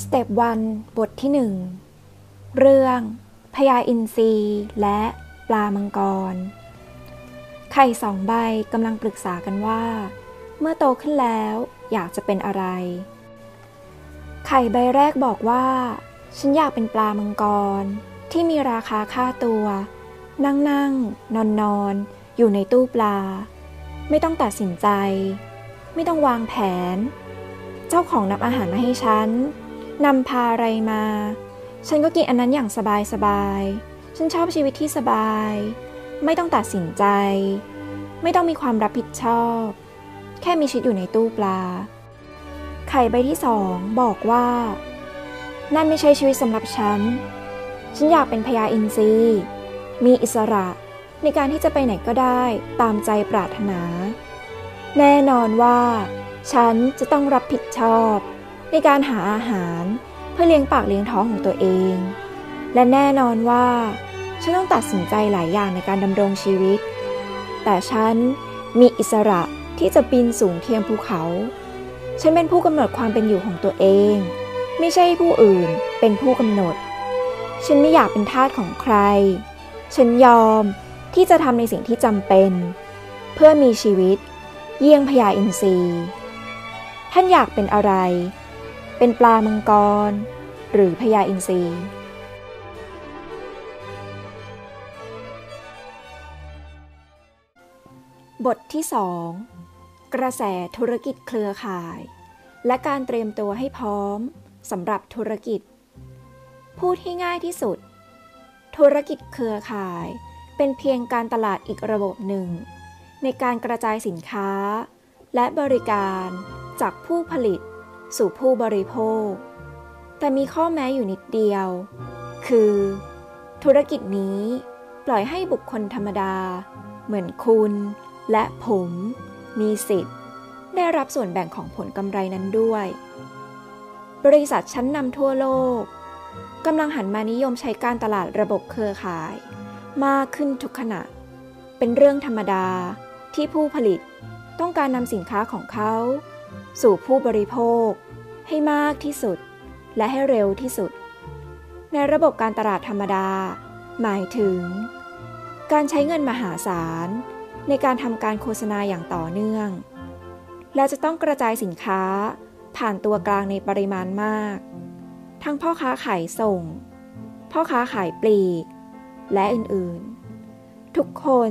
สเต็ปวันบทที่หนึ่งเรื่องพญาอินทรีและปลามังกร ไข่สองใบกำลังปรึกษากันว่า เมื่อโตขึ้นแล้วอยากจะเป็นอะไร ไข่ใบแรกบอกว่า ฉันอยากเป็นปลามังกร ที่มีราคาค่าตัว นั่งนั่งนอนนอนอยู่ในตู้ปลา ไม่ต้องตัดสินใจ ไม่ต้องวางแผน เจ้าของนำอาหารมาให้ฉัน นำพาอะไรมา ฉันก็กินอันนั้นอย่างสบายสบาย ฉันชอบชีวิตที่สบาย ไม่ต้องตัดสินใจ ไม่ต้องมีความรับผิดชอบ แค่มีชีวิตอยู่ในตู้ปลา ไข่ใบที่สองบอกว่า นั่นไม่ใช่ชีวิตสำหรับฉัน ฉันอยากเป็นพญาอินทรีมีอิสระในการที่จะไปไหนก็ได้ตามใจปรารถนา แน่นอนว่า ฉันจะต้องรับผิดชอบ ในการหาอาหารเพื่อเลี้ยงปากเลี้ยงท้องของตัวเอง และแน่นอนว่า ฉันต้องตัดสินใจหลายอย่างในการดำรงชีวิต แต่ฉันมีอิสระที่จะปีนสูงเทียมภูเขา ฉันเป็นผู้กำหนดความเป็นอยู่ของตัวเอง ไม่ใช่ผู้อื่นเป็นผู้กำหนด ฉันไม่อยากเป็นทาสของใคร ฉันยอมที่จะทำในสิ่งที่จำเป็น เพื่อมีชีวิต เยี่ยงพญาอินทรีท่านอยากเป็นอะไร เป็นปลามังกร หรือพญาอินทรีบทที่สองกระแสธุรกิจเครือข่าย และการเตรียมตัวให้พร้อมสำหรับธุรกิจ พูดที่ง่ายที่สุด ธุรกิจเครือข่าย เป็นเพียงการตลาดอีกระบบหนึ่ง ในการกระจายสินค้า และบริการจากผู้ผลิต สู่ผู้บริโภค แต่มีข้อแม้อยู่นิดเดียว คือ ธุรกิจนี้ปล่อยให้บุคคลธรรมดา เหมือนคุณ และผม มีสิทธิ์ ได้รับส่วนแบ่งของผลกำไรนั้นด้วย บริษัทชั้นนำทั่วโลกกำลังหันมานิยมใช้การตลาดระบบเครือข่าย มากขึ้นทุกขณะ เป็นเรื่องธรรมดาที่ผู้ผลิตต้องการนำสินค้าของเขา สู่ผู้บริโภค ให้มากที่สุด และให้เร็วที่สุด ในระบบการตลาดธรรมดา หมายถึง การใช้เงินมหาศาล ในการทำการโฆษณาอย่างต่อเนื่อง และจะต้องกระจายสินค้าผ่านตัวกลางในปริมาณมาก ทั้งพ่อค้าขายส่ง พ่อค้าขายปลีก และอื่นๆ ทุกคน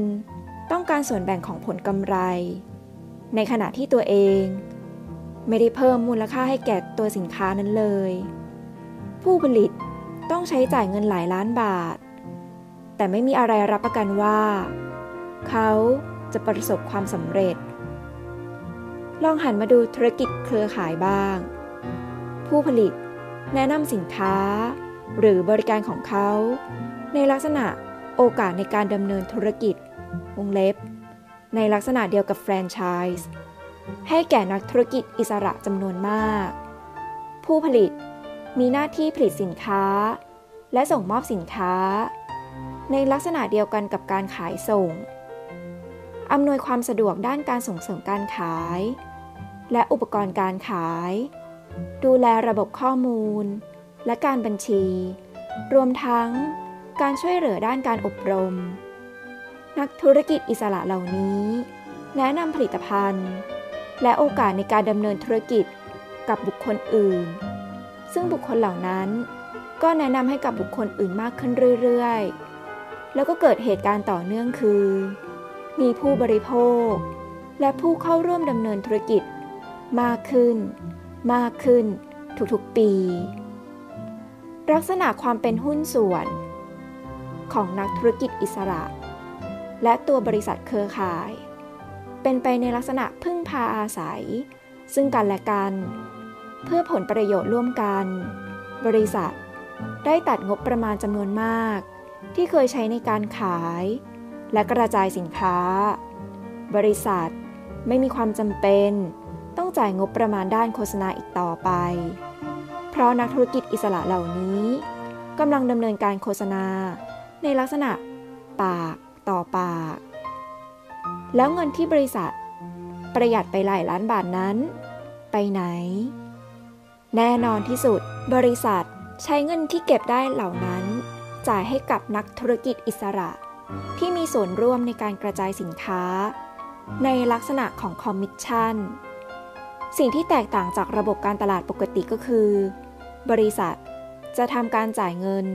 ต้องการส่วนแบ่งของผลกำไร ในขณะที่ตัวเอง ไม่ได้เพิ่มมูลค่าให้แก่ตัวสินค้านั้นเลย ผู้ผลิตต้องใช้จ่ายเงินหลายล้านบาท แต่ไม่มีอะไรรับประกันว่า เขาจะประสบความสำเร็จ ลองหันมาดูธุรกิจเครือข่ายบ้าง ผู้ผลิตแนะนำสินค้า หรือบริการของเขา ในลักษณะโอกาสในการดำเนินธุรกิจวงเล็บ ในลักษณะเดียวกับแฟรนไชส์ ให้แก่นักธุรกิจอิสระจำนวนมาก ผู้ผลิตมีหน้าที่ผลิตสินค้า และส่งมอบสินค้า ในลักษณะเดียวกันกับการขายส่ง อำนวยความสะดวกด้านการส่งเสริมการขาย และอุปกรณ์การขาย ดูแลระบบข้อมูล และการบัญชี รวมทั้งการช่วยเหลือด้านการอบรม นักธุรกิจอิสระเหล่านี้ แนะนำผลิตภัณฑ์ และโอกาสในการดำเนินธุรกิจกับบุคคลอื่น ซึ่งบุคคลเหล่านั้นก็แนะนำให้กับบุคคลอื่นมากขึ้นเรื่อยๆ แล้วก็เกิดเหตุการณ์ต่อเนื่องคือ มีผู้บริโภค และผู้เข้าร่วมดำเนินธุรกิจ มากขึ้น มากขึ้น ทุกๆปี ลักษณะความเป็นหุ้นส่วน ของนักธุรกิจอิสระ และตัวบริษัทเครือข่าย เป็นไปในลักษณะพึ่งพาอาศัย ซึ่งกันและกัน เพื่อผลประโยชน์ร่วมกัน บริษัท ได้ตัดงบประมาณจำนวนมาก ที่เคยใช้ในการขาย และกระจายสินค้า บริษัทไม่มีความจำเป็น ต้องจ่ายงบประมาณด้านโฆษณาอีกต่อไป เพราะนักธุรกิจอิสระเหล่านี้กำลังดำเนินการโฆษณา ในลักษณะปากต่อปาก แล้วเงินที่บริษัท ประหยัดไปหลายล้านบาทนั้น ไปไหน แน่นอนที่สุด บริษัทใช้เงินที่เก็บได้เหล่านั้น จ่ายให้กับนักธุรกิจอิสระ ที่มีส่วนร่วมในการกระจายสินค้า ในลักษณะของคอมมิชชั่น สิ่งที่แตกต่างจากระบบการตลาดปกติก็คือ บริษัทจะทำการจ่ายเงิน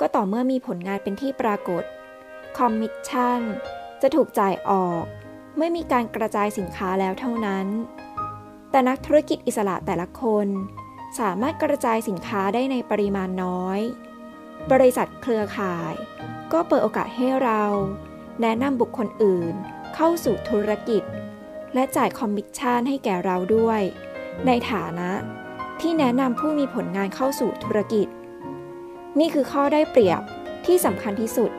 ก็ต่อเมื่อมีผลงานเป็นที่ปรากฏ คอมมิชชั่นจะถูกจ่ายออก เมื่อมีการกระจายสินค้าแล้วเท่านั้น แต่นักธุรกิจอิสระแต่ละคน สามารถกระจายสินค้าได้ในปริมาณน้อย บริษัทเครือข่าย ก็เปิดโอกาสให้เรา แนะนำบุคคลอื่น เข้าสู่ธุรกิจ และจ่ายคอมมิชชั่นให้แก่เราด้วย ในฐานะที่แนะนำผู้มีผลงานเข้าสู่ธุรกิจ นี่คือข้อได้เปรียบที่สำคัญที่สุด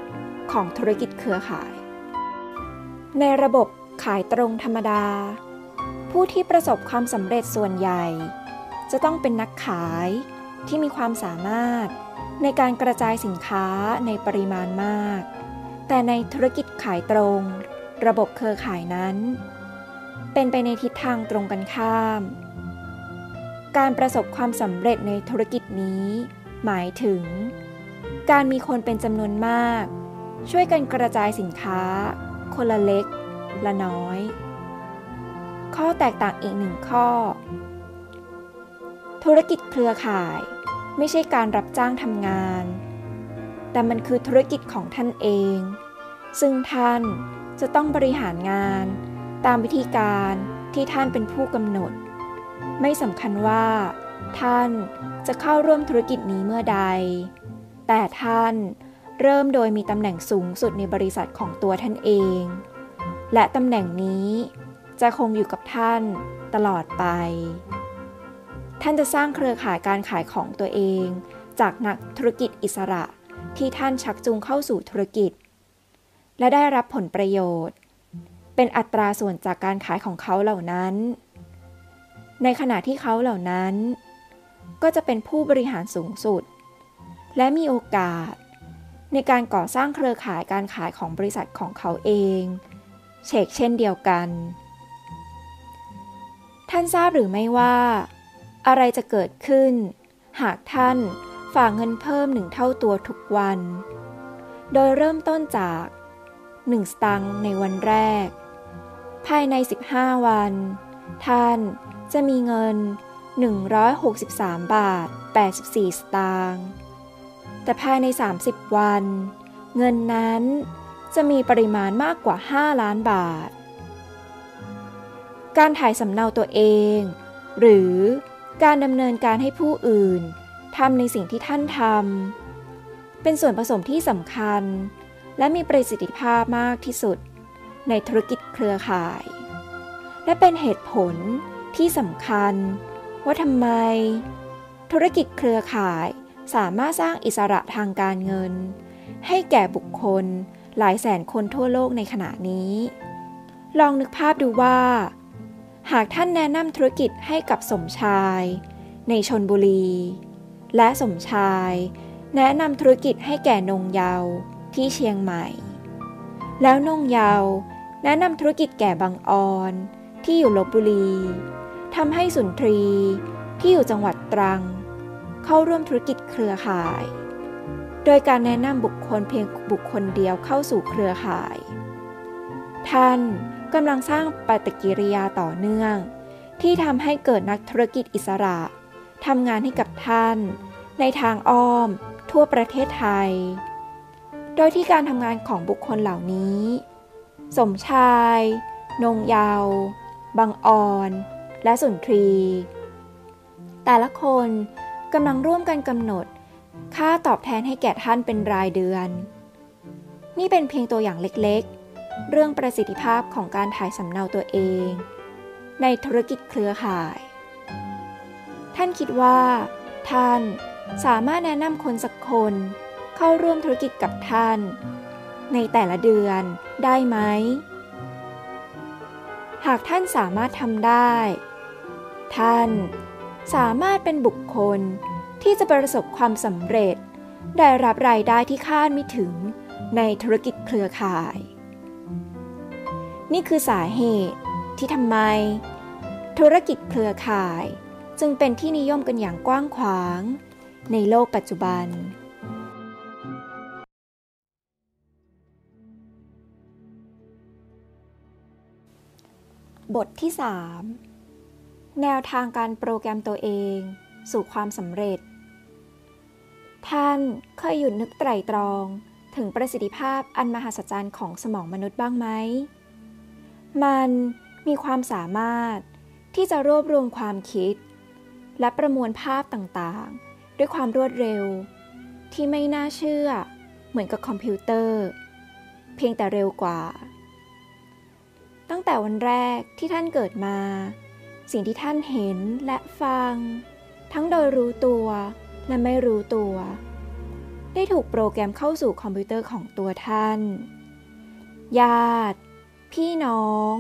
ของธุรกิจเครือข่าย ในระบบ ขายตรงธรรมดา ผู้ที่ประสบความสำเร็จส่วนใหญ่ จะต้องเป็นนักขายที่มีความสามารถในการกระจายสินค้าในปริมาณมาก แต่ในธุรกิจขายตรง ระบบเครือข่ายนั้น เป็นไปในทิศทางตรงกันข้าม การประสบความสำเร็จในธุรกิจนี้ หมายถึง การมีคนเป็นจำนวนมาก ช่วยกันกระจายสินค้า คนละเล็ก ละน้อย ข้อแตกต่างอีกหนึ่งข้อ ธุรกิจเครือข่าย ไม่ใช่การรับจ้างทำงาน แต่มันคือธุรกิจของท่านเอง ซึ่งท่านจะต้องบริหารงานตามวิธีการที่ท่านเป็นผู้กำหนด ไม่สำคัญว่า ท่านจะเข้าร่วมธุรกิจนี้เมื่อใด แต่ท่านเริ่มโดยมีตำแหน่งสูงสุดในบริษัทของตัวท่านเอง และตำแหน่งนี้จะคงอยู่กับท่านตลอดไป ท่านจะสร้างเครือข่ายการขายของตัวเอง จากนักธุรกิจอิสระที่ท่านชักจูงเข้าสู่ธุรกิจ และได้รับผลประโยชน์ เป็นอัตราส่วนจากการขายของเขาเหล่านั้น ในขณะที่เขาเหล่านั้น ก็จะเป็นผู้บริหารสูงสุด และมีโอกาส ในการก่อสร้างเครือข่ายการขายของบริษัทของเขาเอง เชกเช่นเดียวกัน ท่านทราบหรือไม่ว่า อะไรจะเกิดขึ้น หากท่านฝากเงินเพิ่มหนึ่งเท่าตัวทุกวัน โดยเริ่มต้นจาก 1 สตังค์ในวันแรก ภายใน 15 วัน ท่านจะมีเงิน 163 บาท 84 สตางค์แต่ภายใน 30 วัน เงินนั้น จะมีปริมาณมากกว่า 5 ล้านบาท การถ่ายสำเนาตัวเอง หรือการดำเนินการให้ผู้อื่นทำในสิ่งที่ท่านทำเป็นส่วนผสมที่สำคัญ และมีประสิทธิภาพมากที่สุด ในธุรกิจเครือข่าย และเป็นเหตุผลที่สำคัญ ว่าทำไม ธุรกิจเครือข่ายสามารถสร้างอิสระทางการเงิน ให้แก่บุคคล หลายแสนคนทั่วโลกในขณะนี้ ลองนึกภาพดูว่า หากท่านแนะนำธุรกิจให้กับสมชาย ในชนบุรี และสมชาย แนะนำธุรกิจให้แก่นงเยาที่เชียงใหม่ แล้วนงเยาแนะนำธุรกิจแก่บางออนที่อยู่ลบบุรีทำให้สุนทรีที่อยู่จังหวัดตรัง เข้าร่วมธุรกิจเครือข่าย โดยการแนะนำบุคคลเพียงบุคคลเดียวเข้าสู่เครือข่าย ท่านกำลังสร้างปฏิกิริยาต่อเนื่อง ที่ทำให้เกิดนักธุรกิจอิสระทำงานให้กับท่าน ในทางอ้อม ทั่วประเทศไทย โดยที่การทำงานของบุคคลเหล่านี้ สมชาย นงเยาวบางออน และสุนทรี แต่ละคนกำลังร่วมกันกำหนด ค่าตอบแทนให้แก่ท่านเป็นรายเดือน นี่เป็นเพียงตัวอย่างเล็กๆ เรื่องประสิทธิภาพของการถ่ายสำเนาตัวเอง ในธุรกิจเครือข่าย ท่านคิดว่า ท่านสามารถแนะนำคนสักคนเข้าร่วมธุรกิจกับท่าน ในแต่ละเดือนได้ไหม หากท่านสามารถทำได้ ท่านสามารถเป็นบุคคล ที่จะประสบความสำเร็จ ได้รับรายได้ที่คาดไม่ถึงในธุรกิจเครือข่าย นี่คือสาเหตุที่ทำไม ธุรกิจเครือข่ายจึงเป็นที่นิยมกันอย่างกว้างขวาง ในโลกปัจจุบัน บทที่ 3 แนวทางการโปรแกรมตัวเอง สู่ความสำเร็จ ท่านเคยหยุดนึกไตรตรอง ถึงประสิทธิภาพอันมหัศจรรย์ของสมองมนุษย์บ้างไหม มันมีความสามารถที่จะรวบรวมความคิด และประมวลภาพต่างๆ ด้วยความรวดเร็ว ที่ไม่น่าเชื่อ เหมือนกับคอมพิวเตอร์ เพียงแต่เร็วกว่า ตั้งแต่วันแรกที่ท่านเกิดมา สิ่งที่ท่านเห็นและฟัง ทั้งโดยรู้ตัว และไม่รู้ตัว ได้ถูกโปรแกรมเข้าสู่คอมพิวเตอร์ของตัวท่าน ญาติ พี่น้อง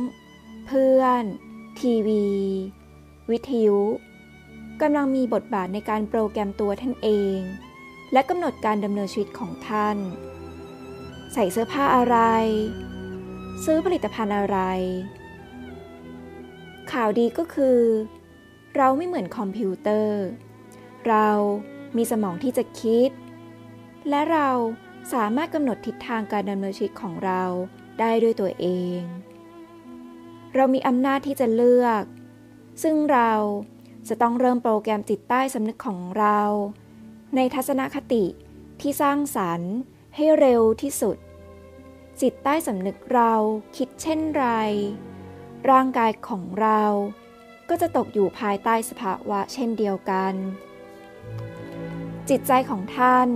เพื่อน ทีวี วิทยุกำลังมีบทบาทในการโปรแกรมตัวท่านเอง และกำหนดการดำเนินชีวิตของท่าน ใส่เสื้อผ้าอะไร ซื้อผลิตภัณฑ์อะไร ข่าวดีก็คือ เราไม่เหมือนคอมพิวเตอร์ เรา มีสมองที่จะคิด และเราสามารถกำหนดทิศทางการดำเนินชีวิตของเราได้ด้วยตัวเอง เรามีอำนาจที่จะเลือก ซึ่งเราจะต้องเริ่มโปรแกรมจิตใต้สำนึกของเรา ในทัศนคติที่สร้างสรรค์ให้เร็วที่สุด จิตใต้สำนึกเราคิดเช่นไร ร่างกายของเราก็จะตกอยู่ภายใต้สภาวะเช่นเดียวกัน จิตใจของท่าน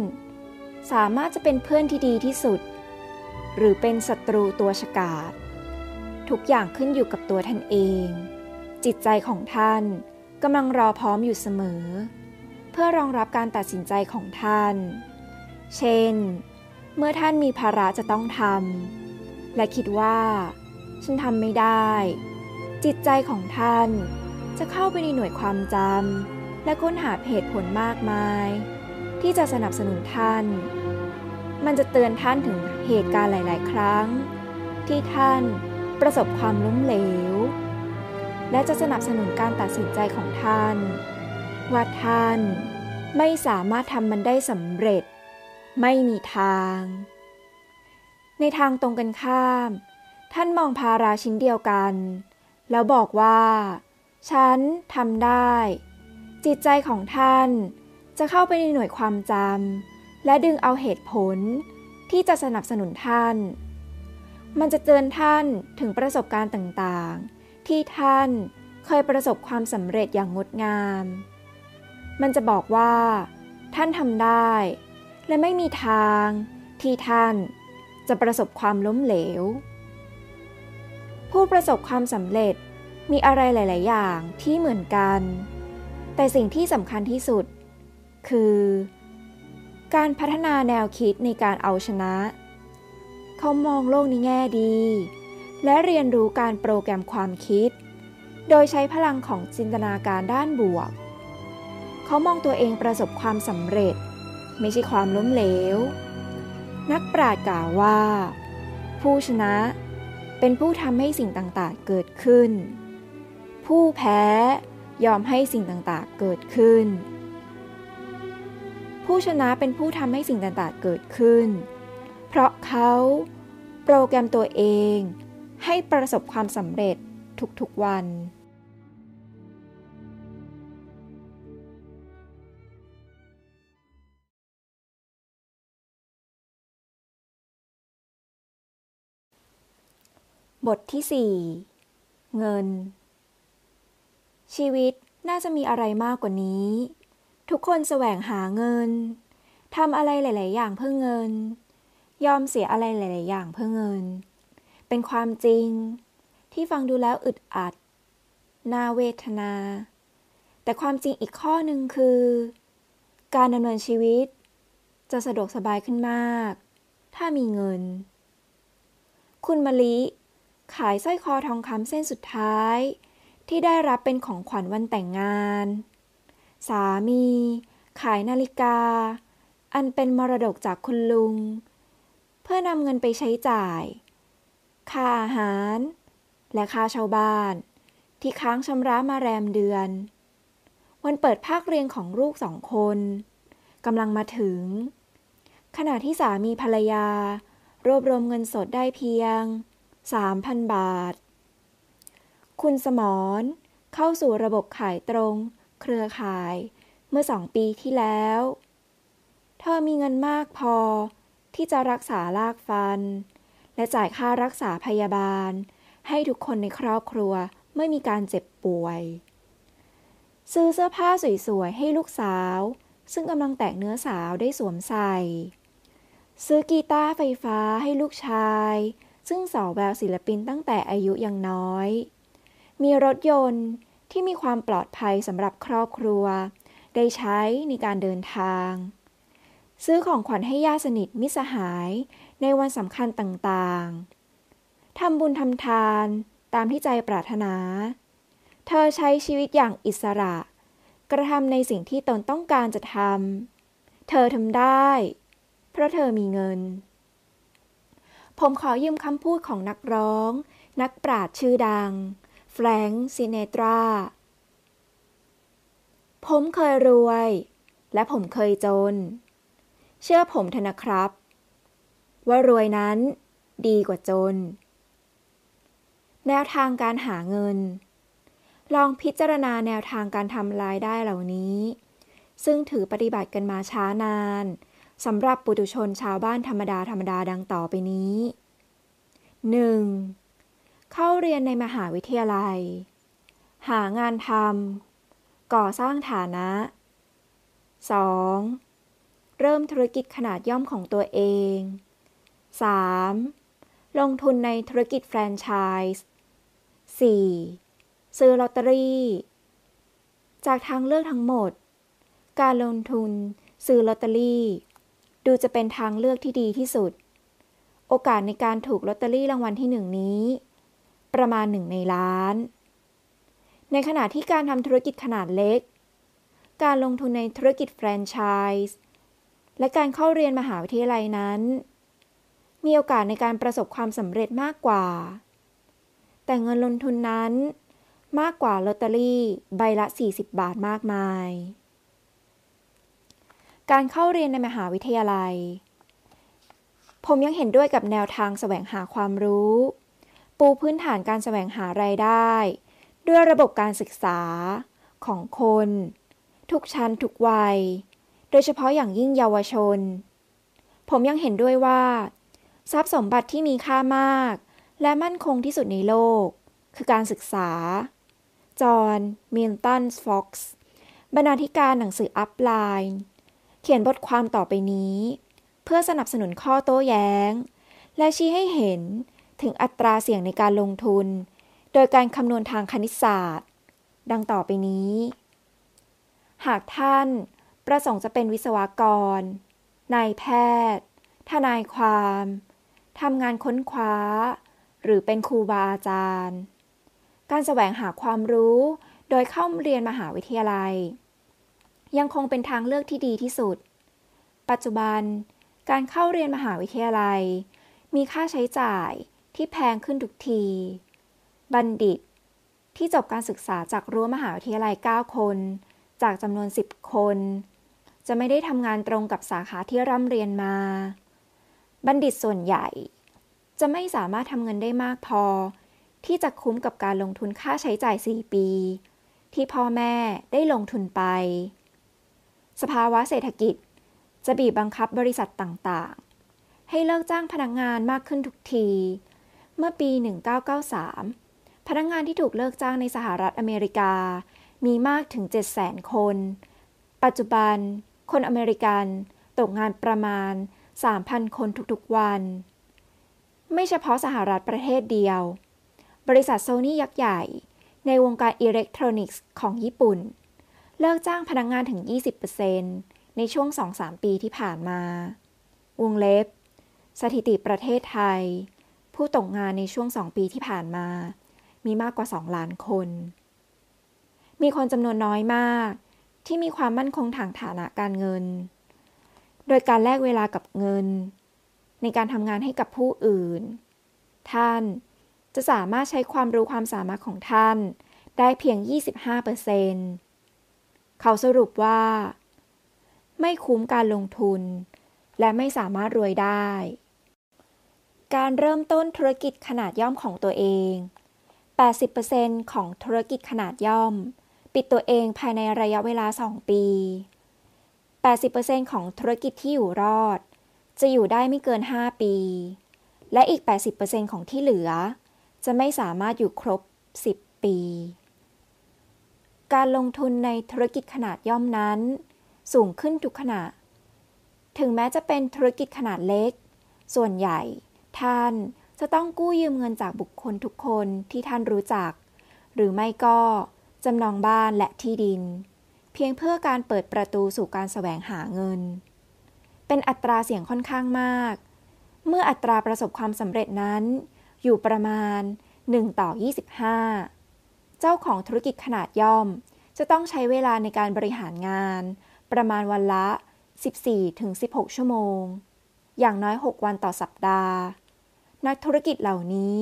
สามารถจะเป็นเพื่อนที่ดีที่สุด หรือเป็นศัตรูตัวฉกาจทุกอย่างขึ้นอยู่กับตัวท่านเอง จิตใจของท่านกำลังรอพร้อมอยู่เสมอ เพื่อรองรับการตัดสินใจของท่าน เช่น เมื่อท่านมีภาระจะต้องทำและคิดว่า ฉันทำไม่ได้ จิตใจของท่านจะเข้าไปในหน่วยความจำและค้นหาเหตุผลมากมาย ที่จะสนับสนุนท่าน มันจะเตือนท่านถึงเหตุการณ์หลาย ๆ ครั้ง ที่ท่านประสบความล้มเหลว และจะสนับสนุนการตัดสินใจของท่าน ว่าท่านไม่สามารถทำมันได้สำเร็จ ไม่มีทาง ในทางตรงกันข้าม ท่านมองภาราชิ้นเดียวกัน แล้วบอกว่า ฉันทำได้ จิตใจของท่าน จะเข้าไปในหน่วยความจำและดึงเอาเหตุผลที่จะสนับสนุนท่าน มันจะเตือนท่านถึงประสบการณ์ต่างๆ ที่ท่านเคยประสบความสำเร็จอย่างงดงาม มันจะบอกว่า ท่านทำได้ และไม่มีทางที่ท่านจะประสบความล้มเหลว ผู้ประสบความสำเร็จมีอะไรหลาย ๆ อย่างที่เหมือนกัน แต่สิ่งที่สำคัญที่สุด คือ การพัฒนาแนวคิดในการเอาชนะ เขามองโลกในแง่ดี และเรียนรู้การโปรแกรมความคิด โดยใช้พลังของจินตนาการด้านบวก เขามองตัวเองประสบความสำเร็จ ไม่ใช่ความล้มเหลว นักปราชญ์กล่าวว่า ผู้ชนะเป็นผู้ทำให้สิ่งต่างๆ เกิดขึ้น ผู้แพ้ยอมให้สิ่งต่างๆ เกิดขึ้น ผู้ชนะเป็นผู้ทำให้สิ่งต่างๆเกิดขึ้น เพราะเขาโปรแกรมตัวเอง ให้ประสบความสำเร็จทุกๆวัน บทที่ 4 เงิน ชีวิตน่าจะมีอะไรมากกว่านี้ ทุกคนแสวงหาเงินทำอะไรหลาย ๆ อย่างเพื่อเงิน ยอมเสียอะไรหลาย ๆ อย่างเพื่อเงิน เป็นความจริง ที่ฟังดูแล้วอึดอัดน่าเวทนา แต่ความจริงอีกข้อหนึ่งคือ การดำเนินชีวิต จะสะดวกสบายขึ้นมาก ถ้ามีเงิน คุณมะลิขายสร้อยคอทองคำเส้นสุดท้าย ที่ได้รับเป็นของขวัญวันแต่งงาน สามี ขายนาฬิกา อันเป็นมรดกจากคุณลุง เพื่อนำเงินไปใช้จ่าย ค่าอาหาร และค่าชาวบ้าน ที่ค้างชำระมาแรมเดือนววันเปิดภาคเรียนของลูกสองคนกำลังมาถึง ขณะที่สามีภรรยา รวบรวมเงินสดได้เพียง 3,000 บาท คุณสมรเข้าสู่ระบบขายตรง เครือข่าย เมื่อสองปีที่แล้ว เธอมีเงินมากพอ ที่จะรักษาลากฟัน และจ่ายค่ารักษาพยาบาล ให้ทุกคนในครอบครัวไม่มีการเจ็บป่วย ซื้อเสื้อผ้าสวยๆ ให้ลูกสาว ซึ่งกำลังแตกเนื้อสาวได้สวมใส่ ซื้อกีตาร์ไฟฟ้าให้ลูกชาย ซึ่งสาวแววศิลปินตั้งแต่อายุยังน้อย มีรถยนต์ ที่มีความปลอดภัยสำหรับครอบครัว ได้ใช้ในการเดินทาง ซื้อของขวัญให้ญาติสนิทมิสหายในวันสำคัญต่างๆ ทำบุญทำทานตามที่ใจปรารถนา เธอใช้ชีวิตอย่างอิสระ กระทำในสิ่งที่ตนต้องการจะทำ เธอทำได้ เพราะเธอมีเงิน ผมขอยืมคำพูดของนักร้อง นักปราชญ์ชื่อดัง แฟรงค์ซินเนตรา ผมเคยรวย และผมเคยจน เชื่อผมเถอะนะครับ ว่ารวยนั้นดีกว่าจน แนวทางการหาเงิน ลองพิจารณาแนวทางการทำรายได้เหล่านี้ ซึ่งถือปฏิบัติกันมาช้านานสำหรับปุถุชนชาวบ้านธรรมดาธรรมดาดังต่อไปนี้ 1. เข้าเรียนในมหาวิทยาลัย หางานทำก่อสร้างฐานะ 2. เริ่มธุรกิจขนาดย่อมของตัวเอง 3. ลงทุนในธุรกิจแฟรนไชส์ 4. ซื้อลอตเตอรี่ จากทางเลือกทั้งหมด การลงทุนซื้อลอตเตอรี่ ดูจะเป็นทางเลือกที่ดีที่สุด โอกาสในการถูกลอตเตอรี่รางวัลที่หนึ่งนี้ ประมาณหนึ่งในล้าน ในขณะที่การทำธุรกิจขนาดเล็ก การลงทุนในธุรกิจแฟรนไชส์และการเข้าเรียนมหาวิทยาลัยนั้น มีโอกาสในการประสบความสำเร็จมากกว่า แต่เงินลงทุนนั้นมากกว่าลอตเตอรี่ใบละ 40 บาทมากมาย การเข้าเรียนในมหาวิทยาลัย ผมยังเห็นด้วยกับแนวทางแสวงหาความรู้ ปูพื้นฐานการแสวงหารายได้ ด้วยระบบการศึกษาของคน ทุกชั้นทุกวัย โดยเฉพาะอย่างยิ่งเยาวชน ผมยังเห็นด้วยว่า ทรัพย์สมบัติที่มีค่ามาก และมั่นคงที่สุดในโลก คือการศึกษา จอห์นมิลตันฟ็อกซ์บรรณาธิการหนังสือ Upline เขียนบทความต่อไปนี้ เพื่อสนับสนุนข้อโต้แย้ง และชี้ให้เห็น ถึงอัตราเสี่ยงในการลงทุน โดยการคำนวณทางคณิตศาสตร์ ดังต่อไปนี้ หากท่านประสงค์จะเป็นวิศวกร นายแพทย์ ทนายความทำงานค้นคว้า หรือเป็นครูบาอาจารย์ การแสวงหาความรู้โดยเข้าเรียนมหาวิทยาลัย ยังคงเป็นทางเลือกที่ดีที่สุด ปัจจุบัน การเข้าเรียนมหาวิทยาลัย มีค่าใช้จ่าย ที่แพงขึ้นทุกที บัณฑิต ที่จบการศึกษาจากรั้วมหาวิทยาลัย 9 คน จากจำนวน 10 คน จะไม่ได้ทำงานตรงกับสาขาที่ร่ำเรียนมา บัณฑิตส่วนใหญ่ จะไม่สามารถทำเงินได้มากพอ ที่จะคุ้มกับการลงทุนค่าใช้จ่าย 4 ปี ที่พ่อแม่ได้ลงทุนไป สภาวะเศรษฐกิจจะบีบบังคับบริษัทต่างๆ ให้เลิกจ้างพนักงงานมากขึ้นทุกที เมื่อปี 1993 พนักงงานที่ถูกเลิกจ้างในสหรัฐอเมริกา มีมากถึง 700,000 คน ปัจจุบัน คนอเมริกันตกงานประมาณ 3,000 คนทุกๆวัน ไม่เฉพาะสหรัฐประเทศเดียว บริษัทโซนี่ยักษ์ใหญ่ ในวงการอิเล็กทรอนิกส์ของญี่ปุ่น เลิกจ้างพนักงงานถึง 20%ในช่วง 2-3 ปีที่ผ่านมา วงเล็บ สถิติประเทศไทย ผู้ตกงานในช่วง2ปีที่ผ่านมา มีมากกว่า 2 ล้านคน มีคนจำนวนน้อยมาก ที่มีความมั่นคงทางฐานะการเงิน โดยการแลกเวลากับเงิน ในการทำงานให้กับผู้อื่น ท่านจะสามารถใช้ความรู้ความสามารถของท่านได้เพียง 25%เขาสรุปว่า ไม่คุ้มการลงทุน และไม่สามารถรวยได้ การเริ่มต้นธุรกิจขนาดย่อมของตัวเอง 80%ของธุรกิจขนาดย่อม ปิดตัวเองภายในระยะเวลา 2 ปี 80%ของธุรกิจที่อยู่รอด จะอยู่ได้ไม่เกิน 5 ปี และอีก 80%ของที่เหลือ จะไม่สามารถอยู่ครบ 10 ปี การลงทุนในธุรกิจขนาดย่อมนั้น สูงขึ้นทุกขณะ ถึงแม้จะเป็นธุรกิจขนาดเล็ก ส่วนใหญ่ ท่าน จะต้องกู้ยืมเงินจากบุคคลทุกคนที่ท่านรู้จัก หรือไม่ก็จำนองบ้านและที่ดิน เพียงเพื่อการเปิดประตูสู่การแสวงหาเงิน เป็นอัตราเสี่ยงค่อนข้างมาก เมื่ออัตราประสบความสำเร็จนั้น อยู่ประมาณ 1 ต่อ 25 เจ้าของธุรกิจขนาดย่อม จะต้องใช้เวลาในการบริหารงาน ประมาณวันละ 14-16 ชั่วโมง อย่างน้อย 6 วันต่อสัปดาห์ นักธุรกิจเหล่านี้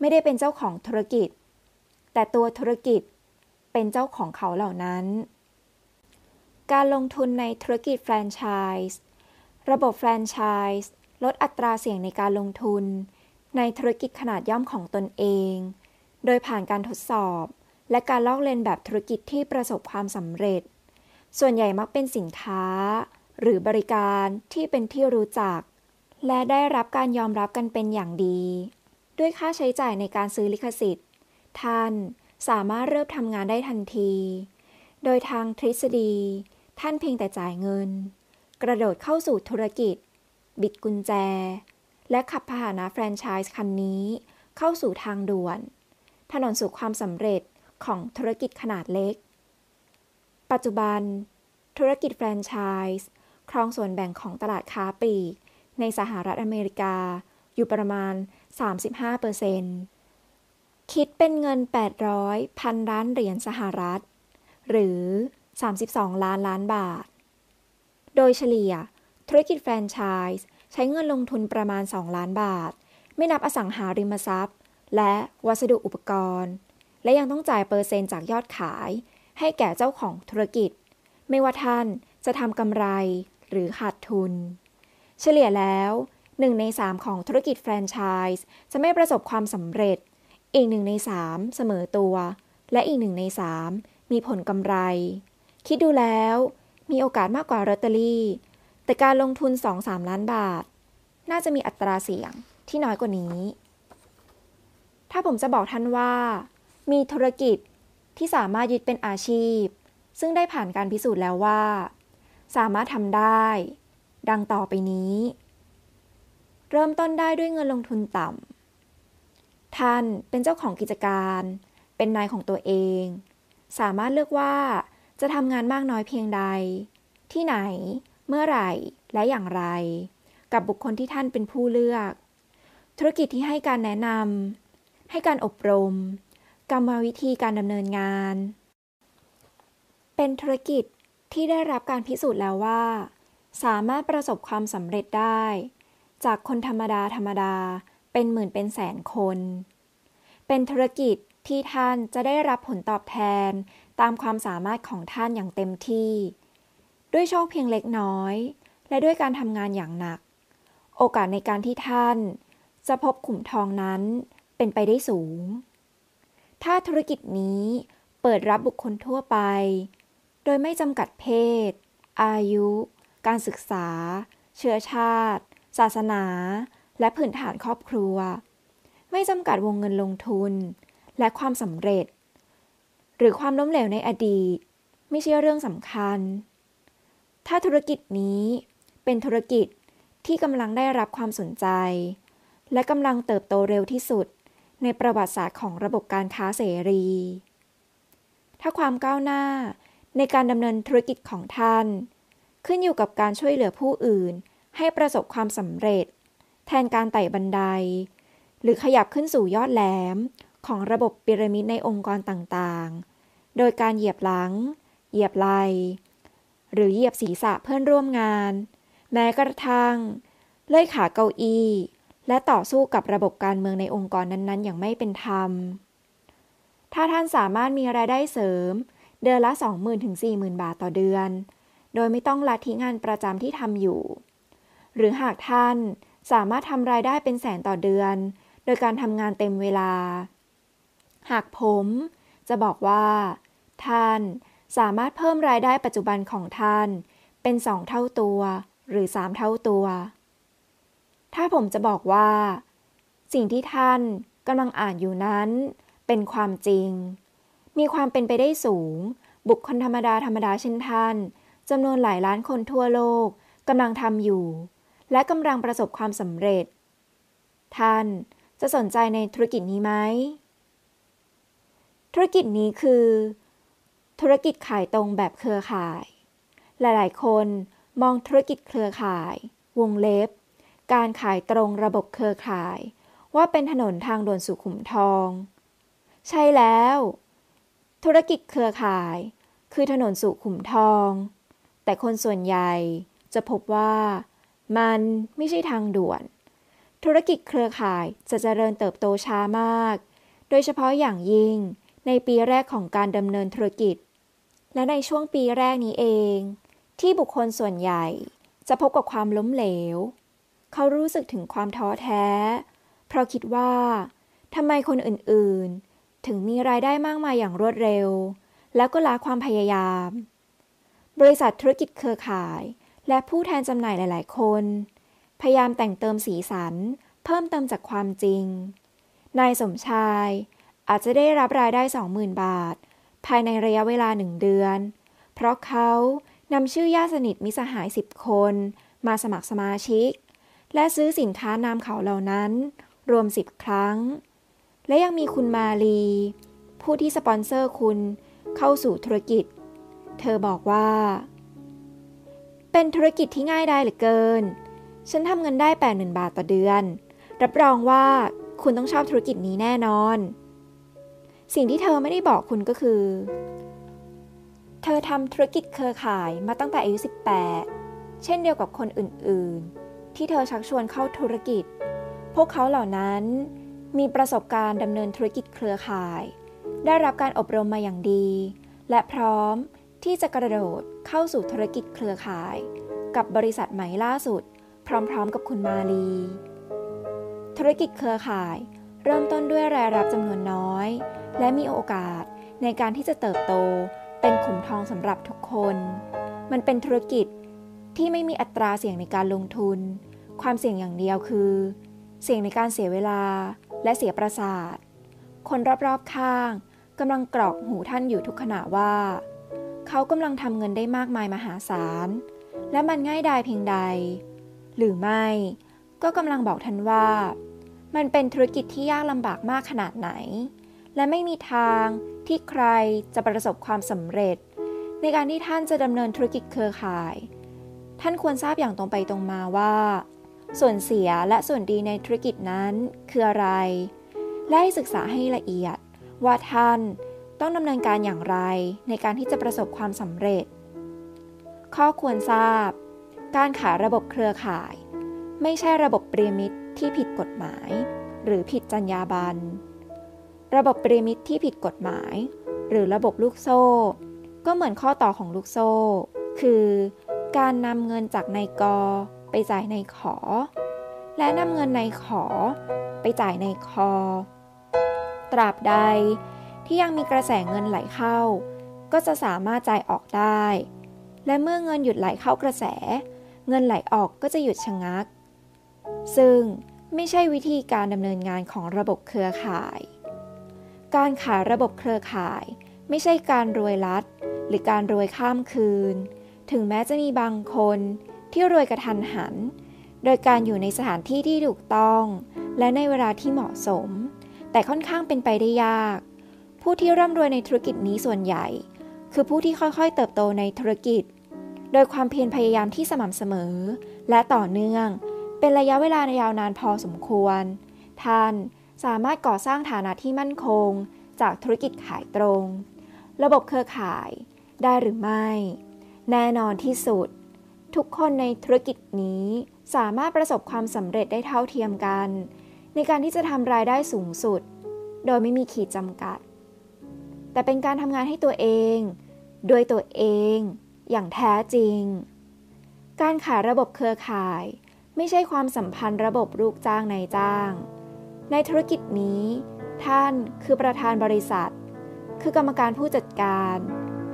ไม่ได้เป็นเจ้าของธุรกิจ แต่ตัวธุรกิจเป็นเจ้าของเขาเหล่านั้น การลงทุนในธุรกิจแฟรนไชส์ระบบแฟรนไชส์ลดอัตราเสี่ยงในการลงทุน ในธุรกิจขนาดย่อมของตนเอง โดยผ่านการทดสอบ และการลอกเลียนแบบธุรกิจที่ประสบความสำเร็จ ส่วนใหญ่มักเป็นสินค้า หรือบริการที่เป็นที่รู้จัก และได้รับการยอมรับกันเป็นอย่างดี ด้วยค่าใช้จ่ายในการซื้อลิขสิทธิ์ ท่านสามารถเริ่มทำงานได้ทันที โดยทางทฤษฎี ท่านเพียงแต่จ่ายเงิน กระโดดเข้าสู่ธุรกิจ บิดกุญแจ และขับพาหนะแฟรนไชส์คันนี้ เข้าสู่ทางด่วน ถนนสู่ความสำเร็จของธุรกิจขนาดเล็ก ปัจจุบัน ธุรกิจแฟรนไชส์ครองส่วนแบ่งของตลาดค้าปลีก ในสหรัฐอเมริกา อยู่ประมาณ 35%คิดเป็นเงิน 800พันล้านเหรียญสหรัฐ หรือ 32 ล้านล้านบาท โดยเฉลี่ย ธุรกิจแฟรนไชส์ใช้เงินลงทุนประมาณ 2 ล้านบาท ไม่นับอสังหาริมทรัพย์ และวัสดุอุปกรณ์ และยังต้องจ่ายเปอร์เซ็นต์จากยอดขาย ให้แก่เจ้าของธุรกิจ ไม่ว่าท่านจะทำกำไรหรือขาดทุน เฉลี่ยแล้วหนึ่งในสามของธุรกิจแฟรนไชส์จะไม่ประสบความสำเร็จ อีกหนึ่งในสามเสมอตัว และอีกหนึ่งในสามมีผลกำไร คิดดูแล้ว มีโอกาสมากกว่าลอตเตอรี่ แต่การลงทุน 2-3 ล้านบาท น่าจะมีอัตราเสี่ยงที่น้อยกว่านี้ ถ้าผมจะบอกท่านว่า มีธุรกิจที่สามารถยึดเป็นอาชีพ ซึ่งได้ผ่านการพิสูจน์แล้วว่า สามารถทำได้ ดังต่อไปนี้ เริ่มต้นได้ด้วยเงินลงทุนต่ำ ท่านเป็นเจ้าของกิจการ เป็นนายของตัวเอง สามารถเลือกว่าจะทำงานมากน้อยเพียงใด ที่ไหน เมื่อไหร่ และอย่างไร กับบุคคลที่ท่านเป็นผู้เลือก ธุรกิจที่ให้การแนะนำ ให้การอบรม กรรมวิธีการดำเนินงาน เป็นธุรกิจที่ได้รับการพิสูจน์แล้วว่า สามารถประสบความสำเร็จได้ จากคนธรรมดาธรรมดาเป็นหมื่นเป็นแสนคน เป็นธุรกิจที่ท่านจะได้รับผลตอบแทนตามความสามารถของท่านอย่างเต็มที่ ด้วยโชคเพียงเล็กน้อย และด้วยการทำงานอย่างหนัก โอกาสในการที่ท่าน จะพบขุมทองนั้นเป็นไปได้สูง ถ้าธุรกิจนี้เปิดรับบุคคลทั่วไป โดยไม่จำกัดเพศ อายุ การศึกษา เชื้อชาติ ศาสนา และพื้นฐานครอบครัว ไม่จำกัดวงเงินลงทุน และความสำเร็จ หรือความล้มเหลวในอดีต ไม่ใช่เรื่องสำคัญ ถ้าธุรกิจนี้เป็นธุรกิจที่กำลังได้รับความสนใจ และกำลังเติบโตเร็วที่สุดในประวัติศาสตร์ของระบบการค้าเสรี ถ้าความก้าวหน้าในการดำเนินธุรกิจของท่าน ขึ้นอยู่กับการช่วยเหลือผู้อื่น ให้ประสบความสำเร็จ แทนการไต่บันได หรือขยับขึ้นสู่ยอดแหลมของระบบพีระมิดในองค์กรต่างๆ โดยการเหยียบหลัง เหยียบไหลหรือเหยียบศีรษะเพื่อนร่วมงาน แม้กระทั่งเลื่อยขาเก้าอี้ และต่อสู้กับระบบการเมืองในองค์กรนั้นๆ อย่างไม่เป็นธรรม ถ้าท่านสามารถมีรายได้เสริม เดือนละ 20,000ถึง40,000 บาทต่อเดือน โดยไม่ต้องละทิ้งงานประจำที่ทำอยู่ หรือหากท่านสามารถทำรายได้เป็นแสนต่อเดือน โดยการทำงานเต็มเวลา หากผมจะบอกว่า ท่านสามารถเพิ่มรายได้ปัจจุบันของท่าน เป็นสองเท่าตัว หรือสามเท่าตัว ถ้าผมจะบอกว่า สิ่งที่ท่านกำลังอ่านอยู่นั้น เป็นความจริง มีความเป็นไปได้สูง บุคคลธรรมดาธรรมดาเช่นท่าน จำนวนหลายล้านคนทั่วโลกกำลังทำอยู่ และกำลังประสบความสำเร็จ ท่านจะสนใจในธุรกิจนี้ไหม ธุรกิจนี้คือ ธุรกิจขายตรงแบบเครือข่าย หลายๆ คนมองธุรกิจเครือข่าย วงเล็บ การขายตรงระบบเครือข่าย ว่าเป็นถนนทางด่วนสุขุมทอง ใช่แล้ว ธุรกิจเครือข่าย คือถนนสุขุมทอง แต่คนส่วนใหญ่จะพบว่ามันไม่ใช่ทางด่วน ธุรกิจเครือข่ายจะเจริญเติบโตช้ามาก โดยเฉพาะอย่างยิ่งในปีแรกของการดำเนินธุรกิจ และในช่วงปีแรกนี้เอง ที่บุคคลส่วนใหญ่จะพบกับความล้มเหลว เขารู้สึกถึงความท้อแท้ เพราะคิดว่าทำไมคนอื่นๆ ถึงมีรายได้มากมายอย่างรวดเร็ว แล้วก็ละความพยายาม บริษัทธุรกิจเครือข่าย และผู้แทนจำหน่ายหลาย ๆ คน พยายามแต่งเติมสีสัน เพิ่มเติมจากความจริง นายสมชาย อาจจะได้รับรายได้ 20,000 บาท ภายในระยะเวลาหนึ่งเดือน เพราะเขานำชื่อญาติสนิทมิสหาย 10 คน มาสมัครสมาชิก และซื้อสินค้านามเขาเหล่านั้น รวม 10 ครั้ง และยังมีคุณมาลี ผู้ที่สปอนเซอร์คุณเข้าสู่ธุรกิจ เธอบอกว่า เป็นธุรกิจที่ง่ายได้เหลือเกิน ฉันทำเงินได้ 80,000 บาทต่อเดือน รับรองว่าคุณต้องชอบธุรกิจนี้แน่นอน สิ่งที่เธอไม่ได้บอกคุณก็คือ เธอทำธุรกิจเครือข่ายมาตั้งแต่อายุ 18 เช่นเดียวกับคนอื่น ๆ ที่เธอชักชวนเข้าธุรกิจ พวกเขาเหล่านั้นมีประสบการณ์ดำเนินธุรกิจเครือข่าย ได้รับการอบรมมาอย่างดี และพร้อม ที่จะกระโดดเข้าสู่ธุรกิจเครือข่าย กับบริษัทใหม่ล่าสุด พร้อมๆ กับคุณมาลี ธุรกิจเครือข่าย เริ่มต้นด้วยรายรับจำนวนน้อย และมีโอกาสในการที่จะเติบโต เป็นขุมทองสำหรับทุกคน มันเป็นธุรกิจที่ไม่มีอัตราเสี่ยงในการลงทุน ความเสี่ยงอย่างเดียวคือ เสี่ยงในการเสียเวลาและเสียประสาท คนรอบๆข้างกำลังกรอกหูท่านอยู่ทุกขณะว่า เขากำลังทำเงินได้มากมายมหาศาล และมันง่ายดายเพียงใด หรือไม่ ก็กำลังบอกท่านว่า มันเป็นธุรกิจที่ยากลำบากมากขนาดไหน และไม่มีทางที่ใครจะประสบความสำเร็จ ในการที่ท่านจะดำเนินธุรกิจเครือข่าย ท่านควรทราบอย่างตรงไปตรงมาว่า ส่วนเสียและส่วนดีในธุรกิจนั้นคืออะไร และให้ศึกษาให้ละเอียดว่าท่าน ต้องดำเนินการอย่างไรในการที่จะประสบความสำเร็จ ข้อควรทราบ การขายระบบเครือข่าย ไม่ใช่ระบบเปรียมิตรที่ผิดกฎหมาย หรือผิดจรรยาบรรณระบบปริมิตที่ผิดกฎหมาย หรือระบบลูกโซ่ ก็เหมือนข้อต่อของลูกโซ่ คือการนำเงินจากในกไปจ่ายในขอ และนำเงินในขอ ไปจ่ายในคอ ตราบใด ที่ยังมีกระแสเงินไหลเข้า ก็จะสามารถจ่ายออกได้ และเมื่อเงินหยุดไหลเข้ากระแส เงินไหลออกก็จะหยุดชะงัก ซึ่งไม่ใช่วิธีการดำเนินงานของระบบเครือข่าย การขายระบบเครือข่าย ไม่ใช่การรวยลัด หรือการรวยข้ามคืน ถึงแม้จะมีบางคนที่รวยกระทันหัน โดยการอยู่ในสถานที่ที่ถูกต้อง และในเวลาที่เหมาะสม แต่ค่อนข้างเป็นไปได้ยาก ผู้ที่ร่ำรวยในธุรกิจนี้ส่วนใหญ่ คือผู้ที่ค่อยๆ เติบโตในธุรกิจ โดยความเพียรพยายามที่สม่ำเสมอ และต่อเนื่อง เป็นระยะเวลายาวนานพอสมควร ท่านสามารถก่อสร้างฐานะที่มั่นคง จากธุรกิจขายตรง ระบบเครือข่าย ได้หรือไม่ แน่นอนที่สุด ทุกคนในธุรกิจนี้สามารถประสบความสำเร็จได้เท่าเทียมกัน ในการที่จะทำรายได้สูงสุด โดยไม่มีขีดจำกัด แต่เป็นการทำงานให้ตัวเองโดยตัวเองอย่างแท้จริง การขายระบบเครือข่าย ไม่ใช่ความสัมพันธ์ระบบลูกจ้างนายจ้าง ในธุรกิจนี้ ท่านคือประธานบริษัท คือกรรมการผู้จัดการ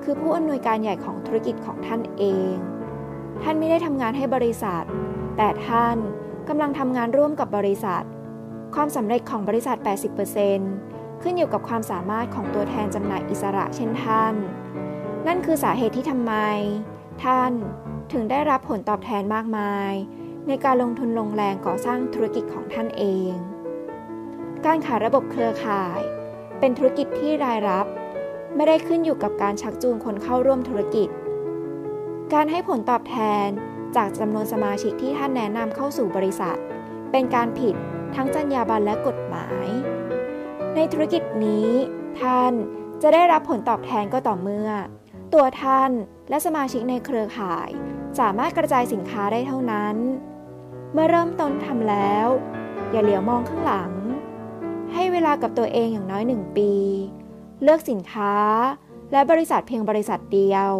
คือผู้อำนวยการใหญ่ของธุรกิจของท่านเอง ท่านไม่ได้ทำงานให้บริษัท แต่ท่านกำลังทำงานร่วมกับบริษัท ความสำเร็จของบริษัท 80% ขึ้นอยู่กับความสามารถของตัวแทนจำหน่ายอิสระเช่นท่าน นั่นคือสาเหตุที่ทำไม ท่านถึงได้รับผลตอบแทนมากมาย ในการลงทุนลงแรงก่อสร้างธุรกิจของท่านเอง การขายระบบเครือข่าย เป็นธุรกิจที่รายรับ ไม่ได้ขึ้นอยู่กับการชักจูงคนเข้าร่วมธุรกิจ การให้ผลตอบแทนจากจำนวนสมาชิกที่ท่านแนะนำเข้าสู่บริษัท เป็นการผิดทั้งจรรยาบรรณและกฎหมาย ในธุรกิจนี้ ท่านจะได้รับผลตอบแทนก็ต่อเมื่อ ตัวท่านและสมาชิกในเครือข่าย สามารถกระจายสินค้าได้เท่านั้น เมื่อเริ่มต้นทำแล้ว อย่าเหลียวมองข้างหลัง ให้เวลากับตัวเองอย่างน้อยหนึ่งปี เลือกสินค้า และบริษัทเพียงบริษัทเดียว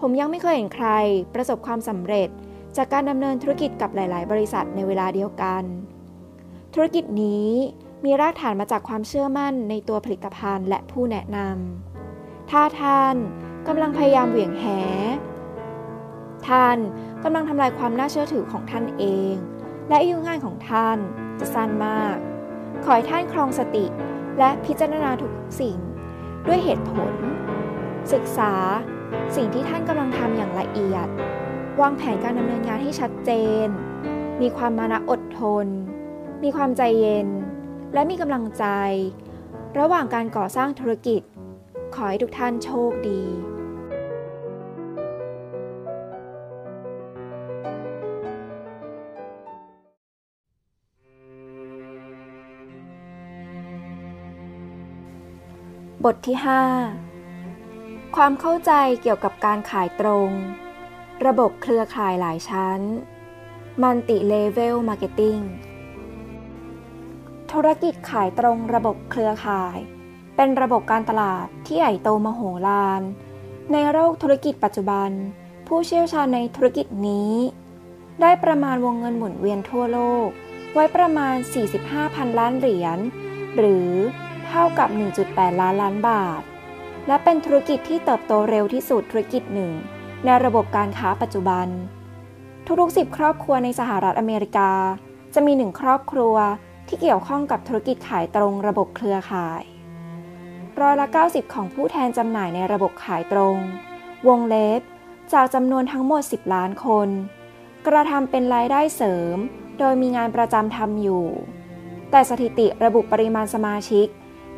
ผมยังไม่เคยเห็นใครประสบความสำเร็จจากการดำเนินธุรกิจกับหลาย ๆ บริษัทในเวลาเดียวกัน ธุรกิจนี้ มีรากฐานมาจากความเชื่อมั่นในตัวผลิตภัณฑ์และผู้แนะนำถ้าท่านกำลังพยายามเหวี่ยงแห ท่านกำลังทำลายความน่าเชื่อถือของท่านเอง และอายุงานของท่านจะสั้นมาก ขอให้ท่านครองสติและพิจารณาทุกสิ่ง ด้วยเหตุผล ศึกษาสิ่งที่ท่านกำลังทำอย่างละเอียด วางแผนการดำเนินงานให้ชัดเจน มีความมานะอดทน มีความใจเย็น และมีกำลังใจ ระหว่างการก่อสร้างธุรกิจ ขอให้ทุกท่านโชคดีบทที่ 5 ความเข้าใจเกี่ยวกับการขายตรง ระบบเครือข่ายหลายชั้น Multi Level Marketing ธุรกิจขายตรงระบบเครือข่าย เป็นระบบการตลาดที่ใหญ่โตมโหฬาร ในโลกธุรกิจปัจจุบัน ผู้เชี่ยวชาญในธุรกิจนี้ ได้ประมาณวงเงินหมุนเวียนทั่วโลก ไว้ประมาณ 45พันล้านเหรียญ หรือเท่ากับ 1.8 ล้านล้านบาท และเป็นธุรกิจที่เติบโตเร็วที่สุดธุรกิจหนึ่ง ในระบบการค้าปัจจุบัน ทุกๆสิบครอบครัวในสหรัฐอเมริกา จะมีหนึ่งครอบครัว ที่เกี่ยวข้องกับธุรกิจขายตรงระบบเครือข่าย ร้อยละ 90 ของผู้แทนจำหน่ายในระบบขายตรง วงเล็บ จากจำนวนทั้งหมด 10 ล้านคน กระทำเป็นรายได้เสริม โดยมีงานประจำทำอยู่ แต่สถิติระบุปริมาณสมาชิก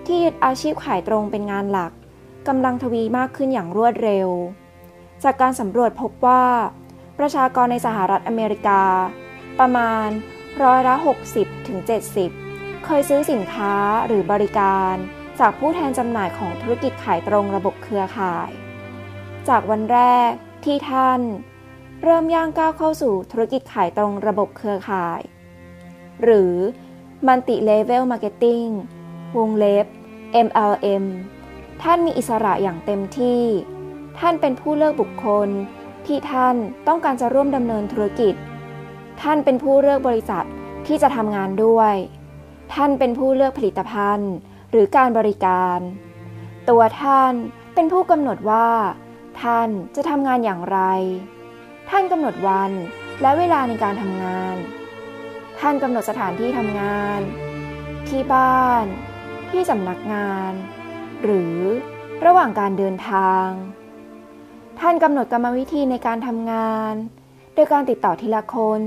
ที่ยึดอาชีพขายตรงเป็นงานหลักกำลังทวีมากขึ้นอย่างรวดเร็ว จากการสำรวจพบว่า ประชากรในสหรัฐอเมริกา ประมาณ ร้อยละ 60ถึง70เคยซื้อสินค้าหรือบริการ จากผู้แทนจำหน่ายของธุรกิจขายตรงระบบเครือข่าย จากวันแรกที่ท่าน เริ่มย่างก้าวเข้าสู่ธุรกิจขายตรงระบบเครือข่าย หรือ Multi Level Marketing วงเล็บ MLM ท่านมีอิสระอย่างเต็มที่ ท่านเป็นผู้เลือกบุคคลที่ท่านต้องการจะร่วมดำเนินธุรกิจ ท่านเป็นผู้เลือกบริษัทที่จะทำงานด้วย ท่านเป็นผู้เลือกผลิตภัณฑ์ หรือการบริการ ตัวท่านเป็นผู้กำหนดว่า ท่านจะทำงานอย่างไร ท่านกำหนดวันและเวลาในการทำงาน ท่านกำหนดสถานที่ทำงาน ที่บ้าน ที่สำนักงาน หรือระหว่างการเดินทาง ท่านกำหนดกรรมวิธีในการทำงาน โดยการติดต่อทีละคน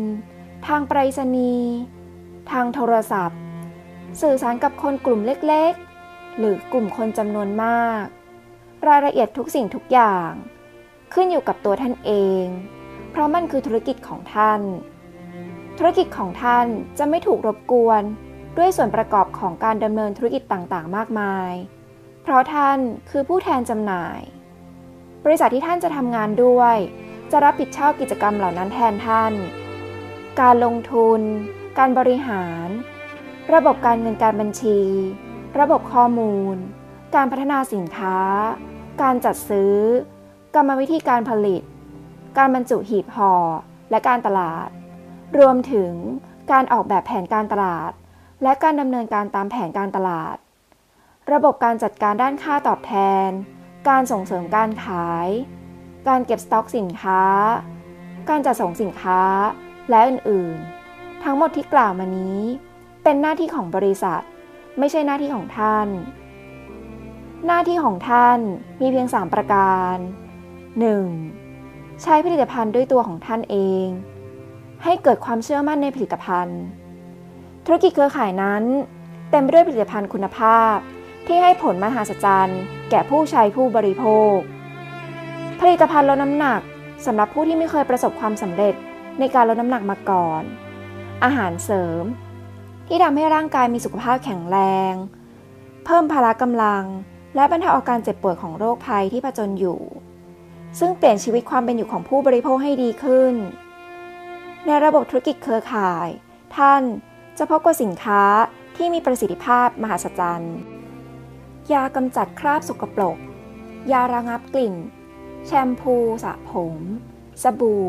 ทางไปรษณีย์ ทางโทรศัพท์ สื่อสารกับคนกลุ่มเล็กๆ หรือกลุ่มคนจำนวนมาก รายละเอียดทุกสิ่งทุกอย่าง ขึ้นอยู่กับตัวท่านเอง เพราะมันคือธุรกิจของท่าน ธุรกิจของท่านจะไม่ถูกรบกวนด้วยส่วนประกอบของการดำเนินธุรกิจต่างๆ มากมาย เพราะท่านคือผู้แทนจำหน่าย บริษัทที่ท่านจะทำงานด้วย จะรับผิดชอบกิจกรรมเหล่านั้นแทนท่าน การลงทุน การบริหาร ระบบการเงินการบัญชี ระบบข้อมูล การพัฒนาสินค้า การจัดซื้อ กรรมวิธีการผลิต การบรรจุหีบห่อ และการตลาด รวมถึงการออกแบบแผนการตลาด และการดำเนินการตามแผนการตลาด ระบบการจัดการด้านค่าตอบแทน การส่งเสริมการขาย การเก็บสต็อกสินค้า การจัดส่งสินค้า และอื่นๆ ทั้งหมดที่กล่าวมานี้ เป็นหน้าที่ของบริษัท ไม่ใช่หน้าที่ของท่าน หน้าที่ของท่านมีเพียง 3 ประการ 1. ใช้ผลิตภัณฑ์ด้วยตัวของท่านเอง ให้เกิดความเชื่อมั่นในผลิตภัณฑ์ ธุรกิจเครือข่ายนั้น เต็มไปด้วยผลิตภัณฑ์คุณภาพ ที่ให้ผลมหาศาลแก่ผู้ใช้ผู้บริโภค ผลิตภัณฑ์ลดน้ำหนักสำหรับผู้ที่ไม่เคยประสบความสำเร็จในการลดน้ำหนักมาก่อน อาหารเสริม ที่ทำให้ร่างกายมีสุขภาพแข็งแรง เพิ่มพละกำลัง และบรรเทาอาการเจ็บป่วยของโรคภัยที่ผจญอยู่ ซึ่งเปลี่ยนชีวิตความเป็นอยู่ของผู้บริโภคให้ดีขึ้น ในระบบธุรกิจเครือข่าย ท่านจะพบกับสินค้าที่มีประสิทธิภาพมหาศาลยากำจัดคราบสกปรก ยาระงับกลิ่น แชมพูสระผม สบู่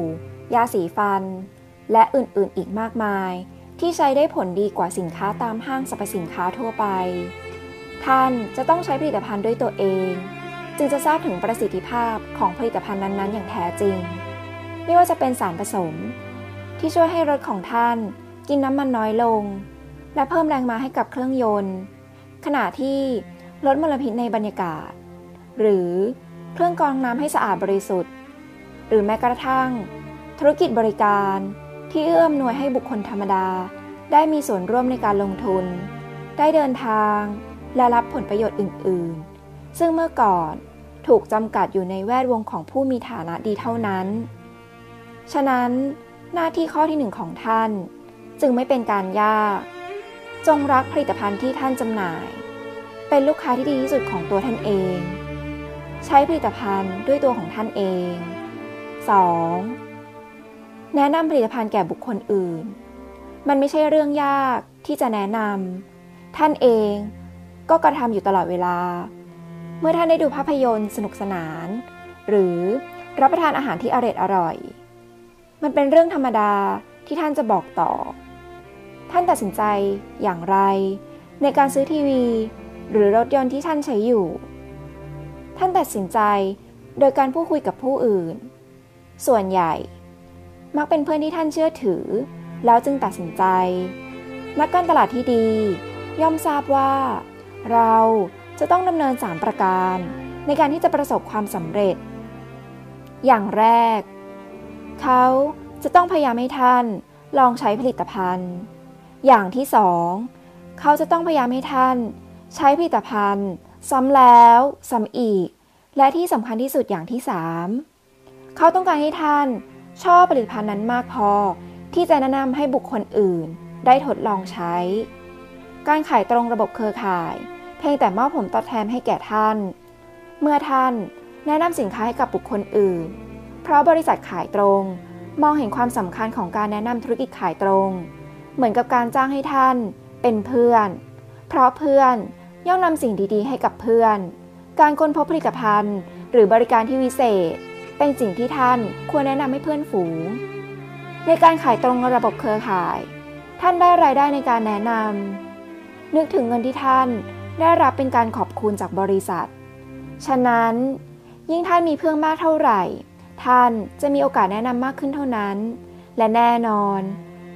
ยาสีฟัน และอื่นๆอีกมากมาย ที่ใช้ได้ผลดีกว่าสินค้าตามห้างสรรพสินค้าทั่วไป ท่านจะต้องใช้ผลิตภัณฑ์ด้วยตัวเอง จึงจะทราบถึงประสิทธิภาพของผลิตภัณฑ์นั้นๆ อย่างแท้จริง ไม่ว่าจะเป็นสารผสม ที่ช่วยให้รถของท่านกินน้ำมันน้อยลง และเพิ่มแรงม้าให้กับเครื่องยนต์ ขณะที่ลดมลพิษในบรรยากาศ หรือ เครื่องกรองน้ำให้สะอาดบริสุทธิ์ หรือแม้กระทั่ง ธุรกิจบริการที่เอื้อมหน่วยให้บุคคลธรรมดา ได้มีส่วนร่วมในการลงทุน ได้เดินทาง และรับผลประโยชน์อื่น ๆ ซึ่งเมื่อก่อนถูกจำกัดอยู่ในแวดวงของผู้มีฐานะดีเท่านั้น ฉะนั้นหน้าที่ข้อที่หนึ่งของท่าน จึงไม่เป็นการยาก จงรักผลิตภัณฑ์ที่ท่านจำหน่าย เป็นลูกค้าที่ดีที่สุดของตัวท่านเอง ใช้ผลิตภัณฑ์ด้วยตัวของท่านเอง 2. แนะนำผลิตภัณฑ์แก่บุคคลอื่น มันไม่ใช่เรื่องยากที่จะแนะนำท่านเองก็กระทำอยู่ตลอดเวลา เมื่อท่านได้ดูภาพยนตร์สนุกสนาน หรือรับประทานอาหารที่อร่อยอร่อย มันเป็นเรื่องธรรมดาที่ท่านจะบอกต่อ ท่านตัดสินใจอย่างไร ในการซื้อทีวี หรือรถยนต์ที่ท่านใช้อยู่ ท่านตัดสินใจโดยการพูดคุยกับผู้อื่น ส่วนใหญ่ มักเป็นเพื่อนที่ท่านเชื่อถือ แล้วจึงตัดสินใจ นักการตลาดที่ดี ย่อมทราบว่า เราจะต้องดำเนิน 3 ประการ ในการที่จะประสบความสำเร็จ อย่างแรก เขาจะต้องพยายามให้ท่านลองใช้ผลิตภัณฑ์ อย่างที่สองเขาจะต้องพยายามให้ท่าน ใช้ผลิตภัณฑ์ ซ้ำแล้วซ้ำอีก และที่สำคัญที่สุดอย่างที่สามเขาต้องการให้ท่านชอบผลิตภัณฑ์นั้นมากพอ ที่จะแนะนำให้บุคคลอื่น ได้ทดลองใช้ การขายตรงระบบเครือข่าย เพียงแต่มอบผลตอบแทนให้แก่ท่าน เมื่อท่านแนะนำสินค้าให้กับบุคคลอื่น เพราะบริษัทขายตรง มองเห็นความสำคัญของการแนะนำธุรกิจขายตรง เหมือนกับการจ้างให้ท่าน เป็นเพื่อน เพราะเพื่อน ย่อมนำสิ่งดีๆ ให้กับเพื่อน การค้นพบผลิตภัณฑ์ หรือบริการที่วิเศษ เป็นสิ่งที่ท่านควรแนะนำให้เพื่อนฝูง ในการขายตรงระบบเครือข่าย ท่านได้รายได้ในการแนะนำนึกถึงเงินที่ท่านได้รับเป็นการขอบคุณจากบริษัท ฉะนั้น ยิ่งท่านมีเพื่อนมากเท่าไหร่ ท่านจะมีโอกาสแนะนำมากขึ้นเท่านั้น และแน่นอน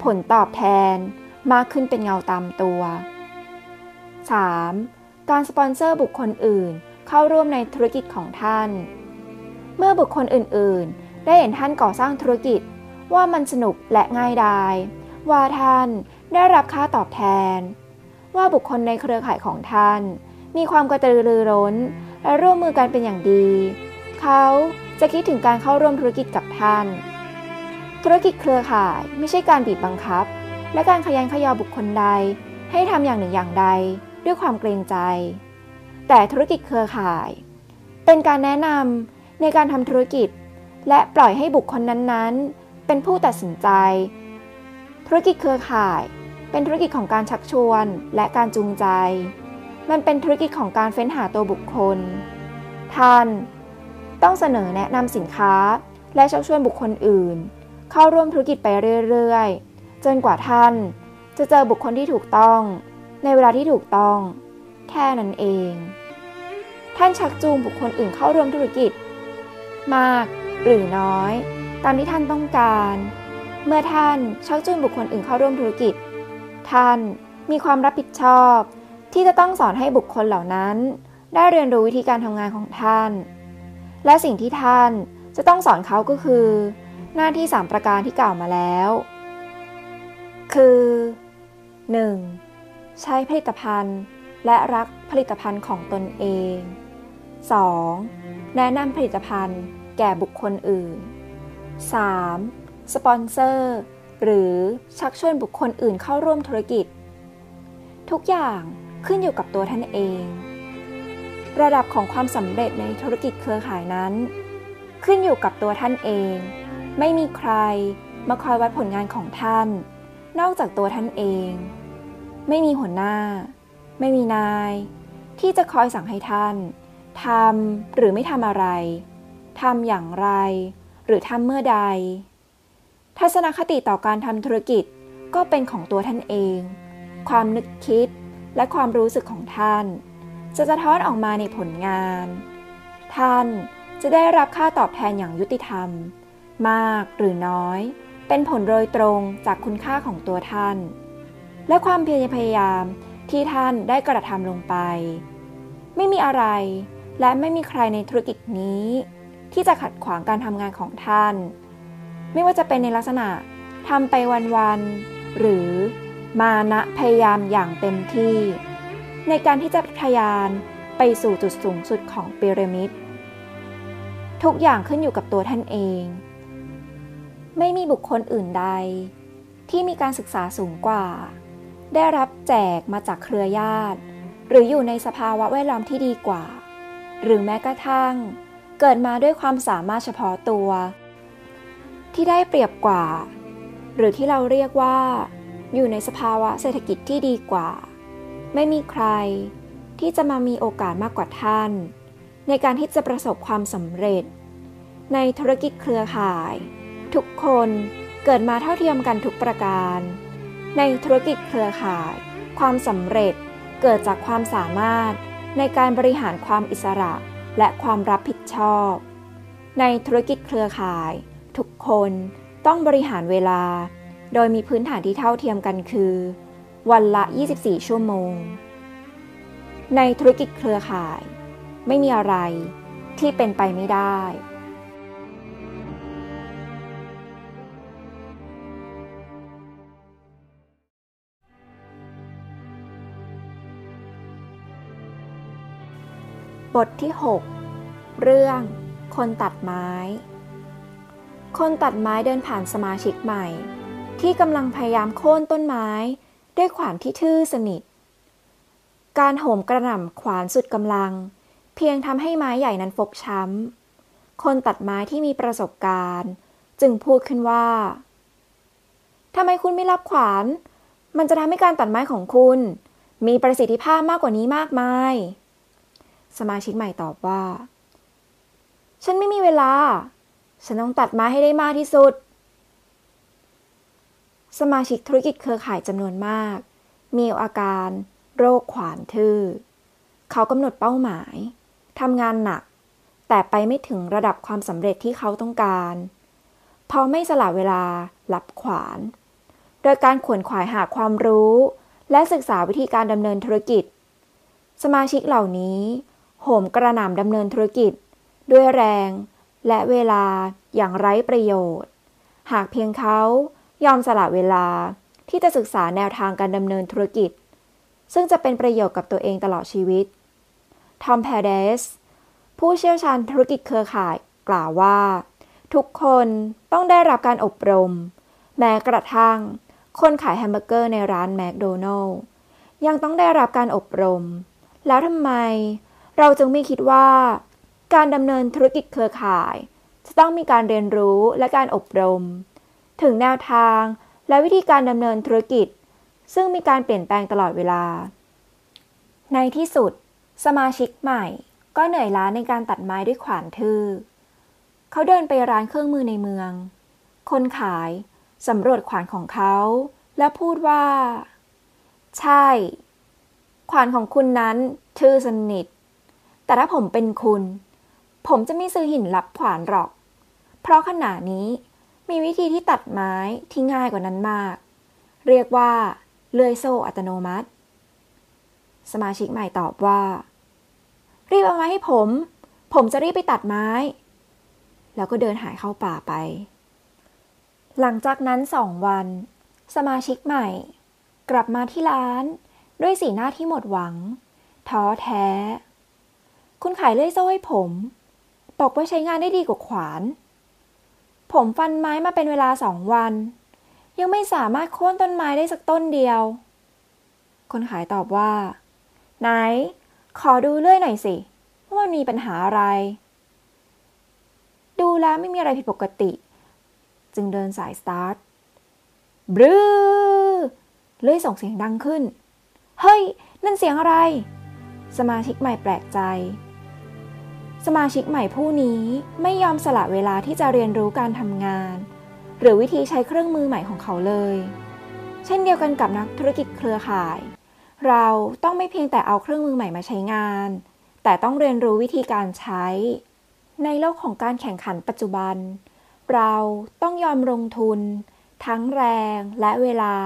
ผลตอบแทนมากขึ้นเป็นเงาตามตัว 3. การสปอนเซอร์บุคคลอื่น เข้าร่วมในธุรกิจของท่าน เมื่อบุคคลอื่นๆ ได้เห็นท่านก่อสร้างธุรกิจว่ามันสนุกและง่ายดาย ว่าท่านได้รับค่าตอบแทน ว่าบุคคลในเครือข่ายของท่าน มีความกระตือรือร้น และร่วมมือกันเป็นอย่างดี เขาจะคิดถึงการเข้าร่วมธุรกิจกับท่าน ธุรกิจเครือข่ายไม่ใช่การบีบบังคับ และการขยันขยอบุคคลใดให้ทำอย่างหนึ่งอย่างใด ด้วยความเกรงใจ แต่ธุรกิจเครือข่าย เป็นการแนะนำในการทำธุรกิจ และปล่อยให้บุคคลนั้นๆ เป็นผู้ตัดสินใจ ธุรกิจเครือข่าย เป็นธุรกิจของการชักชวนและการจูงใจ มันเป็นธุรกิจของการเฟ้นหาตัวบุคคลทท่านต้องเสนอแนะนำสินค้าและชักชวนบุคคลอื่น เข้าร่วมธุรกิจไปเรื่อยๆ จนกว่าท่าน จะเจอบุคคลที่ถูกต้อง ในเวลาที่ถูกต้อง แค่นั้นเอง ท่านชักจูงบุคคลอื่นเข้าร่วมธุรกิจ มากหรือน้อย ตามที่ท่านต้องการ เมื่อท่านชักจูงบุคคลอื่นเข้าร่วมธุรกิจ ท่านมีความรับผิดชอบ ที่จะต้องสอนให้บุคคลเหล่านั้น ได้เรียนรู้วิธีการทำงานของท่าน และสิ่งที่ท่านจะต้องสอนเขาก็คือ หน้าที่ 3 ประการที่กล่าวมาแล้ว คือ 1. ใช้ผลิตภัณฑ์และรักผลิตภัณฑ์ของตนเอง 2. แนะนำผลิตภัณฑ์แก่บุคคลอื่น 3. สปอนเซอร์ หรือชักชวนบุคคลอื่นเข้าร่วมธุรกิจ ทุกอย่างขึ้นอยู่กับตัวท่านเอง ระดับของความสำเร็จในธุรกิจเครือข่ายนั้น ขึ้นอยู่กับตัวท่านเอง ไม่มีใครมาคอยวัดผลงานของท่าน นอกจากตัวท่านเอง ไม่มีหัวหน้า ไม่มีนาย ที่จะคอยสั่งให้ท่านทำหรือไม่ทำอะไรทำอย่างไร หรือทำเมื่อใด ทัศนคติต่อการทำธุรกิจก็เป็นของตัวท่านเอง ความนึกคิดและความรู้สึกของท่าน จะสะท้อนออกมาในผลงาน ท่านจะได้รับค่าตอบแทนอย่างยุติธรรม มากหรือน้อย เป็นผลโดยตรงจากคุณค่าของตัวท่าน และความเพียรพยายามที่ท่านได้กระทำลงไป ไม่มีอะไรและไม่มีใครในธุรกิจนี้ ที่จะขัดขวางการทำงานของท่าน ไม่ว่าจะเป็นในลักษณะทำไปวันๆหรือมานะพยายามอย่างเต็มที่ ในการที่จะทยานไปสู่จุดสูงสุดของพีระมิด ทุกอย่างขึ้นอยู่กับตัวท่านเอง ไม่มีบุคคลอื่นใด ที่มีการศึกษาสูงกว่า ได้รับแจกมาจากเครือญาติ หรืออยู่ในสภาวะแวดล้อมที่ดีกว่า หรือแม้กระทั่ง เกิดมาด้วยความสามารถเฉพาะตัว ที่ได้เปรียบกว่า หรือที่เราเรียกว่า อยู่ในสภาวะเศรษฐกิจที่ดีกว่า ไม่มีใครที่จะมามีโอกาสมากกว่าท่าน ในการที่จะประสบความสำเร็จ ในธุรกิจเครือข่าย ทุกคนเกิดมาเท่าเทียมกันทุกประการ ในธุรกิจเครือข่าย ความสำเร็จเกิดจากความสามารถในการบริหารความอิสระและความรับผิดชอบ ในธุรกิจเครือข่าย ทุกคนต้องบริหารเวลา โดยมีพื้นฐานที่เท่าเทียมกันคือ วันละ 24 ชั่วโมง ในธุรกิจเครือข่าย ไม่มีอะไรที่เป็นไปไม่ได้ บทที่ 6 เรื่อง คนตัดไม้ คนตัดไม้เดินผ่านสมาชิกใหม่ ที่กำลังพยายามโค่นต้นไม้ ด้วยขวานที่ทื่อสนิท การโหมกระหน่ำขวานสุดกำลัง เพียงทำให้ไม้ใหญ่นั้นฟกช้ำ คนตัดไม้ที่มีประสบการณ์ จึงพูดขึ้นว่าทำไมคุณไม่รับขวาน มันจะทำให้การตัดไม้ของคุณ มีประสิทธิภาพมากกว่านี้มากมาย สมาชิกใหม่ตอบว่า ฉันไม่มีเวลา ฉันต้องตัดไม้ให้ได้มากที่สุด สมาชิกธุรกิจเครือข่ายจำนวนมาก มีอาการ โรคขวานทื่อ เขากำหนดเป้าหมายทำงานหนัก แต่ไปไม่ถึงระดับความสำเร็จที่เขาต้องการพราะไม่สละเวลารับขวาน โดยการขวนขวายหาความรู้ และศึกษาวิธีการดำเนินธุรกิจ สมาชิกเหล่านี้ โหมกระหน่ำดำเนินธุรกิจ ด้วยแรงและเวลาอย่างไร้ประโยชน์ หากเพียงเขายอมสละเวลาที่จะศึกษาแนวทางการดำเนินธุรกิจ ซึ่งจะเป็นประโยชน์กับตัวเองตลอดชีวิต ทอมแพเดส ผู้เชี่ยวชาญธุรกิจเครือข่ายกล่าวว่า ทุกคนต้องได้รับการอบรม แม้กระทั่ง คนขายแฮมเบอร์เกอร์ในร้านแมคโดนัลด์ยังต้องได้รับการอบรม แล้วทำไม เราจึงไม่คิดว่า การดำเนินธุรกิจเครือข่าย จะต้องมีการเรียนรู้และการอบรม ถึงแนวทางและวิธีการดำเนินธุรกิจ ซึ่งมีการเปลี่ยนแปลงตลอดเวลา ในที่สุด สมาชิกใหม่ ก็เหนื่อยล้าในการตัดไม้ด้วยขวานทื่อ เขาเดินไปร้านเครื่องมือในเมือง คนขายสำรวจขวานของเขา และพูดว่า ใช่ ขวานของคุณนั้นทื่อสนิท แต่ถ้าผมเป็นคุณ ผมจะไม่ซื้อหินลับขวานหรอก เพราะขณะนี้มีวิธีที่ตัดไม้ที่ง่ายกว่านั้นมาก เรียกว่าเลื่อยโซ่อัตโนมัติ สมาชิกใหม่ตอบว่า รีบเอาไม้ให้ผม ผมจะรีบไปตัดไม้ แล้วก็เดินหายเข้าป่าไป หลังจากนั้นสองวัน สมาชิกใหม่ กลับมาที่ร้าน ด้วยสีหน้าที่หมดหวัง ท้อแท้ คุณขายเลื่อยโซ่ให้ผม บอกว่าใช้งานได้ดีกว่าขวาน ผมฟันไม้มาเป็นเวลาสองวัน ยังไม่สามารถโค่นต้นไม้ได้สักต้นเดียว คนขายตอบว่า ไหน ขอดูเลื่อยหน่อยสิว่ามีปัญหาอะไร ดูแล้วไม่มีอะไรผิดปกติ จึงเดินสายสตาร์ทบรื้อเลื่อยส่งเสียงดังขึ้น เฮ้ย นั่นเสียงอะไร สมาชิกใหม่แปลกใจ สมาชิกใหม่ผู้นี้ไม่ยอมสละเวลาที่จะเรียนรู้การทำงาน หรือวิธีใช้เครื่องมือใหม่ของเขาเลย เช่นเดียวกันกับนักธุรกิจเครือข่าย เราต้องไม่เพียงแต่เอาเครื่องมือใหม่มาใช้งาน แต่ต้องเรียนรู้วิธีการใช้ ในโลกของการแข่งขันปัจจุบัน เราต้องยอมลงทุน ทั้งแรงและเวลา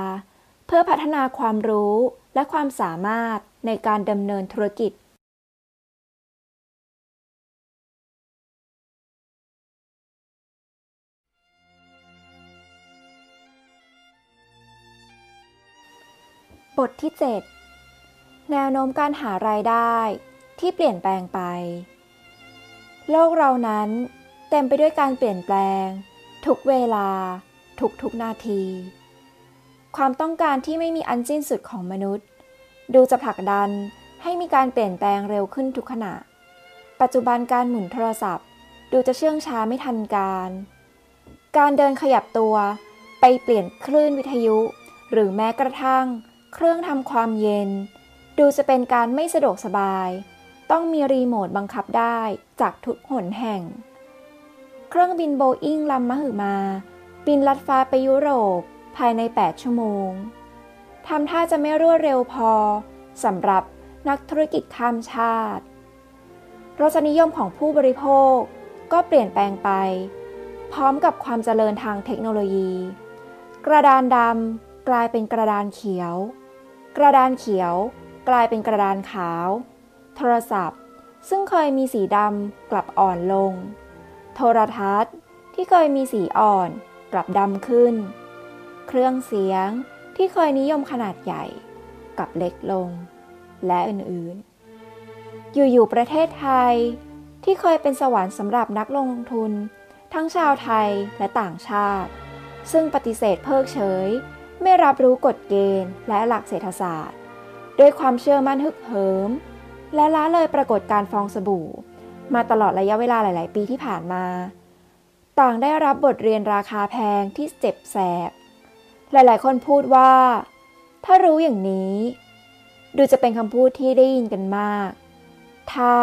เพื่อพัฒนาความรู้และความสามารถในการดำเนินธุรกิจ บทที่ 7 แนวโน้มการหารายได้ที่เปลี่ยนแปลงไป โลกเรานั้นเต็มไปด้วยการเปลี่ยนแปลง ทุกเวลา ทุกทุกนาที ความต้องการที่ไม่มีอันสิ้นสุดของมนุษย์ ดูจะผลักดันให้มีการเปลี่ยนแปลงเร็วขึ้นทุกขณะ ปัจจุบันการหมุนโทรศัพท์ ดูจะเชื่องช้าไม่ทันการ การเดินขยับตัวไปเปลี่ยนคลื่นวิทยุ หรือแม้กระทั่ง เครื่องทำความเย็น ดูจะเป็นการไม่สะดวกสบาย ต้องมีรีโมทบังคับได้จากทุกหนแห่ง เครื่องบินโบอิ้งลำมหึมา บินลัดฟ้าไปยุโรปภายใน 8 ชั่วโมงทำท่าจะไม่รวดเร็วพอสำหรับนักธุรกิจข้ามชาติ รสนิยมของผู้บริโภคก็เปลี่ยนแปลงไป พร้อมกับความเจริญทางเทคโนโลยี กระดานดำกลายเป็นกระดานเขียว กระดานเขียว กลายเป็นกระดานขาว โทรศัพท์ ซึ่งเคยมีสีดำกลับอ่อนลง โทรทัศน์ที่เคยมีสีอ่อนกลับดำขึ้น เครื่องเสียงที่เคยนิยมขนาดใหญ่กลับเล็กลง และอื่นๆ อยู่ๆประเทศไทยที่เคยเป็นสวรรค์สำหรับนักลงทุน ทั้งชาวไทยและต่างชาติ ซึ่งปฏิเสธเพิกเฉย ไม่รับรู้กฎเกณฑ์และหลักเศรษฐศาสตร์ ด้วยความเชื่อมั่นฮึกเหิม และละเลยปรากฏการฟองสบู่ มาตลอดระยะเวลาหลาย ๆ ปีที่ผ่านมา ต่างได้รับบทเรียนราคาแพงที่เจ็บแสบ หลาย ๆ คนพูดว่า ถ้ารู้อย่างนี้ ดูจะเป็นคำพูดที่ได้ยินกันมาก ถ้า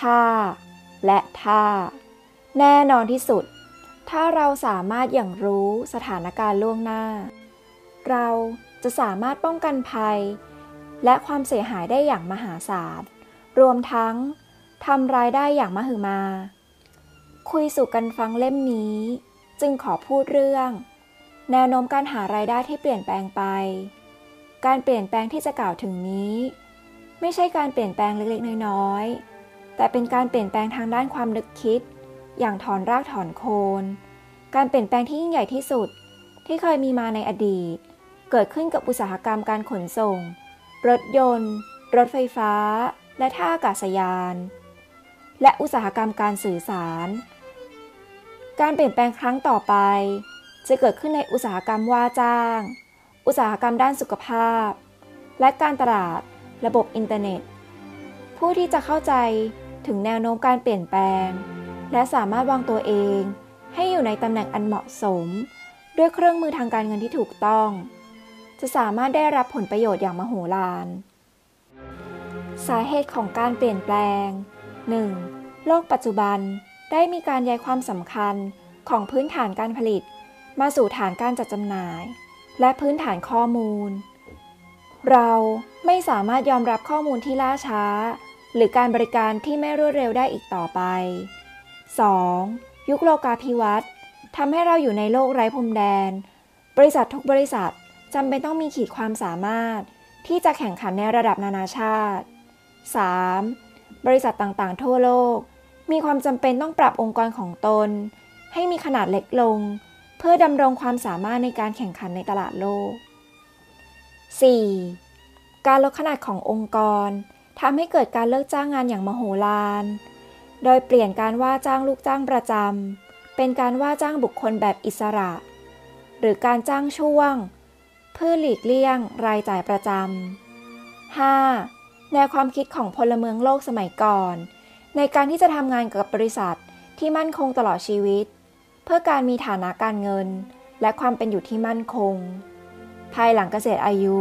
ถ้า และถ้า แน่นอนที่สุดถ้าเราสามารถอย่างรู้สถานการณ์ล่วงหน้า เราจะสามารถป้องกันภัย และความเสียหายได้อย่างมหาศาล รวมทั้งทำรายได้อย่างมหึมา คุยสู่กันฟังเล่มนี้ จึงขอพูดเรื่อง แนวโน้มการหารายได้ที่เปลี่ยนแปลงไป การเปลี่ยนแปลงที่จะกล่าวถึงนี้ ไม่ใช่การเปลี่ยนแปลงเล็กๆ น้อยๆ แต่เป็นการเปลี่ยนแปลงทางด้านความนึกคิด อย่างถอนรากถอนโคน การเปลี่ยนแปลงที่ยิ่งใหญ่ที่สุดที่เคยมีมาในอดีต เกิดขึ้นกับอุตสาหกรรมการขนส่ง รถยนต์ รถไฟฟ้า และท่าอากาศยาน และอุตสาหกรรมการสื่อสาร การเปลี่ยนแปลงครั้งต่อไป จะเกิดขึ้นในอุตสาหกรรมว่าจ้าง อุตสาหกรรมด้านสุขภาพ และการตลาดระบบอินเทอร์เน็ต ผู้ที่จะเข้าใจถึงแนวโน้มการเปลี่ยนแปลง และสามารถวางตัวเอง ให้อยู่ในตำแหน่งอันเหมาะสม ด้วยเครื่องมือทางการเงินที่ถูกต้อง จะสามารถได้รับผลประโยชน์อย่างมโหฬาร สาเหตุของการเปลี่ยนแปลง 1. โลกปัจจุบันได้มีการย้ายความสำคัญของพื้นฐานการผลิต มาสู่ฐานการจัดจำหน่าย และพื้นฐานข้อมูล เราไม่สามารถยอมรับข้อมูลที่ล่าช้า หรือการบริการที่ไม่รวดเร็วได้อีกต่อไป 2. ยุคโลกาภิวัตน์ทำให้เราอยู่ในโลกไร้พรมแดน บริษัททุกบริษัท จำเป็นต้องมีขีดความสามารถที่จะแข่งขันในระดับนานาชาติ 3. บริษัทต่างๆ ทั่วโลก มีความจำเป็นต้องปรับองค์กรของตน ให้มีขนาดเล็กลง เพื่อดำรงความสามารถในการแข่งขันในตลาดโลก 4. การลดขนาดขององค์กรทำให้เกิดการเลิกจ้างงานอย่างมโหฬารโดยเปลี่ยนการว่าจ้างลูกจ้างประจำเป็นการว่าจ้างบุคคลแบบอิสระ หรือการจ้างช่วง เพื่อหลีกเลี่ยงรายจ่ายประจำ 5. แนวความคิดของพลเมืองโลกสมัยก่อน ในการที่จะทำงานกับบริษัทที่มั่นคงตลอดชีวิต เพื่อการมีฐานะการเงิน และความเป็นอยู่ที่มั่นคง ภายหลังเกษียณอายุ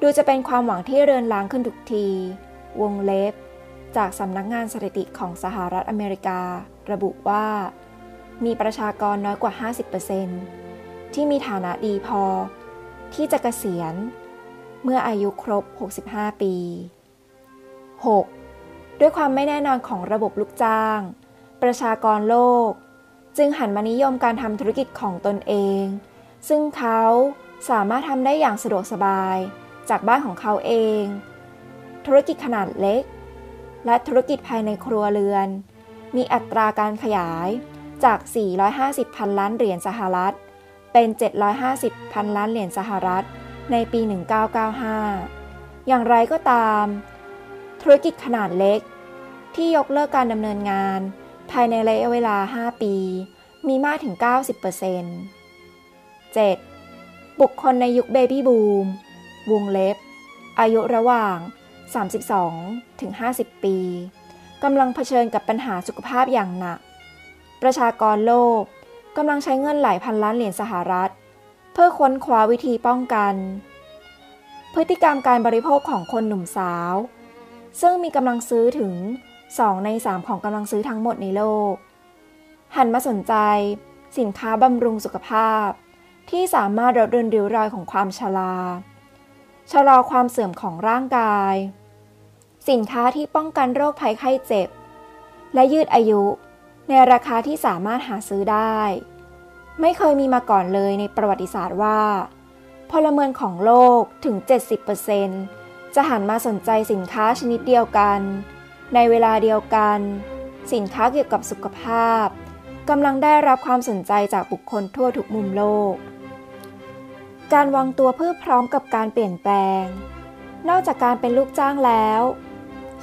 ดูจะเป็นความหวังที่เรือนรางขึ้นทุกที วงเล็บ จากสำนักงานสถิติของสหรัฐอเมริกา ระบุว่า มีประชากรน้อยกว่า 50%ที่มีฐานะดีพอ ที่จะเกษียณ เมื่ออายุครบ 65 ปี 6. ด้วยความไม่แน่นอนของระบบลูกจ้าง ประชากรโลก จึงหันมานิยมการทำธุรกิจของตนเอง ซึ่งเขาสามารถทำได้อย่างสะดวกสบายจากบ้านของเขาเอง ธุรกิจขนาดเล็ก และธุรกิจภายในครัวเรือน มีอัตราการขยายจาก 450พันล้านเหรียญสหรัฐ เป็น 750พันล้านเหรียญสหรัฐ ในปี 1995 อย่างไรก็ตาม ธุรกิจขนาดเล็ก ที่ยกเลิกการดำเนินงาน ภายในระยะเวลา 5 ปี มีมากถึง 90% 7. บุคคลในยุคเบบี้บูม วงเล็บ อายุระหว่าง 32 ถึง 50 ปี กำลังเผชิญกับปัญหาสุขภาพอย่างหนัก ประชากรโลก กำลังใช้เงินหลายพันล้านเหรียญสหรัฐ เพื่อค้นคว้าวิธีป้องกัน พฤติกรรมการบริโภคของคนหนุ่มสาว ซึ่งมีกำลังซื้อถึง 2 ใน 3 ของกำลังซื้อทั้งหมดในโลก หันมาสนใจ สินค้าบำรุงสุขภาพ ที่สามารถลดเรือนริ้วรอยของความชราชะลอความเสื่อมของร่างกาย สินค้าที่ป้องกันโรคภัยไข้เจ็บ และยืดอายุ ในราคาที่สามารถหาซื้อได้ ไม่เคยมีมาก่อนเลยในประวัติศาสตร์ว่า พลเมืองของโลกถึง 70%จะหันมาสนใจสินค้าชนิดเดียวกัน ในเวลาเดียวกัน สินค้าเกี่ยวกับสุขภาพกำลังได้รับความสนใจจากบุคคลทั่วทุกมุมโลก การวางตัวเพื่อพร้อมกับการเปลี่ยนแปลง นอกจากการเป็นลูกจ้างแล้ว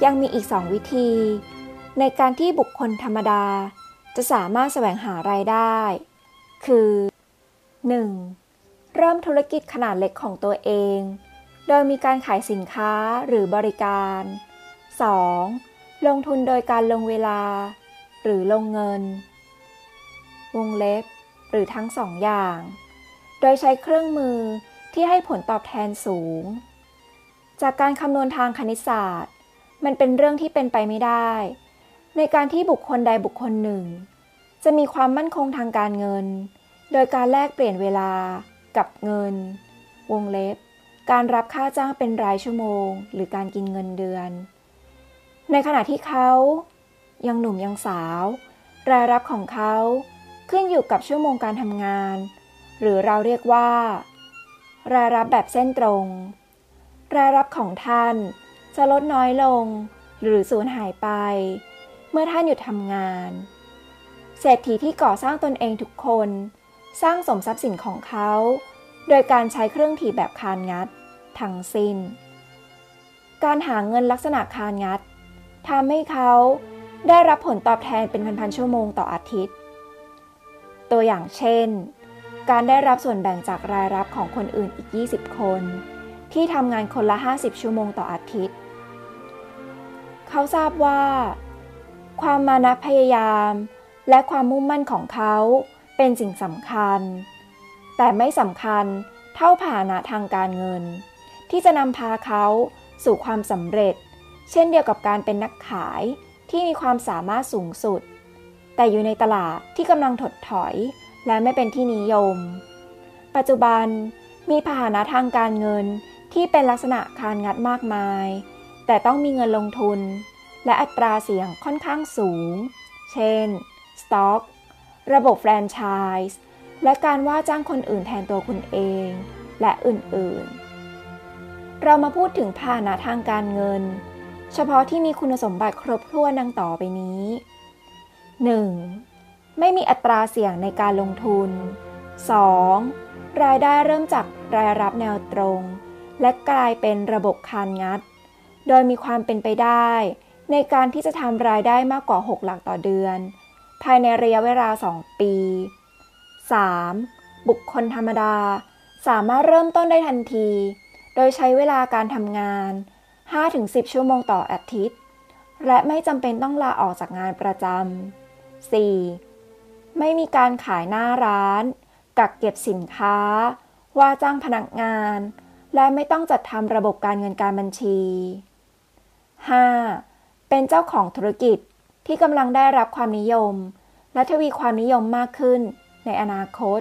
ยังมีอีกสองวิธี ในการที่บุคคลธรรมดาจะสามารถแสวงหารายได้ คือ 1. เริ่มธุรกิจขนาดเล็กของตัวเอง โดยมีการขายสินค้าหรือบริการ 2. ลงทุนโดยการลงเวลา หรือลงเงิน วงเล็บ หรือทั้งสองอย่าง โดยใช้เครื่องมือที่ให้ผลตอบแทนสูง จากการคำนวณทางคณิตศาสตร์ มันเป็นเรื่องที่เป็นไปไม่ได้ ในการที่บุคคลใดบุคคลหนึ่ง จะมีความมั่นคงทางการเงิน โดยการแลกเปลี่ยนเวลากับเงิน วงเล็บ การรับค่าจ้างเป็นรายชั่วโมง หรือการกินเงินเดือน ในขณะที่เขายังหนุ่มยังสาว รายรับของเขาขึ้นอยู่กับชั่วโมงการทำงาน หรือเราเรียกว่า รายรับแบบเส้นตรง รายรับของท่าน จะลดน้อยลง หรือสูญหายไป เมื่อท่านหยุดทำงาน เศรษฐีที่ก่อสร้างตนเองทุกคน สร้างสมทรัพย์สินของเขา โดยการใช้เครื่องถีบแบบคานงัด ทั้งสิ้น การหาเงินลักษณะคานงัดทำให้เขาได้รับผลตอบแทนเป็นพันๆชั่วโมงต่ออาทิตย์ ตัวอย่างเช่น การได้รับส่วนแบ่งจากรายรับของคนอื่นอีก 20 คน ที่ทำงานคนละ 50 ชั่วโมงต่ออาทิตย์ เขาทราบว่า ความมานะพยายาม และความมุ่งมั่นของเขาเป็นสิ่งสำคัญ แต่ไม่สำคัญเท่าฐานะทางการเงิน ที่จะนำพาเขาสู่ความสำเร็จ เช่นเดียวกับการเป็นนักขายที่มีความสามารถสูงสุด แต่อยู่ในตลาดที่กำลังถดถอยและไม่เป็นที่นิยม ปัจจุบันมีพาหนะทางการเงินที่เป็นลักษณะคานงัดมากมาย แต่ต้องมีเงินลงทุน และอัตราเสี่ยงค่อนข้างสูง เช่น สต็อก ระบบแฟรนไชส์ และการว่าจ้างคนอื่นแทนตัวคุณเอง และอื่นๆ เรามาพูดถึงพาหนะทางการเงิน เฉพาะที่มีคุณสมบัติครบถ้วนดังต่อไปนี้ 1. ไม่มีอัตราเสี่ยงในการลงทุน 2. รายได้เริ่มจากรายรับแนวตรง และกลายเป็นระบบคานงัด โดยมีความเป็นไปได้ ในการที่จะทำรายได้มากกว่า 6 หลักต่อเดือน ภายในระยะเวลา 2 ปี 3. บุคคลธรรมดา สามารถเริ่มต้นได้ทันที โดยใช้เวลาการทำงาน 5-10 ชั่วโมงต่ออาทิตย์ และไม่จำเป็นต้องลาออกจากงานประจำ 4. ไม่มีการขายหน้าร้าน กักเก็บสินค้า ว่าจ้างพนักงาน และไม่ต้องจัดทำระบบการเงินการบัญชี 5. เป็นเจ้าของธุรกิจที่กำลังได้รับความนิยม และทวีความนิยมมากขึ้นในอนาคต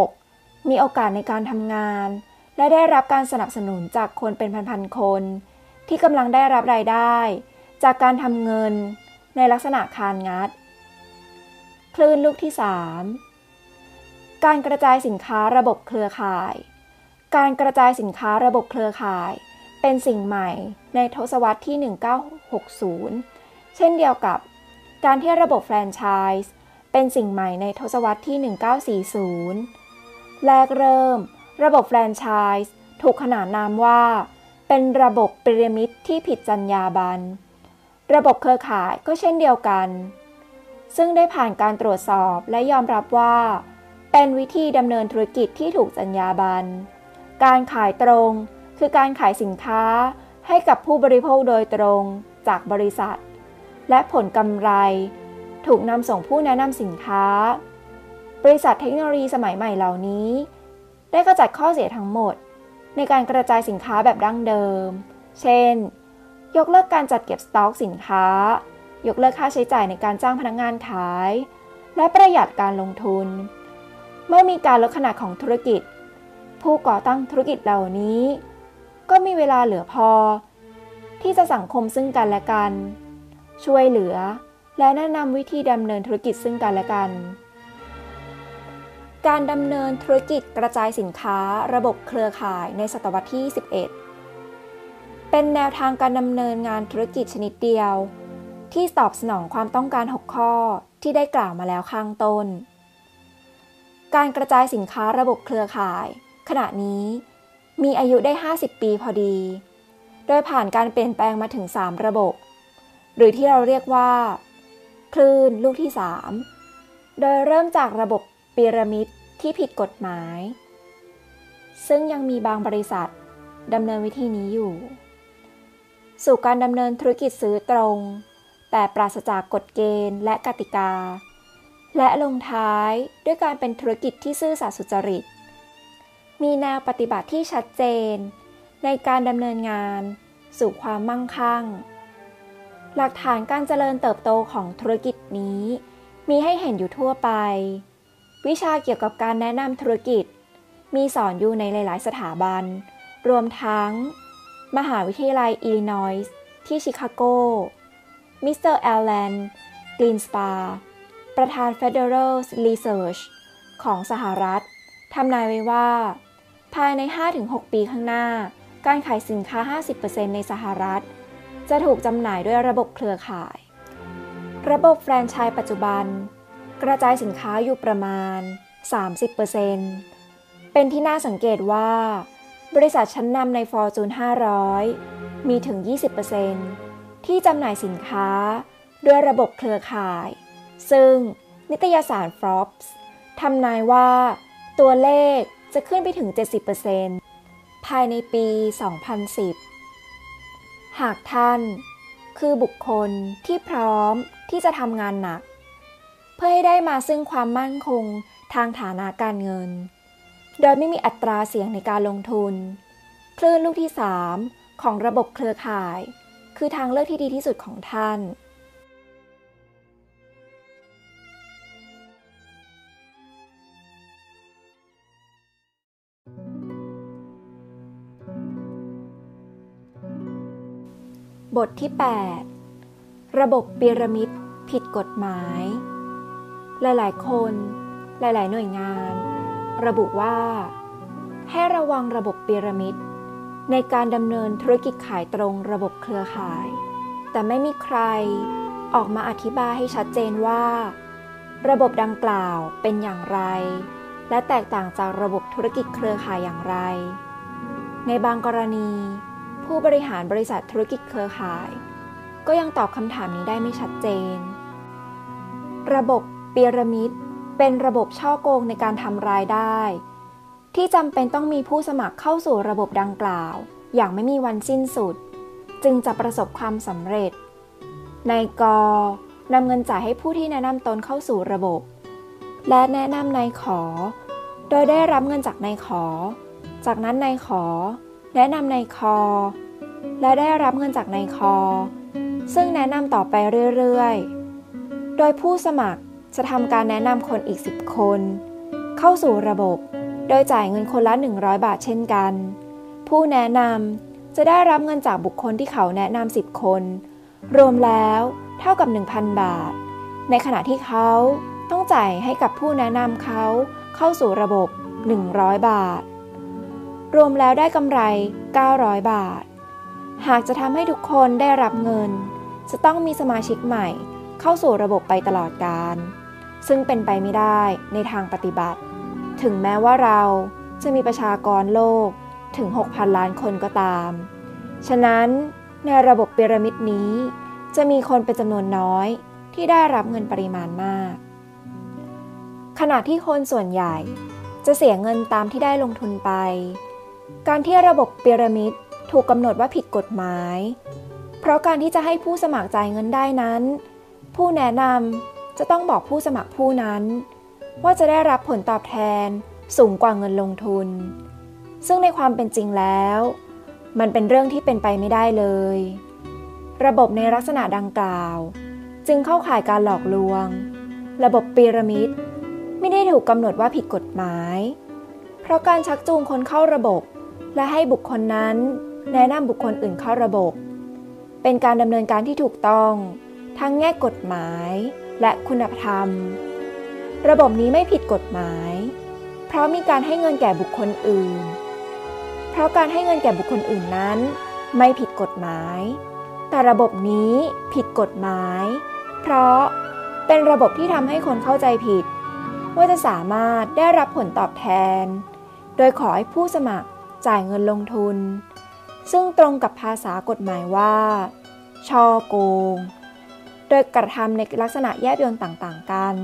6. มีโอกาสในการทำงาน และได้รับการสนับสนุนจากคนเป็นพันๆคน ที่กำลังได้รับรายได้ จากการทำเงินในลักษณะคานงัด คลื่นลูกที่ 3 การกระจายสินค้าระบบเครือข่าย การกระจายสินค้าระบบเครือข่าย เป็นสิ่งใหม่ในทศวรรษที่ 1960 เช่นเดียวกับการที่ระบบแฟรนไชส์เป็นสิ่งใหม่ในทศวรรษที่ 1940 แรกเริ่ม ระบบแฟรนไชส์ถูกขนานนามว่า เป็นระบบพีระมิดที่ผิดจรรยาบรรณ ระบบเครือข่ายก็เช่นเดียวกัน ซึ่งได้ผ่านการตรวจสอบและยอมรับว่า เป็นวิธีดำเนินธุรกิจที่ถูกจรรยาบรรณ การขายตรง คือการขายสินค้าให้กับผู้บริโภคโดยตรงจากบริษัท และผลกำไร ถูกนำส่งผู้แนะนำสินค้า บริษัทเทคโนโลยีสมัยใหม่เหล่านี้ ได้กระจัดข้อเสียทั้งหมด ในการกระจายสินค้าแบบดั้งเดิม เช่น ยกเลิกการจัดเก็บสต็อกสินค้า ยกเลิกค่าใช้จ่ายในการจ้างพนักงงานขาย และประหยัดการลงทุน เมื่อมีการลดขนาดของธุรกิจ ผู้ก่อตั้งธุรกิจเหล่านี้ ก็มีเวลาเหลือพอ ที่จะสังคมซึ่งกันและกัน ช่วยเหลือและแนะนำวิธีดำเนินธุรกิจซึ่งกันและกัน การดำเนินธุรกิจกระจายสินค้าระบบเครือข่ายในศตวรรษที่ 11 เป็นแนวทางการดำเนินงานธุรกิจชนิดเดียว ที่ตอบสนองความต้องการ 6 ข้อที่ได้กล่าวมาแล้วข้างต้น การกระจายสินค้าระบบเครือข่าย ขณะนี้ มีอายุได้ 50 ปีพอดี โดยผ่านการเปลี่ยนแปลงมาถึง 3 ระบบ หรือที่เราเรียกว่า คลื่นลูกที่ 3 โดยเริ่มจากระบบพีระมิดที่ผิดกฎหมาย ซึ่งยังมีบางบริษัทดำเนินวิธีนี้อยู่ สู่การดำเนินธุรกิจซื้อตรง แต่ปราศจากกฎเกณฑ์และกติกา และลงท้ายด้วยการเป็นธุรกิจที่ซื่อสัตย์สุจริต มีแนวปฏิบัติที่ชัดเจน ในการดำเนินงาน สู่ความมั่งคั่ง หลักฐานการเจริญเติบโตของธุรกิจนี้ มีให้เห็นอยู่ทั่วไป วิชาเกี่ยวกับการแนะนำธุรกิจ มีสอนอยู่ในหลาย ๆ สถาบัน รวมทั้ง มหาวิทยาลัยอิลลินอยส์ที่ชิคาโก มิสเตอร์ Alan Greenspan ประธาน Federal Research ของสหรัฐทำนายไว้ว่า ภายใน 5-6 ปีข้างหน้า การขายสินค้า 50%ในสหรัฐ จะถูกจำหน่ายด้วยระบบเครือข่าย ระบบแฟรนไชส์ปัจจุบัน กระจายสินค้าอยู่ประมาณ 30%เป็นที่น่าสังเกตว่า บริษัทชั้นนำใน Fortune 500 มีถึง 20%ที่จำหน่ายสินค้าด้วยระบบเครือข่าย ซึ่งนิตยสาร Forbes ทำนายว่าตัวเลข จะขึ้นไปถึง 70%ภายในปี 2010 หากท่านคือบุคคลที่พร้อมที่จะทำงานหนัก เพื่อให้ได้มาซึ่งความมั่นคงทางฐานะการเงิน โดยไม่มีอัตราเสี่ยงในการลงทุน คลื่นลูกที่ 3 ของระบบเครือข่าย คือทางเลือกที่ดีที่สุดของท่าน บทที่ 8 ระบบปีระมิดผิดกฎหมาย หลาย ๆ คน หลาย ๆ หน่วยงาน ระบุว่า ให้ระวังระบบปีระมิดในการดำเนินธุรกิจขายตรงระบบเครือข่าย แต่ไม่มีใครออกมาอธิบายให้ชัดเจนว่า ระบบดังกล่าวเป็นอย่างไร และแตกต่างจากระบบธุรกิจเครือข่ายอย่างไร ในบางกรณี ผู้บริหารบริษัทธุรกิจเครือข่าย ก็ยังตอบคำถามนี้ได้ไม่ชัดเจน ระบบปีระมิดเป็นระบบช่อโกงในการทำรายได้ ที่จำเป็นต้องมีผู้สมัครเข้าสู่ระบบดังกล่าว อย่างไม่มีวันสิ้นสุด จึงจะประสบความสำเร็จนายกนำเงินจ่ายให้ผู้ที่แนะนำตนเข้าสู่ระบบ และแนะนำนายขอ โดยได้รับเงินจากนายขอ จากนั้นนายขอ แนะนำในคอ และได้รับเงินจากในคอ ซึ่งแนะนำต่อไปเรื่อยๆ โดยผู้สมัครจะทำการแนะนำคนอีก 10 คน เข้าสู่ระบบ โดยจ่ายเงินคนละ 100 บาทเช่นกัน ผู้แนะนำจะได้รับเงินจากบุคคลที่เขาแนะนำ10 คน รวมแล้วเท่ากับ 1,000 บาท ในขณะที่เขาต้องจ่ายให้กับผู้แนะนำเขาเข้าสู่ระบบ 100 บาท รวมแล้วได้กำไร 900 บาท หากจะทำให้ทุกคนได้รับเงิน จะต้องมีสมาชิกใหม่เข้าสู่ระบบไปตลอดกาลซึ่งเป็นไปไม่ได้ในทางปฏิบัติ ถึงแม้ว่าเราจะมีประชากรโลกถึง 6,000 ล้านคนก็ตาม ฉะนั้นในระบบพีระมิดนี้ จะมีคนเป็นจำนวนน้อยที่ได้รับเงินปริมาณมาก ขณะที่คนส่วนใหญ่จะเสียเงินตามที่ได้ลงทุนไป การที่ระบบพีระมิด ถูกกำหนดว่าผิดกฎหมาย เพราะการที่จะให้ผู้สมัครจ่ายเงินได้นั้น ผู้แนะนำจะต้องบอกผู้สมัครผู้นั้น ว่าจะได้รับผลตอบแทนสูงกว่าเงินลงทุน ซึ่งในความเป็นจริงแล้ว มันเป็นเรื่องที่เป็นไปไม่ได้เลย ระบบในลักษณะดังกล่าว จึงเข้าข่ายการหลอกลวง ระบบพีระมิดไม่ได้ถูกกำหนดว่าผิดกฎหมาย เพราะการชักจูงคนเข้าระบบและให้บุคคลนั้น แนะนำบุคคลอื่นเข้าระบบ เป็นการดำเนินการที่ถูกต้อง ทั้งแง่กฎหมายและคุณธรรม ระบบนี้ไม่ผิดกฎหมาย เพราะมีการให้เงินแก่บุคคลอื่น เพราะการให้เงินแก่บุคคลอื่นนั้น ไม่ผิดกฎหมาย แต่ระบบนี้ผิดกฎหมาย เพราะเป็นระบบที่ทำให้คนเข้าใจผิด ว่าจะสามารถได้รับผลตอบแทน โดยขอให้ผู้สมัครจ่ายเงินลงทุน ซึ่งตรงกับภาษากฎหมายว่า ช่อโกง โดยกระทำในลักษณะแยบยลต่างๆกัน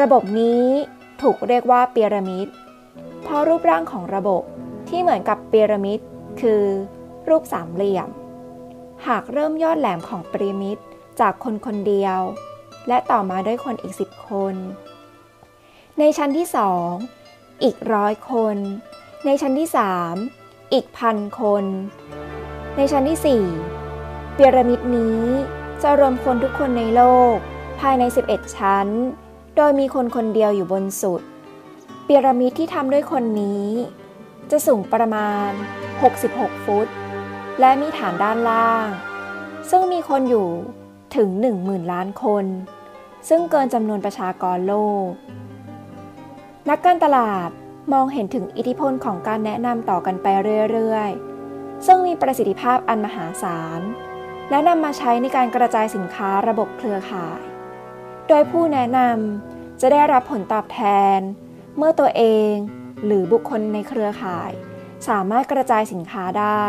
ระบบนี้ถูกเรียกว่าพีระมิด เพราะรูปร่างของระบบที่เหมือนกับพีระมิด คือรูปสามเหลี่ยม หากเริ่มยอดแหลมของพีระมิดจากคนคนเดียว และต่อมาด้วยคนอีกสิบคน ในชั้นที่สองอีกร้อยคน ในชั้นที่ 3 อีกพันคน ในชั้นที่ 4 พีระมิดนี้จะรวมคนทุกคนในโลก ภายใน 11 ชั้น โดยมีคนคนเดียวอยู่บนสุดพีระมิดที่ทำด้วยคนนี้ จะสูงประมาณ 66 ฟุต และมีฐานด้านล่าง ซึ่งมีคนอยู่ถึง 10,000 ล้านคน ซึ่งเกินจำนวนประชากรโลก นักการตลาด มองเห็นถึงอิทธิพลของการแนะนำต่อกันไปเรื่อยๆ ซึ่งมีประสิทธิภาพอันมหาศาล และนำมาใช้ในการกระจายสินค้าระบบเครือข่าย โดยผู้แนะนำจะได้รับผลตอบแทน เมื่อตัวเองหรือบุคคลในเครือข่าย สามารถกระจายสินค้าได้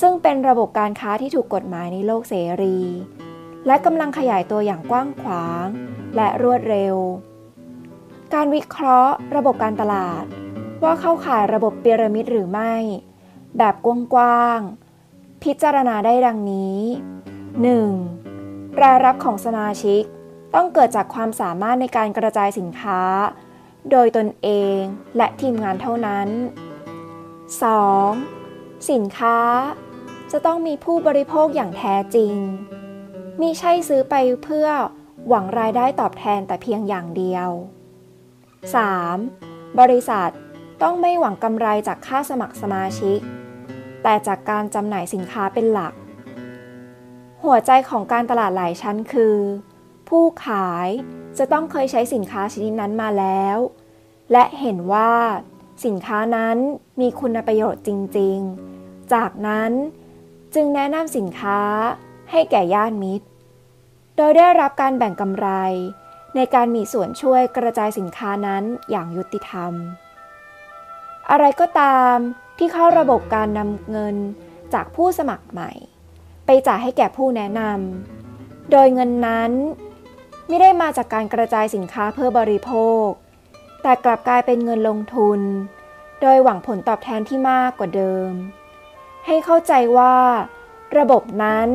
ซึ่งเป็นระบบการค้าที่ถูกกฎหมายในโลกเสรี และกำลังขยายตัวอย่างกว้างขวาง และรวดเร็ว การวิเคราะห์ ระบบการตลาด ว่าเข้าข่ายระบบพีระมิดหรือไม่ แบบกว้างๆ พิจารณาได้ดังนี้ 1. รายรับของสมาชิกต้องเกิดจากความสามารถในการกระจายสินค้า โดยตนเองและทีมงานเท่านั้น 2. สินค้าจะต้องมีผู้บริโภคอย่างแท้จริงมิใช่ซื้อไปเพื่อหวังรายได้ตอบแทนแต่เพียงอย่างเดียว 3. บริษัทต้องไม่หวังกำไรจากค่าสมัครสมาชิก แต่จากการจำหน่ายสินค้าเป็นหลัก หัวใจของการตลาดหลายชั้นคือ ผู้ขายจะต้องเคยใช้สินค้าชนิดนั้นมาแล้ว และเห็นว่าสินค้านั้นมีคุณประโยชน์จริง ๆ จากนั้นจึงแนะนำสินค้าให้แก่ญาติมิตร โดยได้รับการแบ่งกำไร ในการมีส่วนช่วยกระจายสินค้านั้นอย่างยุติธรรม อะไรก็ตามที่เข้าระบบการนำเงินจากผู้สมัครใหม่ ไปจ่ายให้แก่ผู้แนะนำโดยเงินนั้นไม่ได้มาจากการกระจายสินค้าเพื่อบริโภค แต่กลับกลายเป็นเงินลงทุน โดยหวังผลตอบแทนที่มากกว่าเดิม ให้เข้าใจว่า ระบบนั้น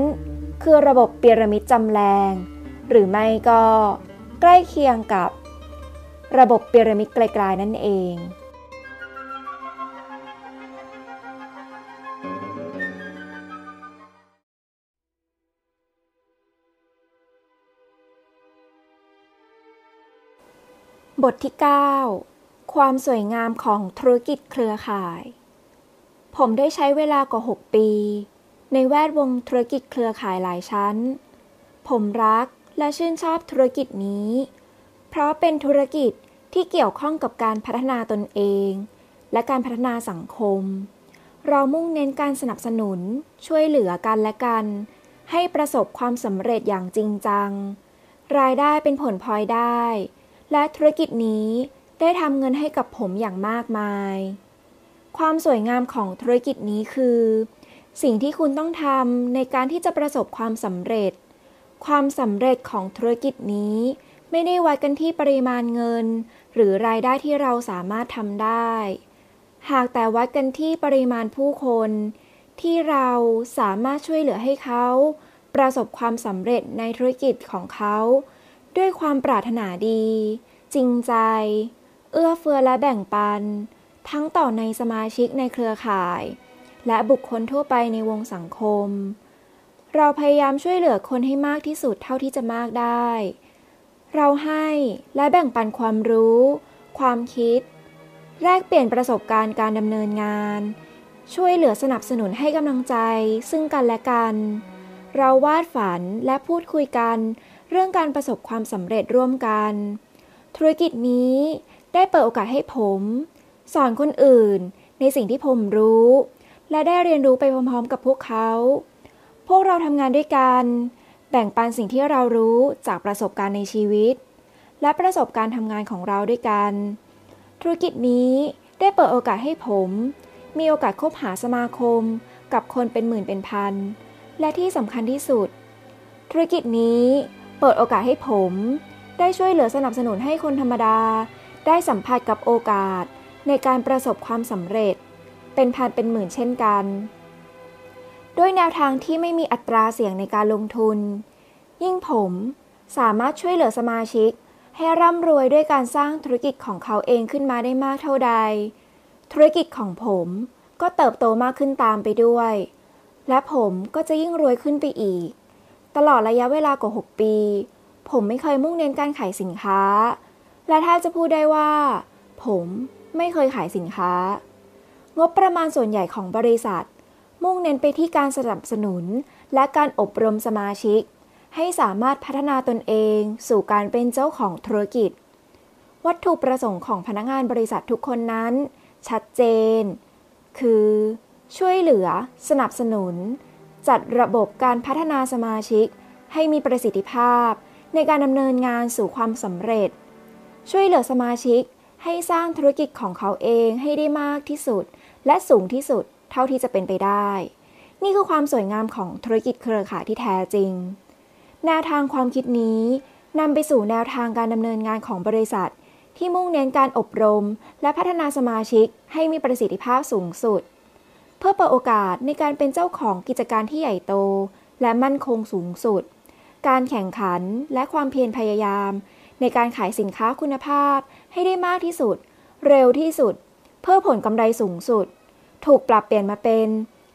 คือระบบพีระมิดจำแรง หรือไม่ก็ ใกล้เคียงกับระบบพีระมิดไกลๆนั่นเอง บทที่ 9 ความสวยงามของธุรกิจเครือข่าย ผมได้ใช้เวลากว่า 6 ปี ในแวดวงธุรกิจเครือข่ายหลายชั้น ผมรัก และชื่นชอบธุรกิจนี้ เพราะเป็นธุรกิจที่เกี่ยวข้องกับการพัฒนาตนเอง และการพัฒนาสังคม เรามุ่งเน้นการสนับสนุน ช่วยเหลือกันและกัน ให้ประสบความสำเร็จอย่างจริงจัง รายได้เป็นผลพลอยได้ และธุรกิจนี้ได้ทำเงินให้กับผมอย่างมากมาย ความสวยงามของธุรกิจนี้คือ สิ่งที่คุณต้องทำในการที่จะประสบความสำเร็จ ความสำเร็จของธุรกิจนี้ ไม่ได้วัดกันที่ปริมาณเงิน หรือรายได้ที่เราสามารถทำได้ หากแต่วัดกันที่ปริมาณผู้คน ที่เราสามารถช่วยเหลือให้เขา ประสบความสำเร็จในธุรกิจของเขา ด้วยความปรารถนาดี จริงใจ เอื้อเฟื้อและแบ่งปัน ทั้งต่อในสมาชิกในเครือข่าย และบุคคลทั่วไปในวงสังคม เราพยายามช่วยเหลือคนให้มากที่สุดเท่าที่จะมากได้ เราให้และแบ่งปันความรู้ ความคิด แลกเปลี่ยนประสบการณ์การดำเนินงาน ช่วยเหลือสนับสนุนให้กำลังใจ ซึ่งกันและกัน เราวาดฝันและพูดคุยกัน เรื่องการประสบความสำเร็จร่วมกัน ธุรกิจนี้ได้เปิดโอกาสให้ผม สอนคนอื่นในสิ่งที่ผมรู้ และได้เรียนรู้ไปพร้อมๆกับพวกเขา พวกเราทำงานด้วยกัน แบ่งปันสิ่งที่เรารู้จากประสบการณ์ในชีวิต และประสบการณ์ทำงานของเราด้วยกัน ธุรกิจนี้ได้เปิดโอกาสให้ผม มีโอกาสคบหาสมาคม กับคนเป็นหมื่นเป็นพัน และที่สำคัญที่สุด ธุรกิจนี้เปิดโอกาสให้ผม ได้ช่วยเหลือสนับสนุนให้คนธรรมดา ได้สัมผัสกับโอกาสในการประสบความสำเร็จ เป็นพันเป็นหมื่นเช่นกัน ด้วยแนวทางที่ไม่มีอัตราเสี่ยงในการลงทุน ยิ่งผมสามารถช่วยเหลือสมาชิก ให้ร่ำรวยด้วยการสร้างธุรกิจของเขาเองขึ้นมาได้มากเท่าใด ธุรกิจของผมก็เติบโตมากขึ้นตามไปด้วย และผมก็จะยิ่งรวยขึ้นไปอีก ตลอดระยะเวลากว่า 6 ปี ผมไม่เคยมุ่งเน้นการขายสินค้า และถ้าจะพูดได้ว่า ผมไม่เคยขายสินค้า งบประมาณส่วนใหญ่ของบริษัท มุ่งเน้นไปที่การสนับสนุน และการอบรมสมาชิก ให้สามารถพัฒนาตนเอง สู่การเป็นเจ้าของธุรกิจ วัตถุประสงค์ของพนักงานบริษัททุกคนนั้น ชัดเจน คือ ช่วยเหลือ สนับสนุน จัดระบบการพัฒนาสมาชิก ให้มีประสิทธิภาพ ในการดำเนินงานสู่ความสำเร็จ ช่วยเหลือสมาชิกให้สร้างธุรกิจของเขาเองให้ได้มากที่สุด และสูงที่สุด เท่าที่จะเป็นไปได้ นี่คือความสวยงามของธุรกิจเครือข่ายที่แท้จริง แนวทางความคิดนี้นำไปสู่แนวทางการดำเนินงานของบริษัท ที่มุ่งเน้นการอบรม และพัฒนาสมาชิกให้มีประสิทธิภาพสูงสุด เพื่อเปิดโอกาสในการเป็นเจ้าของกิจการที่ใหญ่โต และมั่นคงสูงสุด การแข่งขันและความเพียรพยายาม ในการขายสินค้าคุณภาพให้ได้มากที่สุด เร็วที่สุด เพื่อผลกำไรสูงสุด ถูกปรับเปลี่ยนมาเป็น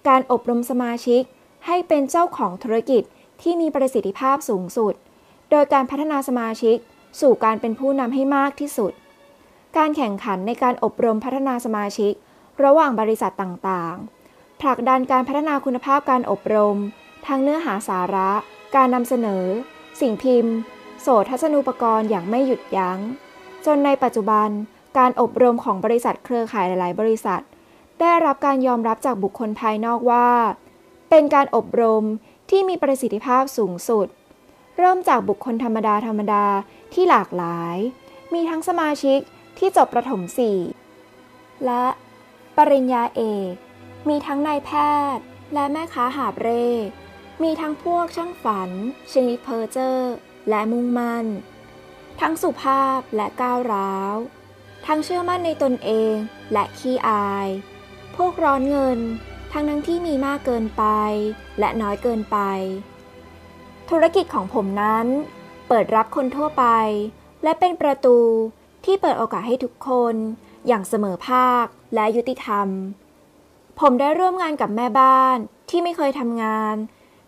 การอบรมสมาชิก ให้เป็นเจ้าของธุรกิจที่มีประสิทธิภาพสูงสุด โดยการพัฒนาสมาชิก สู่การเป็นผู้นำให้มากที่สุด การแข่งขันในการอบรมพัฒนาสมาชิก ระหว่างบริษัทต่างๆ ผลักดันการพัฒนาคุณภาพการอบรม ทั้งเนื้อหาสาระ การนำเสนอ สิ่งพิมพ์ โสทัศนูปกรณ์อย่างไม่หยุดยัง้ง จนในปัจจุบัน การอบรมของบริษัทเครือข่ายหลาย ๆ บริษัท ได้รับการยอมรับจากบุคคลภายนอกว่า เป็นการอบรมที่มีประสิทธิภาพสูงสุด เริ่มจากบุคคลธรรมดาธรรมดาที่หลากหลาย มีทั้งสมาชิกที่จบประถมสี่และปริญญาเอก มีทั้งนายแพทย์ และแม่ค้าหาบเร่ มีทั้งพวกช่างฝัน ชนิดเพอเจอร์ และมุ่งมั่น ทั้งสุภาพและก้าวร้าว ทั้งเชื่อมั่นในตนเองและขี้อาย พวกร้อนเงิน ทั้งนั้นที่มีมากเกินไป และน้อยเกินไป ธุรกิจของผมนั้น เปิดรับคนทั่วไป และเป็นประตูที่เปิดโอกาสให้ทุกคนอย่างเสมอภาคและยุติธรรม ผมได้ร่วมงานกับแม่บ้านที่ไม่เคยทำงาน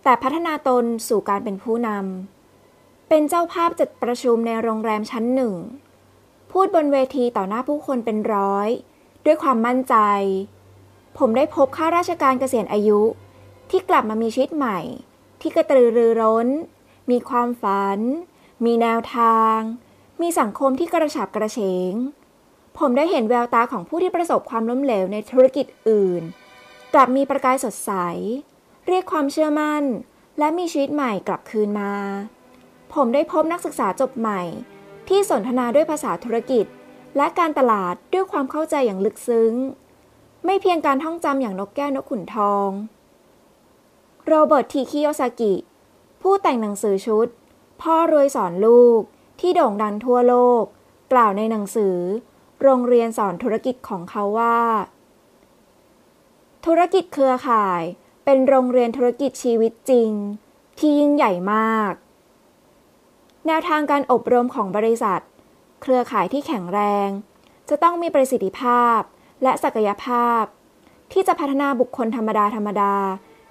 แต่พัฒนาตนสู่การเป็นผู้นำ เป็นเจ้าภาพจัดประชุมในโรงแรมชั้นหนึ่ง พูดบนเวทีต่อหน้าผู้คนเป็นร้อย ด้วยความมั่นใจ ผมได้พบข้าราชการเกษียณอายุ ที่กลับมามีชีวิตใหม่ ที่กระตือรือร้น มีความฝัน มีแนวทาง มีสังคมที่กระฉับกระเฉง ผมได้เห็นแววตาของผู้ที่ประสบความล้มเหลวในธุรกิจอื่น กลับมีประกายสดใส เรียกความเชื่อมั่น และมีชีวิตใหม่กลับคืนมา ผมได้พบนักศึกษาจบใหม่ ที่สนทนาด้วยภาษาธุรกิจ และการตลาดด้วยความเข้าใจอย่างลึกซึ้ง ไม่เพียงการท่องจำอย่างนกแก้วนกขุนทอง โรเบิร์ตทีคิโอซากิ ผู้แต่งหนังสือชุด พ่อรวยสอนลูกที่โด่งดังทั่วโลก กล่าวในหนังสือ โรงเรียนสอนธุรกิจของเขาว่า ธุรกิจเครือข่ายเป็นโรงเรียนธุรกิจชีวิตจริง ที่ยิ่งใหญ่มาก แนวทางการอบรมของบริษัท เครือข่ายที่แข็งแรง จะต้องมีประสิทธิภาพ และศักยภาพ ที่จะพัฒนาบุคคลธรรมดาธรรมดา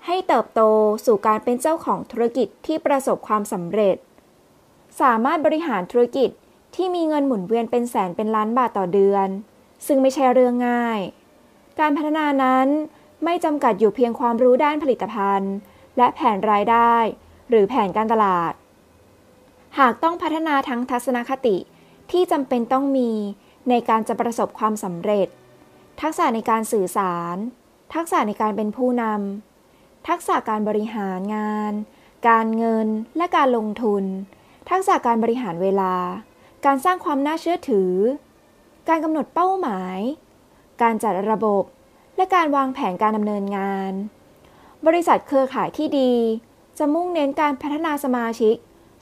ให้เติบโตสู่การเป็นเจ้าของธุรกิจที่ประสบความสำเร็จ สามารถบริหารธุรกิจที่มีเงินหมุนเวียนเป็นแสนเป็นล้านบาทต่อเดือน ซึ่งไม่ใช่เรื่องง่าย การพัฒนานั้นไม่จำกัดอยู่เพียงความรู้ด้านผลิตภัณฑ์ และแผนรายได้ หรือแผนการตลาด หากต้องพัฒนาทั้งทัศนคติที่จำเป็นต้องมีในการจะประสบความสำเร็จ ทักษะในการสื่อสาร ทักษะในการเป็นผู้นำ ทักษะการบริหารงาน การเงินและการลงทุน ทักษะการบริหารเวลา การสร้างความน่าเชื่อถือ การกำหนดเป้าหมาย การจัดระบบ และการวางแผนการดำเนินงาน บริษัทเครือข่ายที่ดี จะมุ่งเน้นการพัฒนาสมาชิก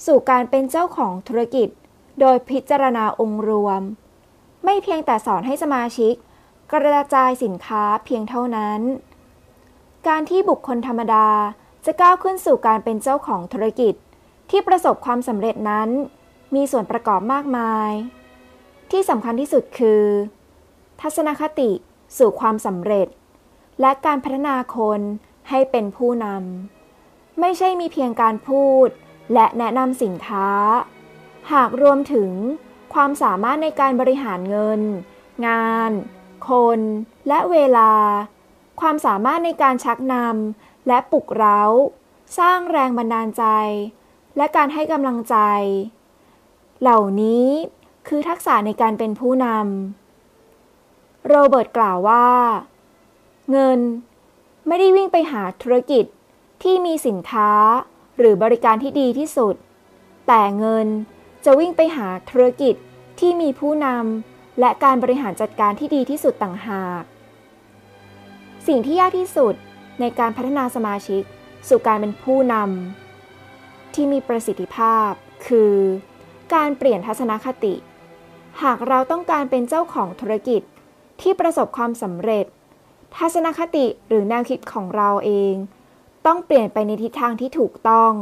สู่การเป็นเจ้าของธุรกิจ โดยพิจารณาองค์รวม ไม่เพียงแต่สอนให้สมาชิก กระจายสินค้าเพียงเท่านั้น การที่บุคคลธรรมดาจะก้าวขึ้นสู่การเป็นเจ้าของธุรกิจ ที่ประสบความสำเร็จนั้น มีส่วนประกอบมากมาย ที่สำคัญที่สุดคือ ทัศนคติสู่ความสำเร็จ และการพัฒนาคนให้เป็นผู้นำไม่ใช่มีเพียงการพูดและแนะนำสินค้า หากรวมถึงความสามารถในการบริหารเงิน งาน คนและเวลา ความสามารถในการชักนำและปลุกเร้า สร้างแรงบันดาลใจ และการให้กำลังใจ เหล่านี้คือทักษะในการเป็นผู้นำโรเบิร์ตกล่าวว่า เงินไม่ได้วิ่งไปหาธุรกิจที่มีสินค้าหรือบริการที่ดีที่สุด แต่เงินจะวิ่งไปหาธุรกิจที่มีผู้นำ และการบริหารจัดการที่ดีที่สุดต่างหาก สิ่งที่ยากที่สุดในการพัฒนาสมาชิก สู่การเป็นผู้นำที่มีประสิทธิภาพ คือ การเปลี่ยนทัศนคติ หากเราต้องการเป็นเจ้าของธุรกิจที่ประสบความสำเร็จ ทัศนคติหรือแนวคิดของเราเอง ต้องเปลี่ยนไปในทิศทางที่ถูกต้อง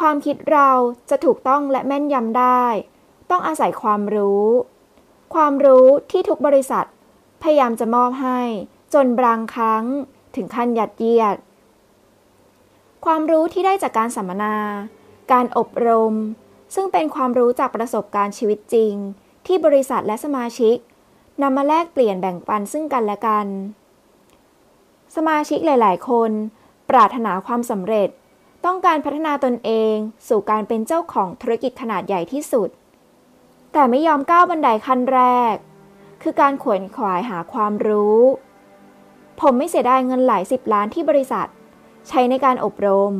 ความคิดเราจะถูกต้องและแม่นยำได้ ต้องอาศัยความรู้ ความรู้ที่ทุกบริษัท พยายามจะมอบให้ จนบางครั้งถึงขั้นยัดเยียด ความรู้ที่ได้จากการสัมมนา การอบรม ซึ่งเป็นความรู้จากประสบการณ์ชีวิตจริง ที่บริษัทและสมาชิกนำมาแลกเปลี่ยนแบ่งปันซึ่งกันและกัน สมาชิกหลาย ๆ คน ปรารถนาความสำเร็จ ต้องการพัฒนาตนเอง สู่การเป็นเจ้าของธุรกิจขนาดใหญ่ที่สุด แต่ไม่ยอมก้าวบันไดขั้นแรก คือการขวนขวายหาความรู้ ผมไม่เสียดายเงินหลายสิบล้านที่บริษัท ใช้ในการอบรม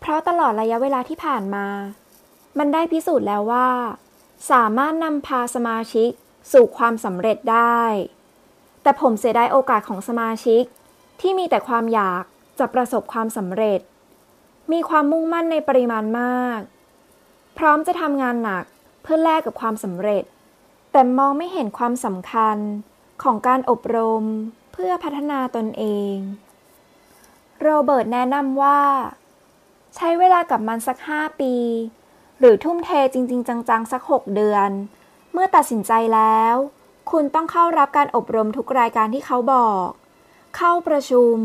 เพราะตลอดระยะเวลาที่ผ่านมา มันได้พิสูจน์แล้วว่า สามารถนำพาสมาชิกสู่ความสำเร็จได้ แต่ผมเสียดายโอกาสของสมาชิก ที่มีแต่ความอยากจะประสบความสำเร็จ มีความมุ่งมั่นในปริมาณมาก พร้อมจะทำงานหนัก เพื่อแลกกับความสำเร็จ แต่มองไม่เห็นความสำคัญของการอบรมเพื่อพัฒนาตนเอง โรเบิร์ตแนะนำว่า ใช้เวลากับมันสักห้าปี หรือทุ่มเทจริง ๆ จัง ๆ สักหกเดือน เมื่อตัดสินใจแล้ว คุณต้องเข้ารับการอบรมทุกรายการที่เขาบอก เข้าประชุม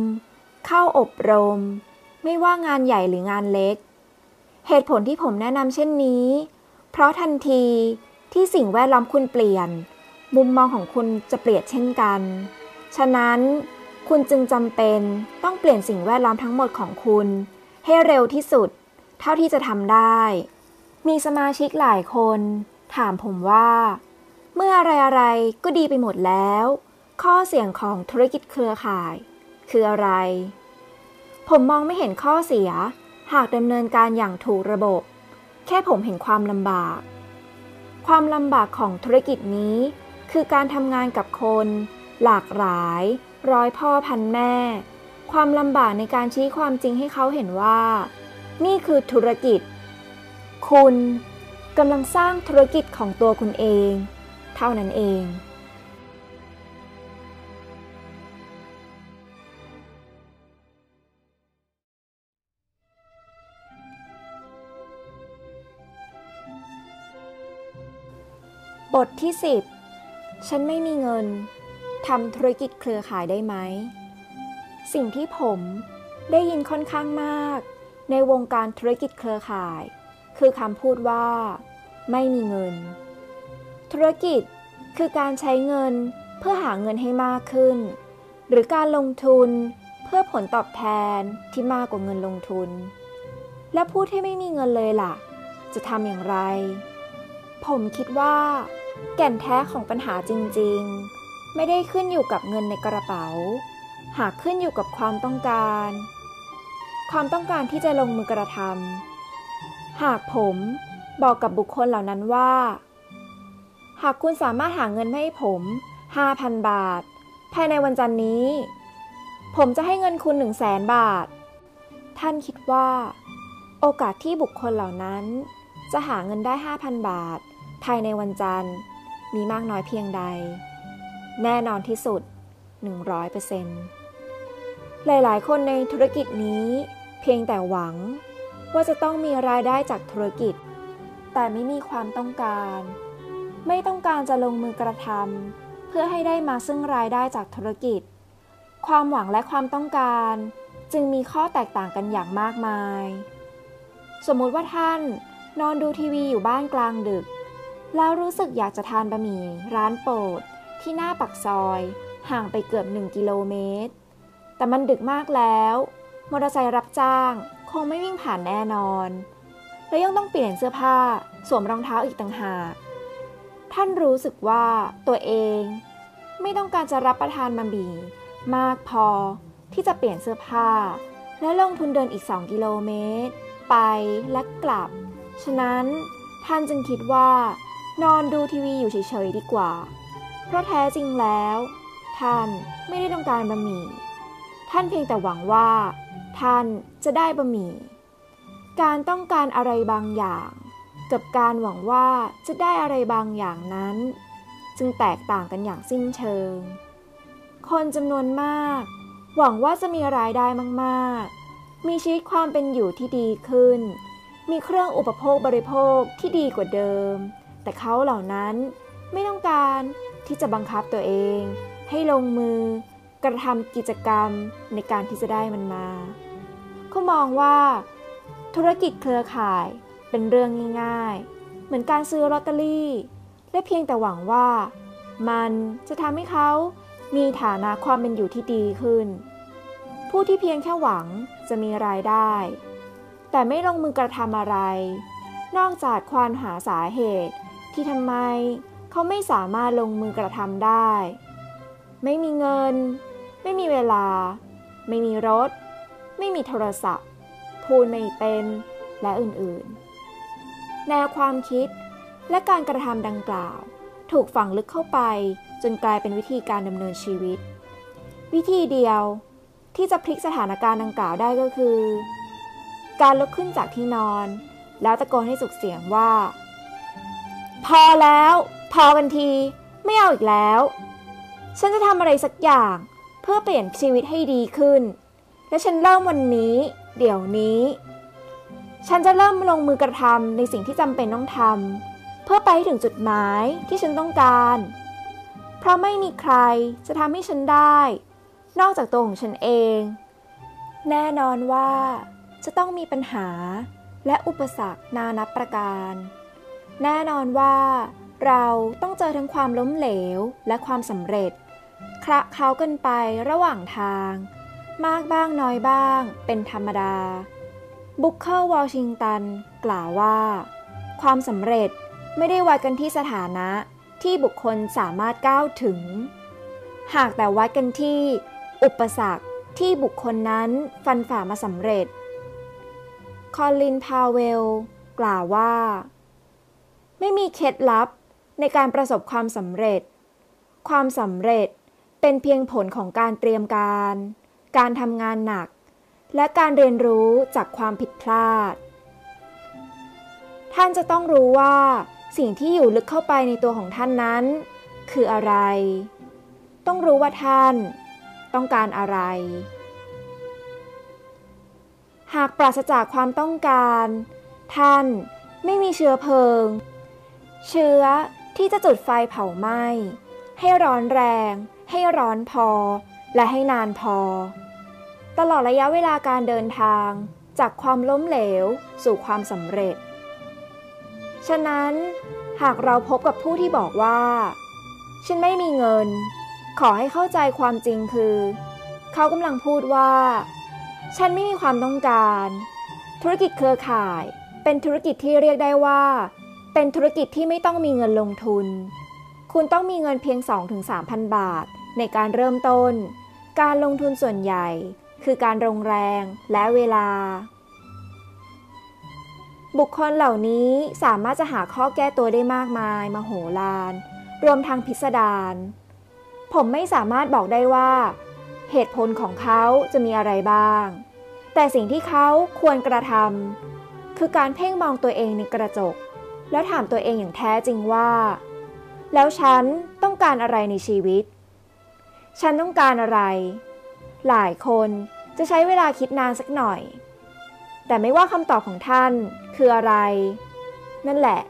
เข้าอบรม ไม่ว่างานใหญ่หรืองานเล็ก เหตุผลที่ผมแนะนำเช่นนี้ เพราะทันทีที่สิ่งแวดล้อมคุณเปลี่ยน มุมมองของคุณจะเปลี่ยนเช่นกัน ฉะนั้นคุณจึงจำเป็นต้องเปลี่ยนสิ่งแวดล้อมทั้งหมดของคุณ ให้เร็วที่สุด เท่าที่จะทำได้ มีสมาชิกหลายคน ถามผมว่า เมื่ออะไรอะไรก็ดีไปหมดแล้ว ข้อเสี่ยงของธุรกิจเครือข่าย คืออะไร ผมมองไม่เห็นข้อเสีย หากดำเนินการอย่างถูกระบบ แค่ผมเห็นความลำบาก ความลำบากของธุรกิจนี้ คือการทำงานกับคน หลากหลาย ร้อยพ่อพันแม่ ความลำบากในการชี้ความจริงให้เขาเห็นว่า นี่คือธุรกิจ คุณกำลังสร้างธุรกิจของตัวคุณเอง เท่านั้นเอง บทที่ 10 ฉันไม่มีเงินทำธุรกิจเครือข่ายได้ไหม สิ่งที่ผมได้ยินค่อนข้างมาก ในวงการธุรกิจเครือข่าย คือคำพูดว่า ไม่มีเงิน ธุรกิจคือการใช้เงินเพื่อหาเงินให้มากขึ้น หรือการลงทุนเพื่อผลตอบแทนที่มากกว่าเงินลงทุน และพูดให้ไม่มีเงินเลยล่ะ จะทำอย่างไร ผมคิดว่า แก่นแท้ของปัญหาจริงๆ ไม่ได้ขึ้นอยู่กับเงินในกระเป๋า หากขึ้นอยู่กับความต้องการ ความต้องการที่จะลงมือกระทำหากผมบอกกับบุคคลเหล่านั้นว่า หากคุณสามารถหาเงินให้ผม 5,000 บาท ภายในวันจันนี้ ผมจะให้เงินคุณ1 0 0 0 0แสนบาท ท่านคิดว่า โอกาสที่บุคคลเหล่านั้น จะหาเงินได้ 5,000 บาท ภายในวันจันทร์ มีมากน้อยเพียงใด แน่นอนที่สุด 100%หลายๆ คนในธุรกิจนี้เพียงแต่หวังว่าจะต้องมีรายได้จากธุรกิจ แต่ไม่มีความต้องการ ไม่ต้องการจะลงมือกระทำเพื่อให้ได้มาซึ่งรายได้จากธุรกิจ ความหวังและความต้องการจึงมีข้อแตกต่างกันอย่างมากมาย สมมุติว่าท่านนอนดูทีวีอยู่บ้านกลางดึก แล้วรู้สึกอยากจะทานบะหมี่ ร้านโปรด ที่หน้าปักซอย ห่างไปเกือบ1กิโลเมตร แต่มันดึกมากแล้ว มอเตอร์ไซค์รับจ้างคงไม่วิ่งผ่านแน่นอน และยังต้องเปลี่ยนเสื้อผ้า สวมรองเท้าอีกต่างหาก ท่านรู้สึกว่าตัวเอง ไม่ต้องการจะรับประทานบะหมี่ มากพอที่จะเปลี่ยนเสื้อผ้า และลงทุนเดินอีก 2 กิโลเมตร ไปและกลับ ฉะนั้นท่านจึงคิดว่า นอนดูทีวีอยู่เฉยๆดีกว่า เพราะแท้จริงแล้ว ท่านไม่ได้ต้องการบะหมี่ ท่านเพียงแต่หวังว่า ท่านจะได้บะหมี่ การต้องการอะไรบางอย่าง กับการหวังว่าจะได้อะไรบางอย่างนั้น จึงแตกต่างกันอย่างสิ้นเชิง คนจำนวนมาก หวังว่าจะมีรายได้มากๆ มีชีวิตความเป็นอยู่ที่ดีขึ้น มีเครื่องอุปโภคบริโภคที่ดีกว่าเดิม แต่เขาเหล่านั้นไม่ต้องการที่จะบังคับตัวเอง ให้ลงมือกระทำกิจกรรมในการที่จะได้มันมา เขามองว่า ธุรกิจเครือข่ายเป็นเรื่องง่าย ๆ เหมือนการซื้อลอตเตอรี่ และเพียงแต่หวังว่า มันจะทำให้เขามีฐานะความเป็นอยู่ที่ดีขึ้นผผู้ที่เพียงแค่หวังจะมีรายได้ แต่ไม่ลงมือกระทำอะไร นอกจากควานหาสาเหตุ ที่ทำไมเขาไม่สามารถลงมือกระทำได้ ไม่มีเงิน ไม่มีเวลา ไม่มีรถ ไม่มีโทรศัพท์ พูดไม่เป็นและอื่นๆ แนวความคิดและการกระทำดังกล่าว ถูกฝังลึกเข้าไปจนกลายเป็นวิธีการดำเนินชีวิต วิธีเดียวที่จะพลิกสถานการณ์ดังกล่าวได้ก็คือ การลุกขึ้นจากที่นอน แล้วตะโกนให้สุดเสียงว่า พอแล้ว พอกันที ไม่เอาอีกแล้ว ฉันจะทำอะไรสักอย่าง เพื่อเปลี่ยนชีวิตให้ดีขึ้น และฉันเริ่มวันนี้ เดี๋ยวนี้ ฉันจะเริ่มลงมือกระทำในสิ่งที่จำเป็นต้องทำเพื่อไปถึงจุดหมายที่ฉันต้องการ เพราะไม่มีใครจะทำให้ฉันได้ นอกจากตัวของฉันเอง แน่นอนว่าจะต้องมีปัญหาและอุปสรรคนานับประการ แน่นอนว่าเราต้องเจอทั้งความล้มเหลวและความสำเร็จคละเคล้ากันไประหว่างทาง มากบ้างน้อยบ้างเป็นธรรมดา บุคเกอร์วอชิงตันกล่าวว่า ความสำเร็จไม่ได้วัดกันที่สถานะที่บุคคลสามารถก้าวถึง หากแต่วัดกันที่ อุปสรรคที่บุคคลนั้นฟันฝ่ามาสำเร็จ คอลินพาวเวลล์ กล่าวว่า ไม่มีเคล็ดลับในการประสบความสำเร็จ ความสำเร็จเป็นเพียงผลของการเตรียมการ การทำงานหนัก และการเรียนรู้จากความผิดพลาด ท่านจะต้องรู้ว่า สิ่งที่อยู่ลึกเข้าไปในตัวของท่านนั้น คืออะไร ต้องรู้ว่าท่าน ต้องการอะไร หากปราศจากความต้องการ ท่านไม่มีเชื้อเพลิง เชื้อที่จะจุดไฟเผาไหม้ให้ร้อนแรง ให้ร้อนพอ และให้นานพอ ตลอดระยะเวลาการเดินทางจากความล้มเหลวสู่ความสำเร็จ ฉะนั้นหากเราพบกับผู้ที่บอกว่า ฉันไม่มีเงิน ขอให้เข้าใจความจริงคือ เขากำลังพูดว่า ฉันไม่มีความต้องการ ธุรกิจเครือข่าย เป็นธุรกิจที่เรียกได้ว่า เป็นธุรกิจที่ไม่ต้องมีเงินลงทุน คุณต้องมีเงินเพียง 2-3,000 บาท ในการเริ่มต้น การลงทุนส่วนใหญ่ คือการลงแรงและเวลา บุคคลเหล่านี้สามารถจะหาข้อแก้ตัวได้มากมาย มโหฬารรวมทางพิสดารผมไม่สามารถบอกได้ว่า เหตุผลของเขาจะมีอะไรบ้าง แต่สิ่งที่เขาควรกระทำคือการเพ่งมองตัวเองในกระจก แล้วถามตัวเองอย่างแท้จริงว่า แล้วฉันต้องการอะไรในชีวิต ฉันต้องการอะไร หลายคนจะใช้เวลาคิดนานสักหน่อย แต่ไม่ว่าคำตอบของท่านคืออะไร นั่นแหละ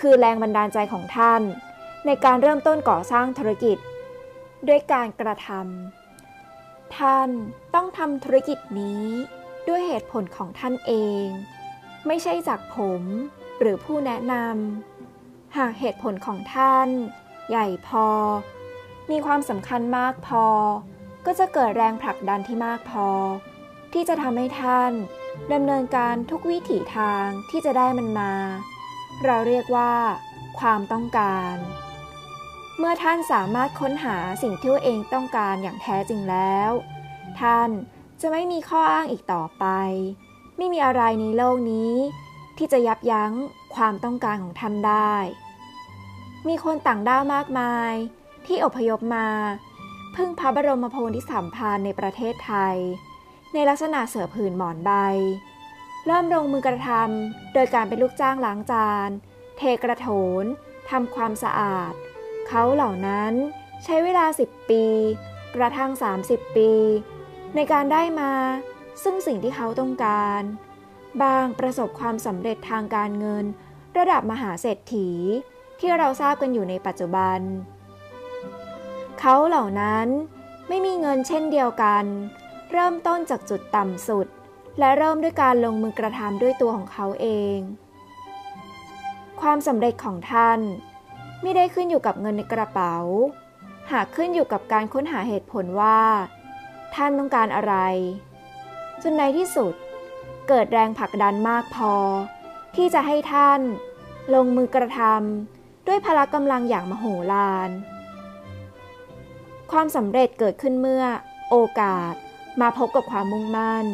คือแรงบันดาลใจของท่าน ในการเริ่มต้นก่อสร้างธุรกิจ ด้วยการกระทำท่านต้องทำธุรกิจนี้ด้วยเหตุผลของท่านเอง ไม่ใช่จากผม หรือผู้แนะนำ หากเหตุผลของท่าน ใหญ่พอ มีความสำคัญมากพอ ก็จะเกิดแรงผลักดันที่มากพอ ที่จะทำให้ท่านดำเนินการทุกวิถีทางที่จะได้มันมา เราเรียกว่า ความต้องการ เมื่อท่านสามารถค้นหาสิ่งที่ตัวเองต้องการอย่างแท้จริงแล้ว ท่านจะไม่มีข้ออ้างอีกต่อไป ไม่มีอะไรในโลกนี้ ที่จะยับยั้งความต้องการของท่านได้ มีคนต่างด้าวมากมายที่อพยพมาพึ่งพระบรมโพธิสัมภารในประเทศไทย ในลักษณะเสือผืนหมอนใบ เริ่มลงมือกระทำโดยการเป็นลูกจ้างล้างจาน เทกระโถนทำความสะอาด เขาเหล่านั้นใช้เวลา 10 ปี กระทั่ง 30 ปี ในการได้มาซึ่งสิ่งที่เขาต้องการ บางประสบความสำเร็จทางการเงิน ระดับมหาเศรษฐี ที่เราทราบกันอยู่ในปัจจุบัน เขาเหล่านั้นไม่มีเงินเช่นเดียวกัน เริ่มต้นจากจุดต่ำสุด และเริ่มด้วยการลงมือกระทำด้วยตัวของเขาเอง ความสำเร็จของท่าน ไม่ได้ขึ้นอยู่กับเงินในกระเป๋า หากขึ้นอยู่กับการค้นหาเหตุผลว่า ท่านต้องการอะไร จนในที่สุด เกิดแรงผลักดันมากพอ ที่จะให้ท่าน ลงมือกระทำด้วยพละกำลังอย่างมโหฬารความสำเร็จเกิดขึ้นเมื่อโอกาสมาพบกับความมุ่งมั่น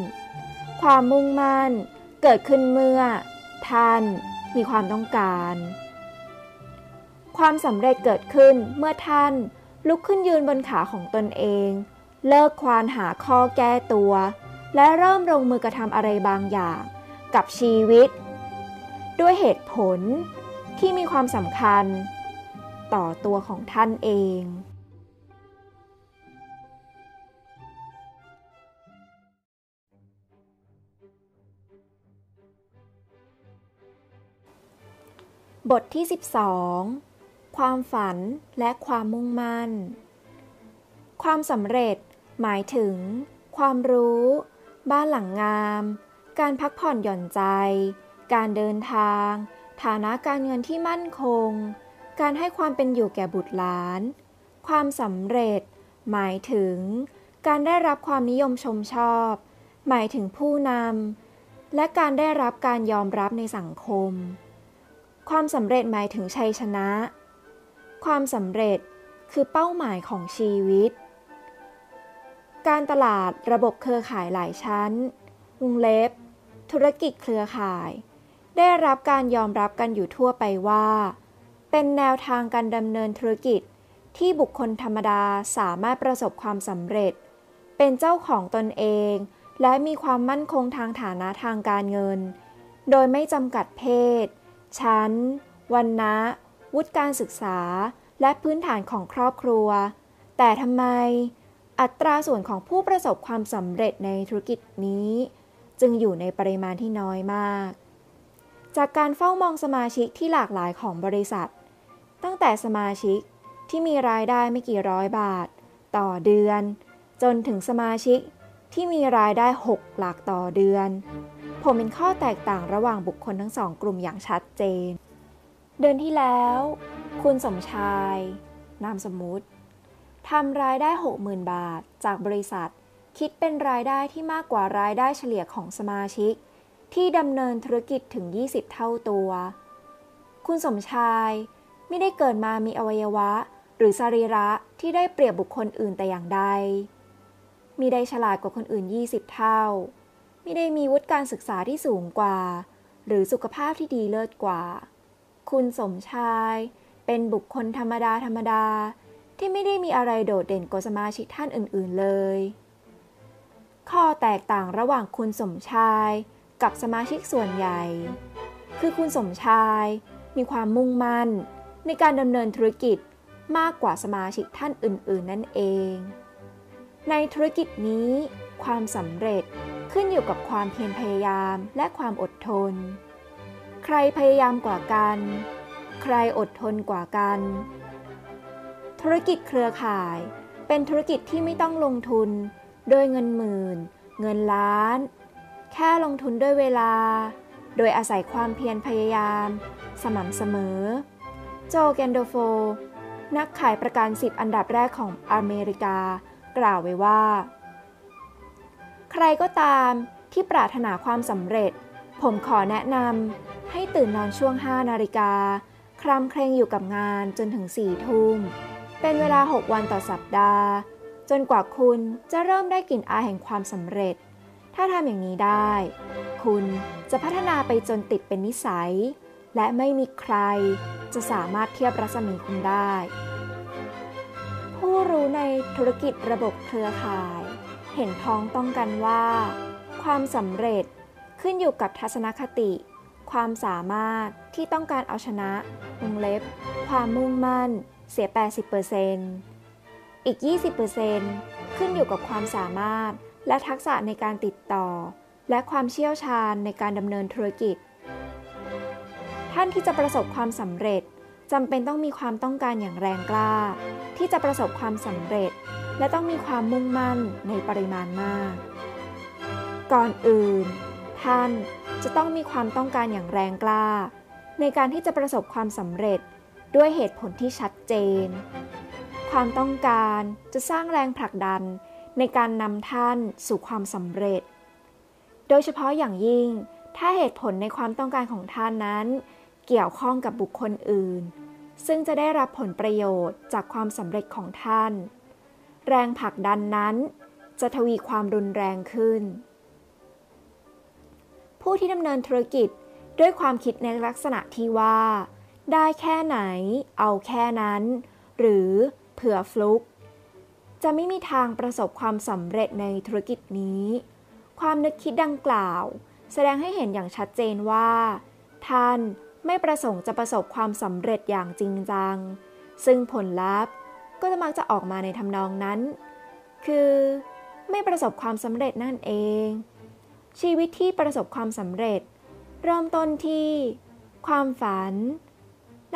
ความมุ่งมั่นเกิดขึ้นเมื่อ ท่านมีความต้องการ ความสำเร็จเกิดขึ้นเมื่อท่านลุกขึ้นยืนบนขาของตนเอง เลิกควานหาข้อแก้ตัว และเริ่มลงมือกระทำอะไรบางอย่างกับชีวิต ด้วยเหตุผลที่มีความสำคัญ ต่อตัวของท่านเอง บทที่ 12 ความฝันและความมุ่งมั่น ความสำเร็จหมายถึงความรู้ บ้านหลังงาม การพักผ่อนหย่อนใจ การเดินทาง ฐานะการเงินที่มั่นคง การให้ความเป็นอยู่แก่บุตรหลาน ความสำเร็จ หมายถึง การได้รับความนิยมชมชอบ หมายถึงผู้นำ และการได้รับการยอมรับในสังคม ความสำเร็จหมายถึงชัยชนะ ความสำเร็จคือเป้าหมายของชีวิต การตลาดระบบเครือข่ายหลายชั้นวงเล็บ ธุรกิจเครือข่าย ได้รับการยอมรับกันอยู่ทั่วไปว่า เป็นแนวทางการดำเนินธุรกิจที่บุคคลธรรมดาสามารถประสบความสำเร็จ เป็นเจ้าของตนเอง และมีความมั่นคงทางฐานะทางการเงิน โดยไม่จำกัดเพศ ชั้น วันนะวุฒิการศึกษา และพื้นฐานของครอบครัว แต่ทำไม อัตราส่วนของผู้ประสบความสำเร็จในธุรกิจนี้ จึงอยู่ในปริมาณที่น้อยมาก จากการเฝ้ามองสมาชิกที่หลากหลายของบริษัท ตั้งแต่สมาชิกที่มีรายได้ไม่กี่ร้อยบาท ต่อเดือน จนถึงสมาชิกที่มีรายได้ 6 หลักต่อเดือน ผมเห็นข้อแตกต่างระหว่างบุคคลทั้งสองกลุ่มอย่างชัดเจน เดือนที่แล้ว คุณสมชาย นามสมมุติ ทำรายได้ 60,000 บาท จากบริษัท คิดเป็นรายได้ที่มากกว่ารายได้เฉลี่ยของสมาชิก ที่ดำเนินธุรกิจถึง 20 เท่าตัว คุณสมชายไม่ได้เกิดมามีอวัยวะ หรือสรีระที่ได้เปรียบบุคคลอื่นแต่อย่างใด มีได้ฉลาดกว่าคนอื่น 20 เท่า ไม่ได้มีวุฒิการศึกษาที่สูงกว่า หรือสุขภาพที่ดีเลิศกว่า คุณสมชาย เป็นบุคคลธรรมดาธรรมดา ที่ไม่ได้มีอะไรโดดเด่นกว่าสมาชิกท่านอื่นๆเลย ข้อแตกต่างระหว่างคุณสมชายกับสมาชิกส่วนใหญ่ คือคุณสมชายมีความมุ่งมั่น ในการดำเนินธุรกิจมากกว่าสมาชิกท่านอื่น ๆ นั่นเอง ในธุรกิจนี้ความสำเร็จขึ้นอยู่กับความเพียรพยายามและความอดทน ใครพยายามกว่ากัน ใครอดทนกว่ากัน ธุรกิจเครือข่าย เป็นธุรกิจที่ไม่ต้องลงทุน โดยเงินหมื่น เงินล้าน แค่ลงทุนด้วยเวลา โดยอาศัยความเพียรพยายาม สม่ำเสมอ โจแกนโดโฟ นักขายประกันสิบอันดับแรกของอเมริกา กล่าวไว้ว่า ใครก็ตามที่ปรารถนาความสำเร็จ ผมขอแนะนำให้ตื่นนอนช่วง 5 นาฬิกาคลำเคร่งอยู่กับงานจนถึง4ทุ่ม เป็นเวลา 6 วันต่อสัปดาห์ จนกว่าคุณจะเริ่มได้กลิ่นอายแห่งความสำเร็จ ถ้าทำอย่างนี้ได้ คุณจะพัฒนาไปจนติดเป็นนิสัย และไม่มีใครจะสามารถเทียบรัศมีคุณได้ ผู้รู้ในธุรกิจระบบเครือข่าย เห็นพ้องต้องกันว่า ความสำเร็จขึ้นอยู่กับทัศนคติ ความสามารถที่ต้องการเอาชนะวงเล็บ ความมุ่งมั่น เสีย 80%อีก 20%ขึ้นอยู่กับความสามารถและทักษะในการติดต่อ และความเชี่ยวชาญในการดำเนินธุรกิจ ท่านที่จะประสบความสำเร็จจำเป็นต้องมีความต้องการอย่างแรงกล้า ที่จะประสบความสำเร็จ และต้องมีความมุ่งมั่นในปริมาณมาก ก่อนอื่น ท่านจะต้องมีความต้องการอย่างแรงกล้า ในการที่จะประสบความสำเร็จ ด้วยเหตุผลที่ชัดเจน ความต้องการจะสร้างแรงผลักดันในการนำท่านสู่ความสำเร็จ โดยเฉพาะอย่างยิ่ง ถ้าเหตุผลในความต้องการของท่านนั้น เกี่ยวข้องกับบุคคลอื่น ซึ่งจะได้รับผลประโยชน์จากความสำเร็จของท่าน แรงผลักดันนั้นจะทวีความรุนแรงขึ้น ผู้ที่ดำเนินธุรกิจด้วยความคิดในลักษณะที่ว่า ได้แค่ไหน เอาแค่นั้น หรือเผื่อฟลุก จะไม่มีทางประสบความสำเร็จในธุรกิจนี้ ความนึกคิดดังกล่าว แสดงให้เห็นอย่างชัดเจนว่า ท่านไม่ประสงค์จะประสบความสำเร็จอย่างจริงจัง ซึ่งผลลัพธ์ก็จะมักจะออกมาในทำนองนั้น คือ ไม่ประสบความสำเร็จนั่นเอง ชีวิตที่ประสบความสำเร็จ เริ่มต้นที่ ความฝัน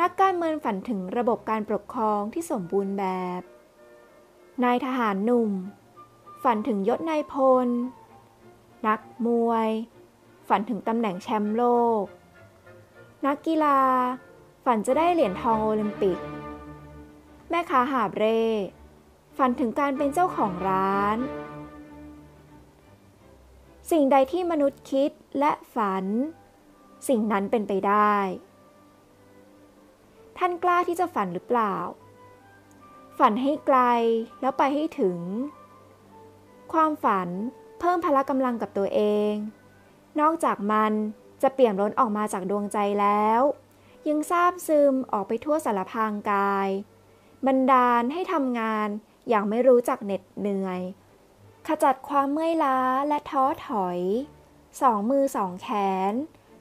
นักการเมืองฝันถึงระบบการปกครองที่สมบูรณ์แบบ นายทหารหนุ่ม ฝันถึงยศนายพล นักมวย ฝันถึงตำแหน่งแชมป์โลก นักกีฬา ฝันจะได้เหรียญทองโอลิมปิก แม่ค้าหาบเร่ ฝันถึงการเป็นเจ้าของร้าน สิ่งใดที่มนุษย์คิดและฝัน สิ่งนั้นเป็นไปได้ ท่านกล้าที่จะฝันหรือเปล่า ฝันให้ไกลแล้วไปให้ถึง ความฝันเพิ่มพละกำลังกับตัวเอง นอกจากมันจะเปี่ยมล้นออกมาจากดวงใจแล้ว ยังซาบซึมออกไปทั่วสารพางกาย บันดาลให้ทำงานอย่างไม่รู้จักเหน็ดเหนื่อย ขจัดความเมื่อยล้าและท้อถอย สองมือสองแขน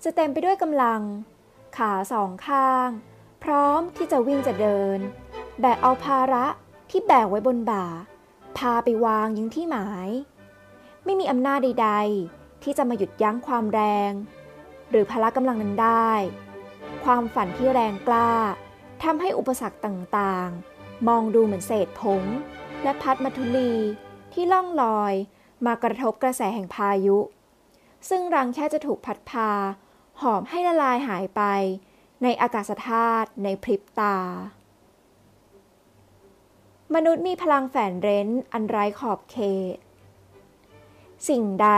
จะเต็มไปด้วยกำลัง ขาสองข้าง พร้อมที่จะวิ่งจะเดิน แบกเอาภาระที่แบกไว้บนบ่า พาไปวางยังที่หมาย ไม่มีอำนาจใด ๆ ที่จะมาหยุดยั้งความแรง หรือพละกำลังนั้นได้ ความฝันที่แรงกล้าทำให้อุปสรรคต่างๆ มองดูเหมือนเศษผง และพัดมาทุลีที่ล่องลอยมากระทบกระแสแห่งพายุ ซึ่งรังแค่จะถูกพัดพา หอมให้ละลายหายไป ในอากาศธาตุในพริบตา มนุษย์มีพลังแฝงเร้นอันไร้ขอบเขต สิ่งใด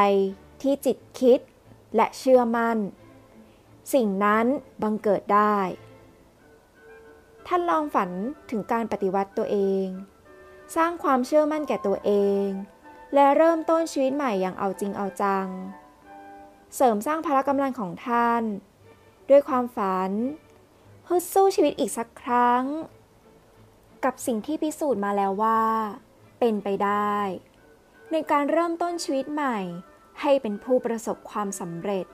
ที่จิตคิดและเชื่อมั่น สิ่งนั้นบังเกิดได้ ท่านลองฝันถึงการปฏิวัติตัวเอง สร้างความเชื่อมั่นแก่ตัวเอง และเริ่มต้นชีวิตใหม่อย่างเอาจริงเอาจัง เสริมสร้างพละกำลังของท่าน ด้วยความฝันฮึดสู้ชีวิตอีกสักครั้ง กับสิ่งที่พิสูจน์มาแล้วว่า เป็นไปได้ ในการเริ่มต้นชีวิตใหม่ ให้เป็นผู้ประสบความสำเร็จ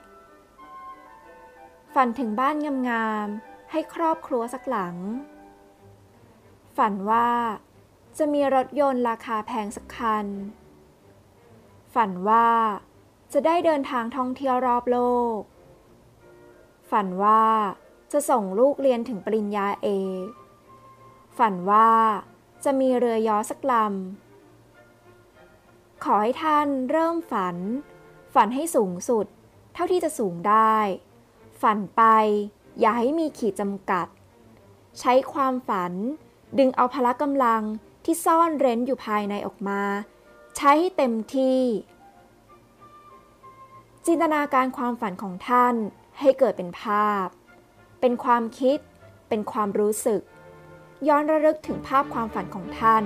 ฝันถึงบ้านงามๆให้ครอบครัวสักหลัง ฝันว่าจะมีรถยนต์ราคาแพงสักคัน ฝันว่าจะได้เดินทางท่องเที่ยวรอบโลก ฝันว่าจะส่งลูกเรียนถึงปริญญาเอก ฝันว่าจะมีเรือยอสักลำ ขอให้ท่านเริ่มฝัน ฝันให้สูงสุด เท่าที่จะสูงได้ ฝันไปอย่าให้มีขีดจำกัด ใช้ความฝันดึงเอาพละกำลังที่ซ่อนเร้นอยู่ภายในออกมา ใช้ให้เต็มที่ จินตนาการความฝันของท่าน ให้เกิดเป็นภาพ เป็นความคิด เป็นความรู้สึก ย้อนระลึกถึงภาพความฝันของท่าน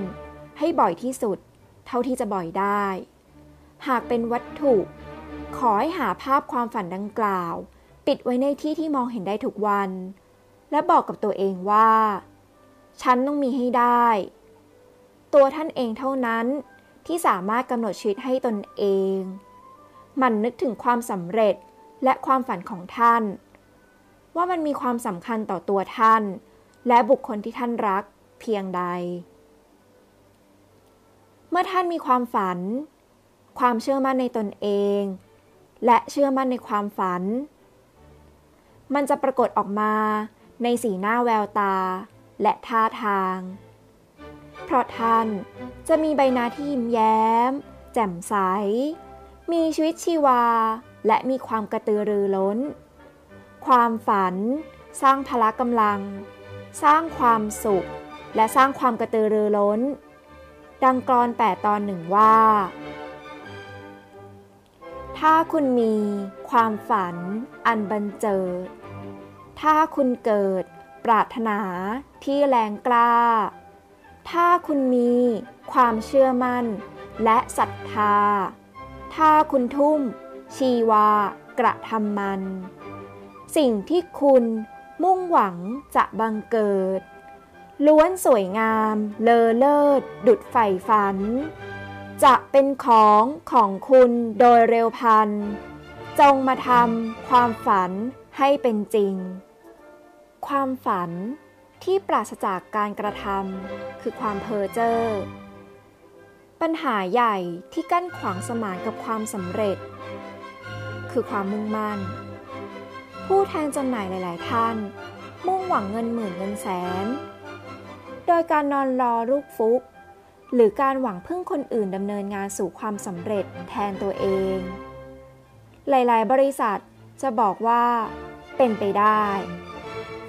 ให้บ่อยที่สุด เท่าที่จะบ่อยได้ หากเป็นวัตถุ ขอให้หาภาพความฝันดังกล่าว ปิดไว้ในที่ที่มองเห็นได้ทุกวัน และบอกกับตัวเองว่า ฉันต้องมีให้ได้ ตัวท่านเองเท่านั้นที่สามารถกำหนดชีวิตให้ตนเอง มันนึกถึงความสำเร็จ และความฝันของท่าน ว่ามันมีความสำคัญต่อตัวท่าน และบุคคลที่ท่านรักเพียงใด เมื่อท่านมีความฝัน ความเชื่อมั่นในตนเอง และเชื่อมั่นในความฝัน มันจะปรากฏออกมาในสีหน้าแววตาและท่าทาง เพราะท่านจะมีใบหน้าที่ยิ้มแย้ม แจ่มใส มีชีวิตชีวา และมีความกระตือรือร้น ความฝัน สร้างพละกำลัง สร้างความสุข และสร้างความกระตือรือร้น ดังกรอนแปดตอนหนึ่งว่า ถ้าคุณมีความฝัน อันบันเจิด ถ้าคุณเกิดปรารถนาที่แรงกล้า ถ้าคุณมีความเชื่อมั่น และศรัทธา ถ้าคุณทุ่ม ชีวากระทำมัน สิ่งที่คุณมุ่งหวังจะบังเกิด ล้วนสวยงามเลอเลิศ ดุดใฝ่ฝัน จะเป็นของของคุณโดยเร็วพัน จงมาทำความฝันให้เป็นจริง ความฝันที่ปราศจากการกระทำคือความเพ้อเจ้อปัญหาใหญ่ที่กั้นขวางสมานกับความสำเร็จ คือความมุ่งมั่น ผู้แทนจำหน่ายหลาย ๆ ท่าน มุ่งหวังเงินหมื่นเงินแสน โดยการนอนรอลูกฟุก หรือการหวังพึ่งคนอื่นดำเนินงานสู่ความสำเร็จแทนตัวเอง หลาย ๆ บริษัทจะบอกว่าเป็นไปได้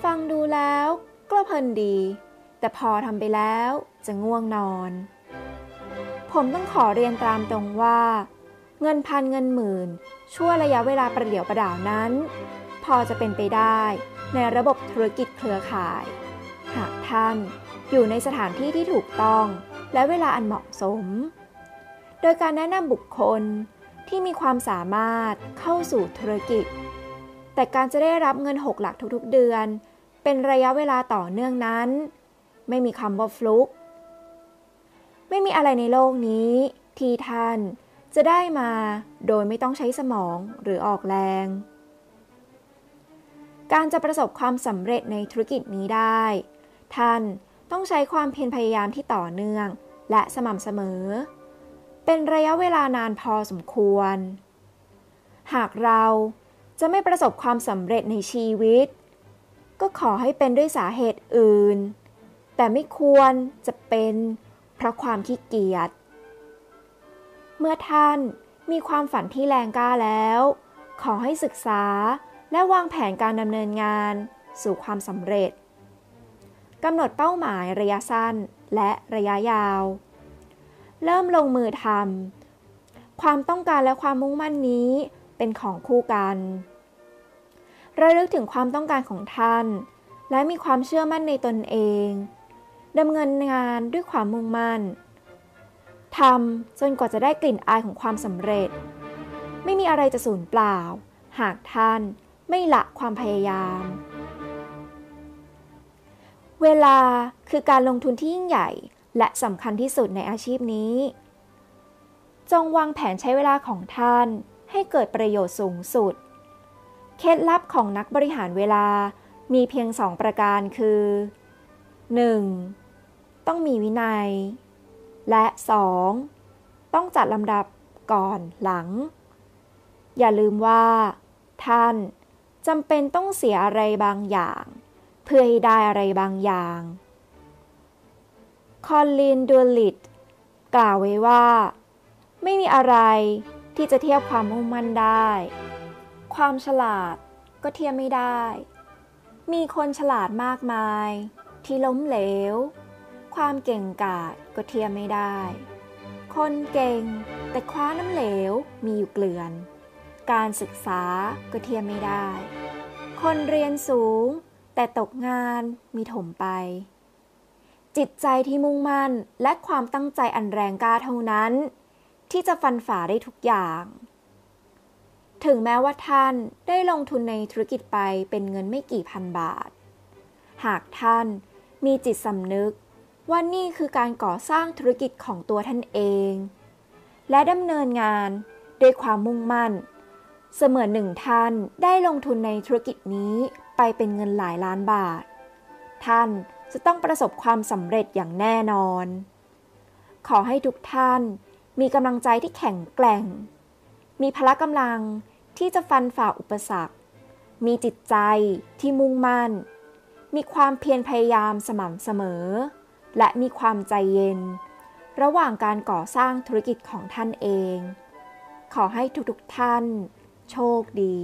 ฟังดูแล้วก็เพลินดี แต่พอทำไปแล้วจะง่วงนอน ผมต้องขอเรียนตามตรงว่า เงินพันเงินหมื่น ช่วระยะเวลาประเดี๋ยวประดาวนั้น พอจะเป็นไปได้ในระบบธุรกิจเครือข่าย หากท่านอยู่ในสถานที่ที่ถูกต้องและเวลาอันเหมาะสม โดยการแนะนำบุคคลที่มีความสามารถเข้าสู่ธุรกิจ แต่การจะได้รับเงินหกหลักทุกๆเดือน เป็นระยะเวลาต่อเนื่องนั้น ไม่มีคำว่าฟลุก ไม่มีอะไรในโลกนี้ที่ท่าน จะได้มาโดยไม่ต้องใช้สมองหรือออกแรง การจะประสบความสำเร็จในธุรกิจนี้ได้ ท่านต้องใช้ความเพียรพยายามที่ต่อเนื่อง และสม่ำเสมอ เป็นระยะเวลานานพอสมควร หากเราจะไม่ประสบความสำเร็จในชีวิต ก็ขอให้เป็นด้วยสาเหตุอื่น แต่ไม่ควรจะเป็นเพราะความขี้เกียจ เมื่อท่านมีความฝันที่แรงกล้าแล้ว ขอให้ศึกษาและวางแผนการดำเนินงานสู่ความสำเร็จกำหนดเป้าหมายระยะสั้นและระยะยาว เริ่มลงมือทำความต้องการและความมุ่งมั่นนี้เป็นของคู่กัน ระลึกถึงความต้องการของท่าน และมีความเชื่อมั่นในตนเองดำเนินงานด้วยความมุ่งมั่น ทำจนกว่าจะได้กลิ่นอายของความสำเร็จ ไม่มีอะไรจะสูญเปล่า หากท่านไม่ละความพยายาม เวลาคือการลงทุนที่ยิ่งใหญ่และสำคัญที่สุดในอาชีพนี้ จงวางแผนใช้เวลาของท่านให้เกิดประโยชน์สูงสุด เคล็ดลับของนักบริหารเวลามีเพียงสองประการคือ 1. ต้องมีวินัย และ 2. ต้องจัดลำดับก่อนหลัง อย่าลืมว่า ท่านจำเป็นต้องเสียอะไรบางอย่าง เพื่อให้ได้อะไรบางอย่าง คอลลินดูลิตกล่าวไว้ว่า ไม่มีอะไรที่จะเทียบความมุ่งมั่นได้ ความฉลาดก็เทียบไม่ได้ มีคนฉลาดมากมาย ที่ล้มเหลว ความเก่งกาจก็เทียบไม่ได้ คนเก่งแต่คว้าน้ำเหลวมีอยู่เกลื่อน การศึกษาก็เทียบไม่ได้ คนเรียนสูง แต่ตกงานมีถมไป จิตใจที่มุ่งมั่นและความตั้งใจอันแรงกล้าเท่านั้น ที่จะฟันฝ่าได้ทุกอย่าง ถึงแม้ว่าท่านได้ลงทุนในธุรกิจไปเป็นเงินไม่กี่พันบาท หากท่านมีจิตสำนึก ว่านี่คือการก่อสร้างธุรกิจของตัวท่านเอง และดำเนินงานด้วยความมุ่งมั่น เสมือนหนึ่งท่านได้ลงทุนในธุรกิจนี้ไปเป็นเงินหลายล้านบาท ท่านจะต้องประสบความสำเร็จอย่างแน่นอน ขอให้ทุกท่านมีกำลังใจที่แข็งแกร่ง มีพละกำลังที่จะฟันฝ่าอุปสรรค มีจิตใจที่มุ่งมั่น มีความเพียรพยายามสม่ำเสมอ และมีความใจเย็น ระหว่างการก่อสร้างธุรกิจของท่านเอง ขอให้ทุกๆท่าน โชคดี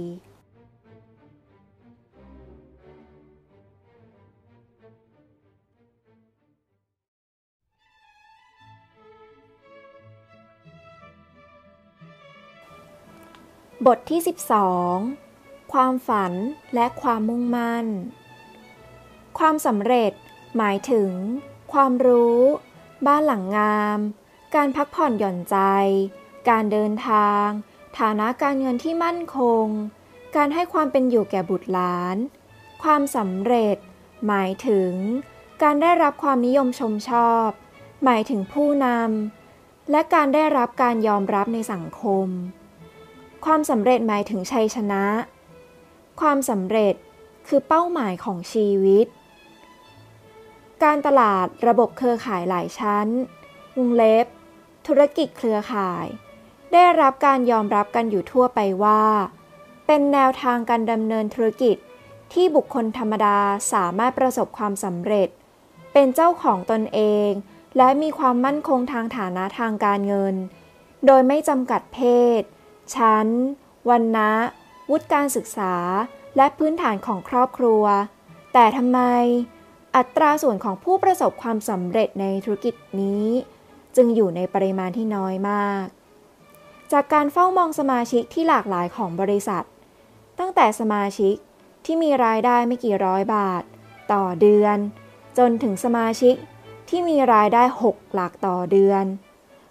บทที่ 12 ความฝันและความมุ่งมั่น ความสำเร็จหมายถึง ความรู้ บ้านหลังงาม การพักผ่อนหย่อนใจ การเดินทาง ฐานะการเงินที่มั่นคง การให้ความเป็นอยู่แก่บุตรหลาน ความสำเร็จ หมายถึง การได้รับความนิยมชมชอบ หมายถึงผู้นำ และการได้รับการยอมรับในสังคม ความสำเร็จหมายถึงชัยชนะ ความสำเร็จคือเป้าหมายของชีวิต การตลาดระบบเครือข่ายหลายชั้น วงเล็บ ธุรกิจเครือข่าย ได้รับการยอมรับกันอยู่ทั่วไปว่า เป็นแนวทางการดำเนินธุรกิจที่บุคคลธรรมดาสามารถประสบความสำเร็จ เป็นเจ้าของตนเอง และมีความมั่นคงทางฐานะทางการเงิน โดยไม่จำกัดเพศ ชั้น วันนะวุฒิการศึกษา และพื้นฐานของครอบครัว แต่ทำไม อัตราส่วนของผู้ประสบความสำเร็จในธุรกิจนี้ จึงอยู่ในปริมาณที่น้อยมาก จากการเฝ้ามองสมาชิกที่หลากหลายของบริษัท ตั้งแต่สมาชิกที่มีรายได้ไม่กี่ร้อยบาท ต่อเดือน จนถึงสมาชิกที่มีรายได้ 6 หลักต่อเดือน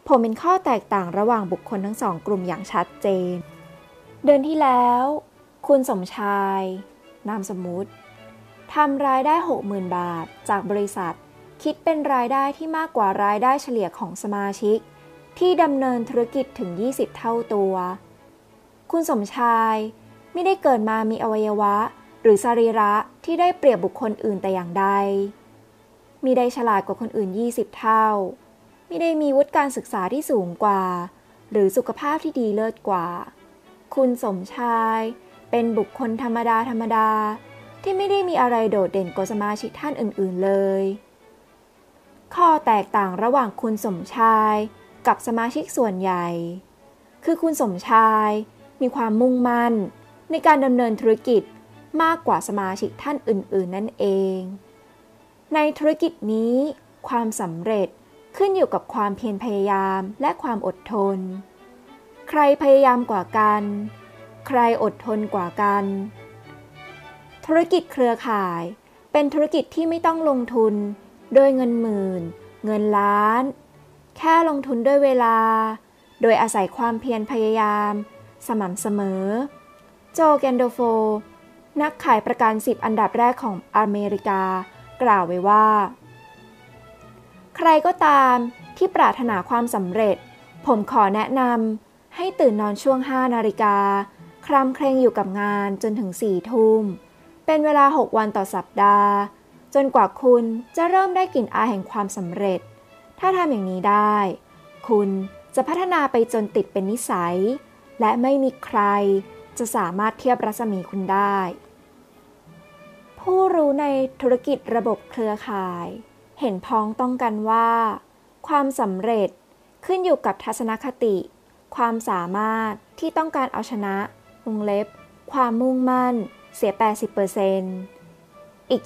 ผมเป็นข้อแตกต่างระหว่างบุคคลทั้งสองกลุ่มอย่างชัดเจน เดือนที่แล้ว คุณสมชาย นามสมมุติ ทำรายได้ 60,000 บาท จากบริษัท คิดเป็นรายได้ที่มากกว่ารายได้เฉลี่ยของสมาชิก ที่ดำเนินธุรกิจถึง 20 เท่าตัว คุณสมชายไม่ได้เกิดมามีอวัยวะ หรือสรีระที่ได้เปรียบบุคคลอื่นแต่อย่างใด มีได้ฉลาดกว่าคนอื่น 20 เท่า ไม่ได้มีวุฒิการศึกษาที่สูงกว่า หรือสุขภาพที่ดีเลิศกว่า คุณสมชายเป็นบุคคลธรรมดาธรรมดา ที่ไม่ได้มีอะไรโดดเด่นกว่าสมาชิกท่านอื่นๆเลย ข้อแตกต่างระหว่างคุณสมชายกับสมาชิกส่วนใหญ่ คือคุณสมชายมีความมุ่งมั่น ในการดำเนินธุรกิจมากกว่าสมาชิกท่านอื่น ๆ นั่นเอง ในธุรกิจนี้ ความสำเร็จขึ้นอยู่กับความเพียรพยายามและความอดทน ใครพยายามกว่ากัน ใครอดทนกว่ากัน ธุรกิจเครือข่าย เป็นธุรกิจที่ไม่ต้องลงทุน โดยเงินหมื่น เงินล้าน แค่ลงทุนด้วยเวลา โดยอาศัยความเพียรพยายาม สม่ำเสมอ โจแกนโดโฟ นักขายประกันสิบอันดับแรกของอเมริกา กล่าวไว้ว่า ใครก็ตามที่ปรารถนาความสำเร็จ ผมขอแนะนำให้ตื่นนอนช่วง 5 นาฬิกาครำเคร่งอยู่กับงานจนถึง4ทุ่ม เป็นเวลา 6 วันต่อสัปดาห์ จนกว่าคุณจะเริ่มได้กลิ่นอายแห่งความสำเร็จ ถ้าทำอย่างนี้ได้ คุณจะพัฒนาไปจนติดเป็นนิสัย และไม่มีใครจะสามารถเทียบรัศมีคุณได้ ผู้รู้ในธุรกิจระบบเครือข่าย เห็นพ้องต้องกันว่า ความสำเร็จขึ้นอยู่กับทัศนคติ ความสามารถที่ต้องการเอาชนะวงเล็บ ความมุ่งมั่น เสีย 80%อีก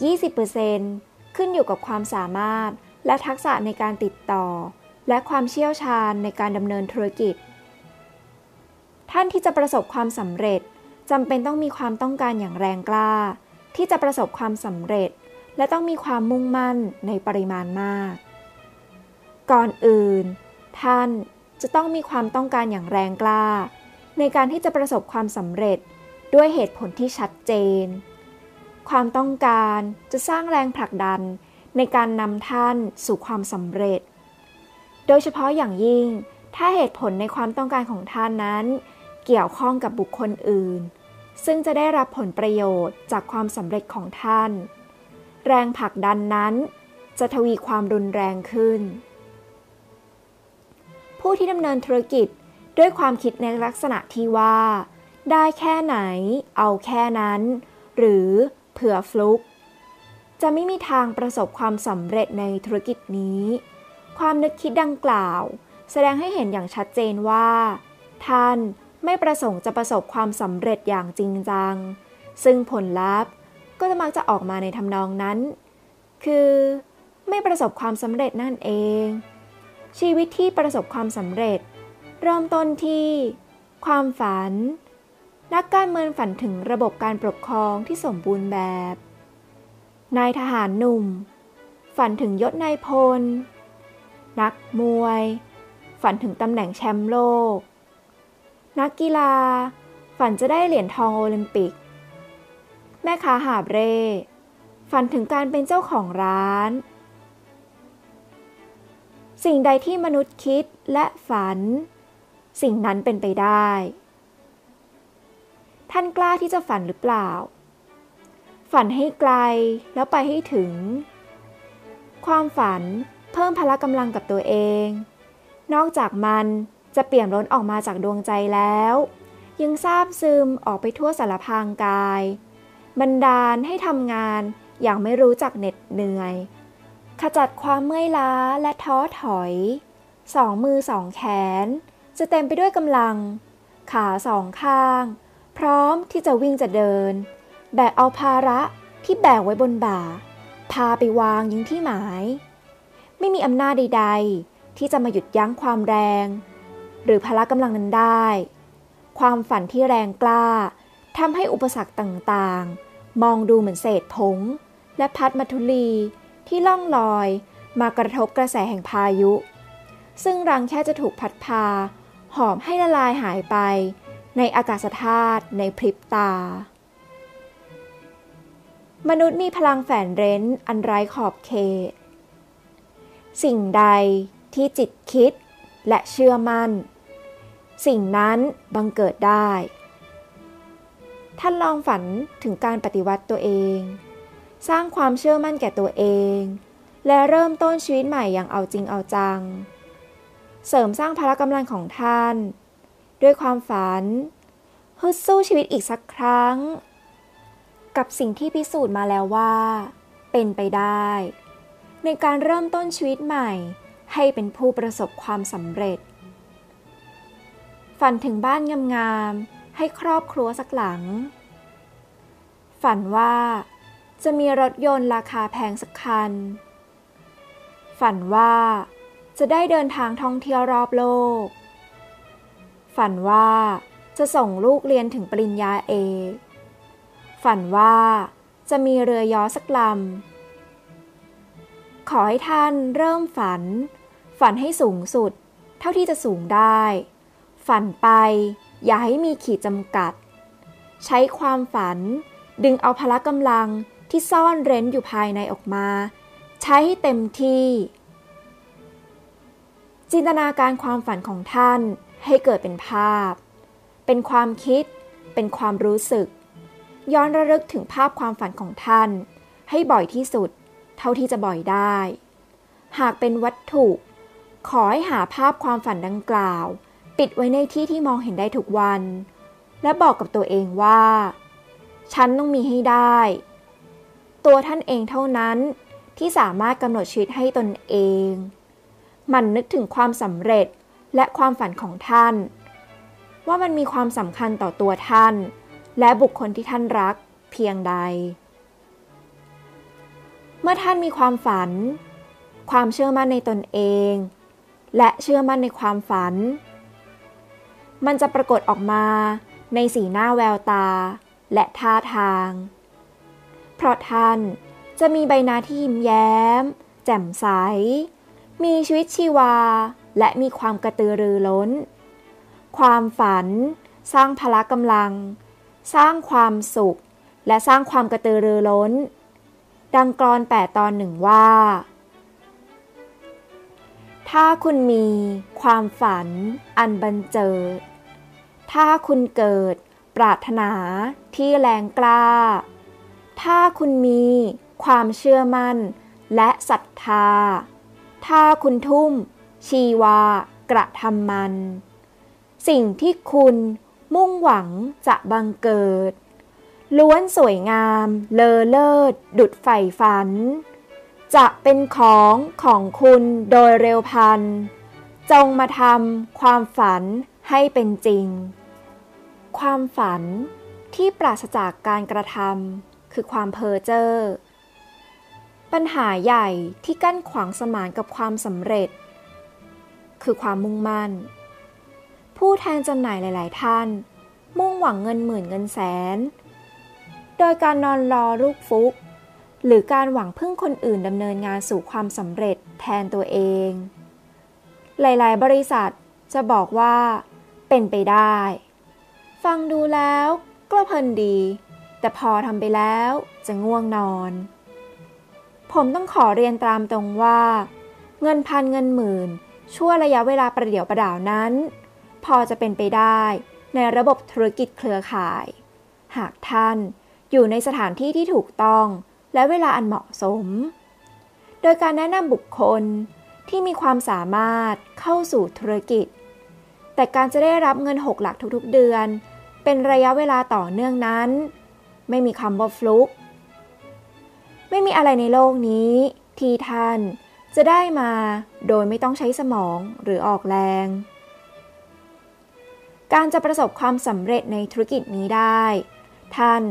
20%ขึ้นอยู่กับความสามารถและทักษะในการติดต่อ และความเชี่ยวชาญในการดำเนินธุรกิจ ท่านที่จะประสบความสำเร็จจำเป็นต้องมีความต้องการอย่างแรงกล้า ที่จะประสบความสำเร็จ และต้องมีความมุ่งมั่นในปริมาณมาก ก่อนอื่น ท่านจะต้องมีความต้องการอย่างแรงกล้า ในการที่จะประสบความสำเร็จ ด้วยเหตุผลที่ชัดเจน ความต้องการจะสร้างแรงผลักดันในการนำท่านสู่ความสำเร็จ โดยเฉพาะอย่างยิ่งถ้าเหตุผลในความต้องการของท่านนั้น เกี่ยวข้องกับบุคคลอื่น ซึ่งจะได้รับผลประโยชน์จากความสำเร็จของท่าน แรงผลักดันนั้นจะทวีความรุนแรงขึ้น ผู้ที่ดำเนินธุรกิจด้วยความคิดในลักษณะที่ว่า ได้แค่ไหน เอาแค่นั้น หรือเผื่อฟลุก จะไม่มีทางประสบความสำเร็จในธุรกิจนี้ ความนึกคิดดังกล่าว แสดงให้เห็นอย่างชัดเจนว่า ท่านไม่ประสงค์จะประสบความสำเร็จอย่างจริงจัง ซึ่งผลลัพธ์ก็จะมักจะออกมาในทำนองนั้น คือ ไม่ประสบความสำเร็จนั่นเอง ชีวิตที่ประสบความสำเร็จ เริ่มต้นที่ ความฝัน นักการเมืองฝันถึงระบบการปกครองที่สมบูรณ์แบบ นายทหารหนุ่ม ฝันถึงยศนายพล นักมวย ฝันถึงตำแหน่งแชมป์โลก นักกีฬา ฝันจะได้เหรียญทองโอลิมปิก แม่ค้าหาบเร่ ฝันถึงการเป็นเจ้าของร้าน สิ่งใดที่มนุษย์คิดและฝัน สิ่งนั้นเป็นไปได้ ท่านกล้าที่จะฝันหรือเปล่า ฝันให้ไกลแล้วไปให้ถึง ความฝันเพิ่มพละกำลังกับตัวเอง นอกจากมันจะเปี่ยมล้นออกมาจากดวงใจแล้ว ยังซาบซึมออกไปทั่วสารพางกาย บันดาลให้ทำงานอย่างไม่รู้จักเหน็ดเหนื่อย ขจัดความเมื่อยล้าและท้อถอย สองมือสองแขน จะเต็มไปด้วยกำลัง ขาสองข้าง พร้อมที่จะวิ่งจะเดิน แบกเอาภาระที่แบกไว้บนบ่า พาไปวางยิงที่หมาย ไม่มีอำนาจใด ๆ ที่จะมาหยุดยั้งความแรง หรือพละกำลังนั้นได้ ความฝันที่แรงกล้าทำให้อุปสรรคต่างๆ มองดูเหมือนเศษผง และพัดมาทุลีที่ล่องลอยมากระทบกระแสแห่งพายุ ซึ่งรังแค่จะถูกพัดพา หอมให้ละลายหายไป ในอากาศธาตุในพริบตา มนุษย์มีพลังแฝงเร้นอันไร้ขอบเขต สิ่งใดที่จิตคิดและเชื่อมั่น สิ่งนั้นบังเกิดได้ ท่านลองฝันถึงการปฏิวัติตัวเอง สร้างความเชื่อมั่นแก่ตัวเอง และเริ่มต้นชีวิตใหม่อย่างเอาจริงเอาจัง เสริมสร้างพละกำลังของท่าน ด้วยความฝันฮึดสู้ชีวิตอีกสักครั้ง กับสิ่งที่พิสูจน์มาแล้วว่า เป็นไปได้ ในการเริ่มต้นชีวิตใหม่ ให้เป็นผู้ประสบความสำเร็จ ฝันถึงบ้านงามๆให้ครอบครัวสักหลัง ฝันว่าจะมีรถยนต์ราคาแพงสักคัน ฝันว่าจะได้เดินทางท่องเที่ยวรอบโลก ฝันว่าจะส่งลูกเรียนถึงปริญญาเอกฝันว่าจะมีเรือยอสักลำ ขอให้ท่านเริ่มฝัน ฝันให้สูงสุด เท่าที่จะสูงได้ ฝันไปอย่าให้มีขีดจำกัด ใช้ความฝันดึงเอาพละกำลังที่ซ่อนเร้นอยู่ภายในออกมา ใช้ให้เต็มที่ จินตนาการความฝันของท่าน ให้เกิดเป็นภาพ เป็นความคิด เป็นความรู้สึก ย้อนระลึกถึงภาพความฝันของท่าน ให้บ่อยที่สุด เท่าที่จะบ่อยได้ หากเป็นวัตถุ ขอให้หาภาพความฝันดังกล่าว ปิดไว้ในที่ที่มองเห็นได้ทุกวัน และบอกกับตัวเองว่า ฉันต้องมีให้ได้ ตัวท่านเองเท่านั้นที่สามารถกำหนดชีวิตให้ตนเอง มันนึกถึงความสำเร็จ และความฝันของท่าน ว่ามันมีความสำคัญต่อตัวท่าน และบุคคลที่ท่านรักเพียงใด เมื่อท่านมีความฝัน ความเชื่อมั่นในตนเอง และเชื่อมั่นในความฝัน มันจะปรากฏออกมาในสีหน้าแววตาและท่าทาง เพราะท่านจะมีใบหน้าที่ยิ้มแย้ม แจ่มใส มีชีวิตชีวา และมีความกระตือรือร้น ความฝัน สร้างพละกำลัง สร้างความสุข และสร้างความกระตือรือร้น ดังกรอนแปดตอนหนึ่งว่า ถ้าคุณมีความฝัน อันบันเจิด ถ้าคุณเกิดปรารถนาที่แรงกล้า ถ้าคุณมีความเชื่อมั่นและศรัทธา ถ้าคุณทุ่ม ชีวากระทำมัน สิ่งที่คุณมุ่งหวังจะบังเกิด ล้วนสวยงามเลอเลิศ ดุดใฝ่ฝัน จะเป็นของของคุณโดยเร็วพัน จงมาทำความฝันให้เป็นจริง ความฝันที่ปราศจากการกระทำคือความเพ้อเจ้อปัญหาใหญ่ที่กั้นขวางสมานกับความสำเร็จ คือความมุ่งมั่น ผู้แทนจำหน่ายหลาย ๆ ท่าน มุ่งหวังเงินหมื่นเงินแสน โดยการนอนรอลูกฟุก หรือการหวังพึ่งคนอื่นดำเนินงานสู่ความสำเร็จแทนตัวเอง หลาย ๆ บริษัทจะบอกว่าเป็นไปได้ ฟังดูแล้วก็เพลินดี แต่พอทำไปแล้วจะง่วงนอน ผมต้องขอเรียนตามตรงว่า เงินพันเงินหมื่น ช่วระยะเวลาประเดี๋ยวประดาวนั้น พอจะเป็นไปได้ในระบบธุรกิจเครือข่าย หากท่านอยู่ในสถานที่ที่ถูกต้องและเวลาอันเหมาะสม โดยการแนะนำบุคคลที่มีความสามารถเข้าสู่ธุรกิจ แต่การจะได้รับเงินหกหลักทุกๆเดือน เป็นระยะเวลาต่อเนื่องนั้น ไม่มีคำว่าฟลุก ไม่มีอะไรในโลกนี้ที่ท่าน จะได้มาโดยไม่ต้องใช้สมองหรือออกแรง การจะประสบความสำเร็จในธุรกิจนี้ได้ ท่าน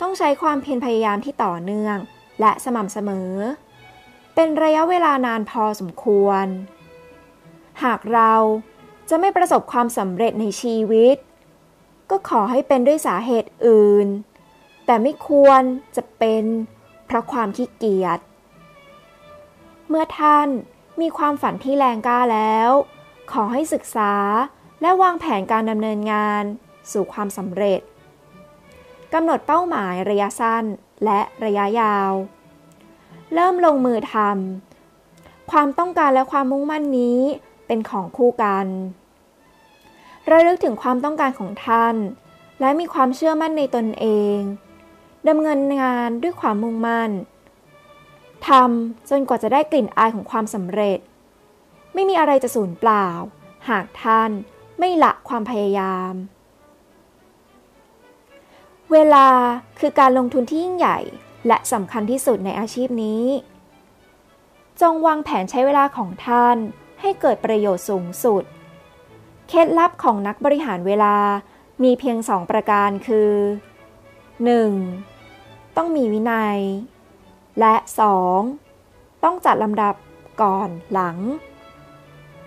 ต้องใช้ความเพียรพยายามที่ต่อเนื่อง และสม่ำเสมอ เป็นระยะเวลานานพอสมควร หากเราจะไม่ประสบความสำเร็จในชีวิต ก็ขอให้เป็นด้วยสาเหตุอื่น แต่ไม่ควรจะเป็นเพราะความขี้เกียจ เมื่อท่านมีความฝันที่แรงกล้าแล้ว ขอให้ศึกษาและวางแผนการดำเนินงานสู่ความสำเร็จกำหนดเป้าหมายระยะสั้นและระยะยาว เริ่มลงมือทำความต้องการและความมุ่งมั่นนี้เป็นของคู่กันระลึกถึงความต้องการของท่าน และมีความเชื่อมั่นในตนเองดำเนินงานด้วยความมุ่งมั่น ทำจนกว่าจะได้กลิ่นอายของความสำเร็จ ไม่มีอะไรจะสูญเปล่า หากท่านไม่ละความพยายาม เวลาคือการลงทุนที่ยิ่งใหญ่และสำคัญที่สุดในอาชีพนี้ จงวางแผนใช้เวลาของท่านให้เกิดประโยชน์สูงสุด เคล็ดลับของนักบริหารเวลามีเพียงสองประการคือ 1. ต้องมีวินัย และ 2. ต้องจัดลำดับก่อนหลัง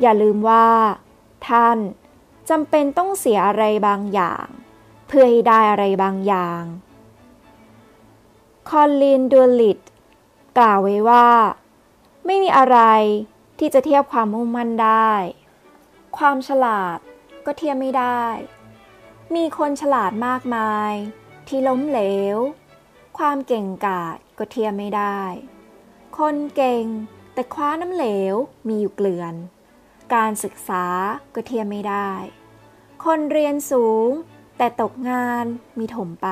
อย่าลืมว่า ท่านจำเป็นต้องเสียอะไรบางอย่าง เพื่อให้ได้อะไรบางอย่าง คอลลินดูลิตกล่าวไว้ว่า ไม่มีอะไรที่จะเทียบความมุ่งมั่นได้ ความฉลาดก็เทียบไม่ได้ มีคนฉลาดมากมาย ที่ล้มเหลว ความเก่งกาจ ก็เทียบไม่ได้ คนเก่งแต่คว้าน้ำเหลวมีอยู่เกลื่อน การศึกษาก็เทียบไม่ได้ คนเรียนสูงแต่ตกงานมีถมไป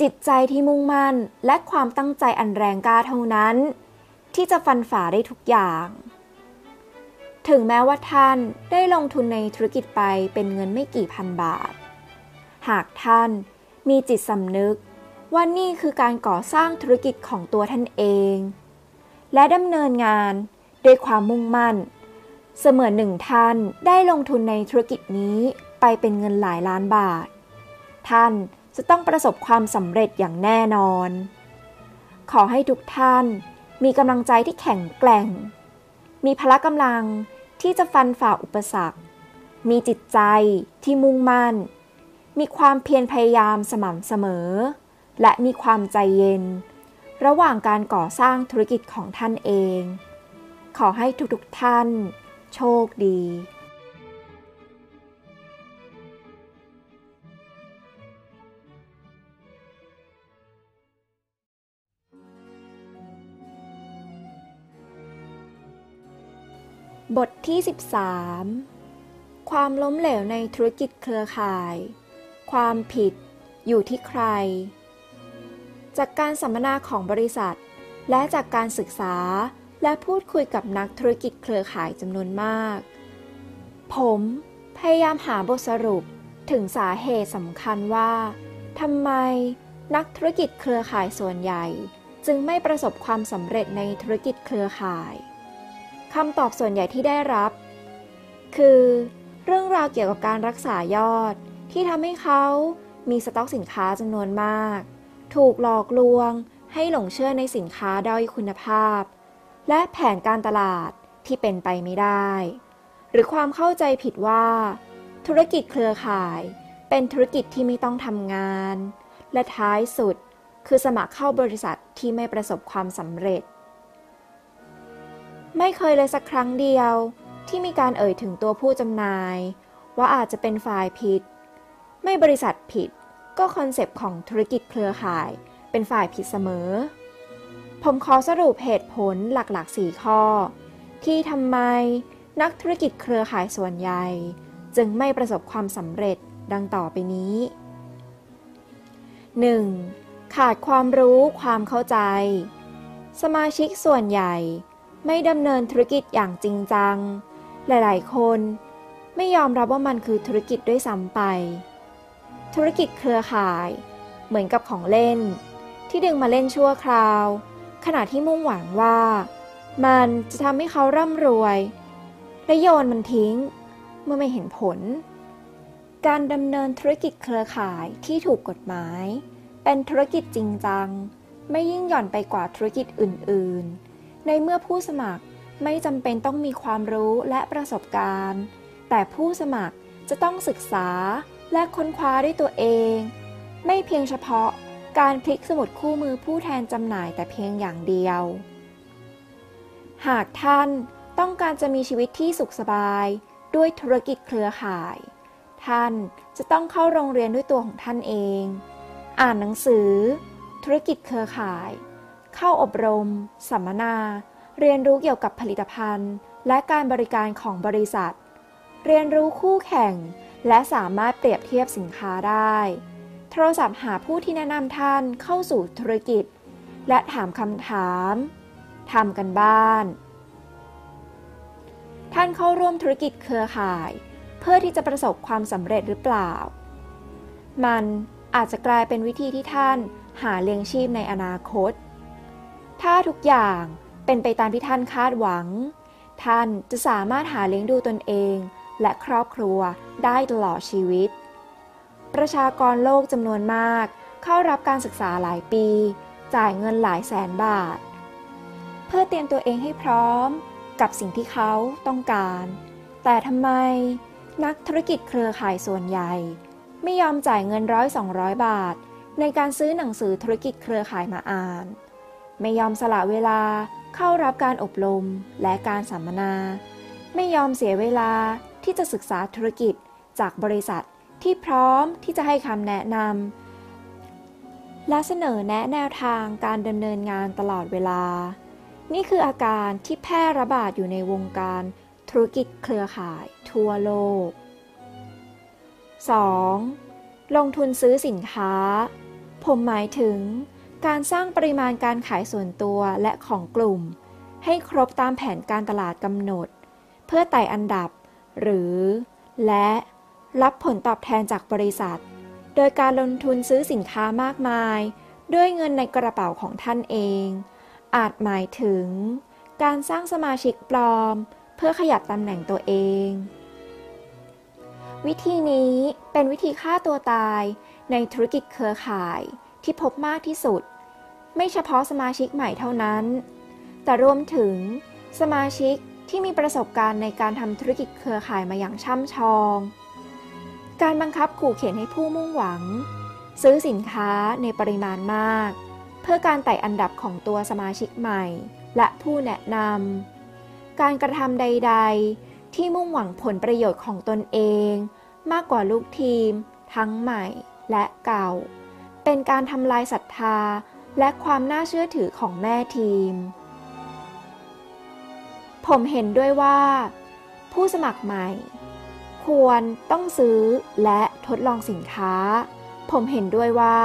จิตใจที่มุ่งมั่นและความตั้งใจอันแรงกล้าเท่านั้น ที่จะฟันฝ่าได้ทุกอย่าง ถึงแม้ว่าท่านได้ลงทุนในธุรกิจไปเป็นเงินไม่กี่พันบาท หากท่านมีจิตสำนึก ว่านี่คือการก่อสร้างธุรกิจของตัวท่านเอง และดำเนินงานด้วยความมุ่งมั่น เสมือนหนึ่งท่านได้ลงทุนในธุรกิจนี้ไปเป็นเงินหลายล้านบาท ท่านจะต้องประสบความสำเร็จอย่างแน่นอน ขอให้ทุกท่านมีกำลังใจที่แข็งแกร่ง มีพละกำลังที่จะฟันฝ่าอุปสรรค มีจิตใจที่มุ่งมั่น มีความเพียรพยายามสม่ำเสมอ และมีความใจเย็น ระหว่างการก่อสร้างธุรกิจของท่านเอง ขอให้ทุกๆท่าน โชคดีบทที่ 13 ความล้มเหลวในธุรกิจเครือข่าย ความผิดอยู่ที่ใคร จากการสัมมนาของบริษัท และจากการศึกษาและพูดคุยกับนักธุรกิจเครือข่ายจำนวนมาก ผมพยายามหาบทสรุปถึงสาเหตุสำคัญว่าทำไมนักธุรกิจเครือข่ายส่วนใหญ่ จึงไม่ประสบความสำเร็จในธุรกิจเครือข่ายคำตอบส่วนใหญ่ที่ได้รับ คือ เรื่องราวเกี่ยวกับการรักษายอดที่ทำให้เขามีสต็อกสินค้าจำนวนมาก ถูกหลอกลวง ให้หลงเชื่อในสินค้าด้อยคุณภาพ และแผนการตลาดที่เป็นไปไม่ได้ หรือความเข้าใจผิดว่า ธุรกิจเครือข่าย เป็นธุรกิจที่ไม่ต้องทำงาน และท้ายสุดคือสมัครเข้าบริษัทที่ไม่ประสบความสำเร็จ ไม่เคยเลยสักครั้งเดียวที่มีการเอ่ยถึงตัวผู้จำหน่าย ว่าอาจจะเป็นฝ่ายผิด ไม่บริษัทผิด ก็คอนเซปต์ของธุรกิจเครือข่าย เป็นฝ่ายผิดเสมอ ผมขอสรุปเหตุผลหลักๆ 4 ข้อ ที่ทำไมนักธุรกิจเครือข่ายส่วนใหญ่ จึงไม่ประสบความสำเร็จดังต่อไปนี้ 1. ขาดความรู้ความเข้าใจ สมาชิกส่วนใหญ่ไม่ดำเนินธุรกิจอย่างจริงจัง หลาย ๆ คน ไม่ยอมรับว่ามันคือธุรกิจด้วยซ้ำไป ธุรกิจเครือข่าย เหมือนกับของเล่น ที่ดึงมาเล่นชั่วคราว ขณะที่มุ่งหวังว่า มันจะทำให้เขาร่ำรวย และโยนมันทิ้ง เมื่อไม่เห็นผล การดำเนินธุรกิจเครือข่ายที่ถูกกฎหมาย เป็นธุรกิจจริงจัง ไม่ยิ่งหย่อนไปกว่าธุรกิจอื่น ๆ ในเมื่อผู้สมัครไม่จำเป็นต้องมีความรู้และประสบการณ์ แต่ผู้สมัครจะต้องศึกษา และค้นคว้าด้วยตัวเอง ไม่เพียงเฉพาะการพลิกสมุดคู่มือผู้แทนจำหน่ายแต่เพียงอย่างเดียว หากท่านต้องการจะมีชีวิตที่สุขสบายด้วยธุรกิจเครือข่าย ท่านจะต้องเข้าโรงเรียนด้วยตัวของท่านเอง อ่านหนังสือ ธุรกิจเครือข่าย เข้าอบรม สัมมนา เรียนรู้เกี่ยวกับผลิตภัณฑ์ และการบริการของบริษัท เรียนรู้คู่แข่ง และสามารถเปรียบเทียบสินค้าได้ โทรศัพท์หาผู้ที่แนะนำท่านเข้าสู่ธุรกิจ และถามคำถามทำกันบ้าน ท่านเข้าร่วมธุรกิจเครือข่าย เพื่อที่จะประสบความสำเร็จหรือเปล่า มันอาจจะกลายเป็นวิธีที่ท่านหาเลี้ยงชีพในอนาคต ถ้าทุกอย่างเป็นไปตามที่ท่านคาดหวัง ท่านจะสามารถหาเลี้ยงดูตนเอง และครอบครัวได้ตลอดชีวิต ประชากรโลกจำนวนมาก เข้ารับการศึกษาหลายปี จ่ายเงินหลายแสนบาท เพื่อเตรียมตัวเองให้พร้อมกับสิ่งที่เขาต้องการ แต่ทำไมนักธุรกิจเครือข่ายส่วนใหญ่ ไม่ยอมจ่ายเงินร้อยสองร้อยบาท ในการซื้อหนังสือธุรกิจเครือข่ายมาอ่าน ไม่ยอมสละเวลาเข้ารับการอบรมและการสัมมนา ไม่ยอมเสียเวลา ที่จะศึกษาธุรกิจจากบริษัทที่พร้อมที่จะให้คำแนะนำและเสนอแนะแนวทางการดำเนินงานตลอดเวลา นี่คืออาการที่แพร่ระบาดอยู่ในวงการธุรกิจเครือข่ายทั่วโลก 2. ลงทุนซื้อสินค้า ผมหมายถึง การสร้างปริมาณการขายส่วนตัวและของกลุ่ม ให้ครบตามแผนการตลาดกำหนด เพื่อไต่อันดับ หรือ และรับผลตอบแทนจากบริษัท โดยการลงทุนซื้อสินค้ามากมาย ด้วยเงินในกระเป๋าของท่านเอง อาจหมายถึง การสร้างสมาชิกปลอม เพื่อขยับตำแหน่งตัวเอง วิธีนี้เป็นวิธีฆ่าตัวตายในธุรกิจเครือข่ายที่พบมากที่สุด ไม่เฉพาะสมาชิกใหม่เท่านั้น แต่รวมถึงสมาชิก ที่มีประสบการณ์ในการทำธุรกิจเครือข่ายมาอย่างช่ำชอง การบังคับขู่เข็นให้ผู้มุ่งหวัง ซื้อสินค้าในปริมาณมาก เพื่อการไต่อันดับของตัวสมาชิกใหม่ และผู้แนะนำการกระทำใด ๆ ที่มุ่งหวังผลประโยชน์ของตนเอง มากกว่าลูกทีม ทั้งใหม่และเก่า เป็นการทำลายศรัทธาและความน่าเชื่อถือของแม่ทีม ผมเห็นด้วยว่า ผู้สมัครใหม่ ควรต้องซื้อและทดลองสินค้า ผมเห็นด้วยว่า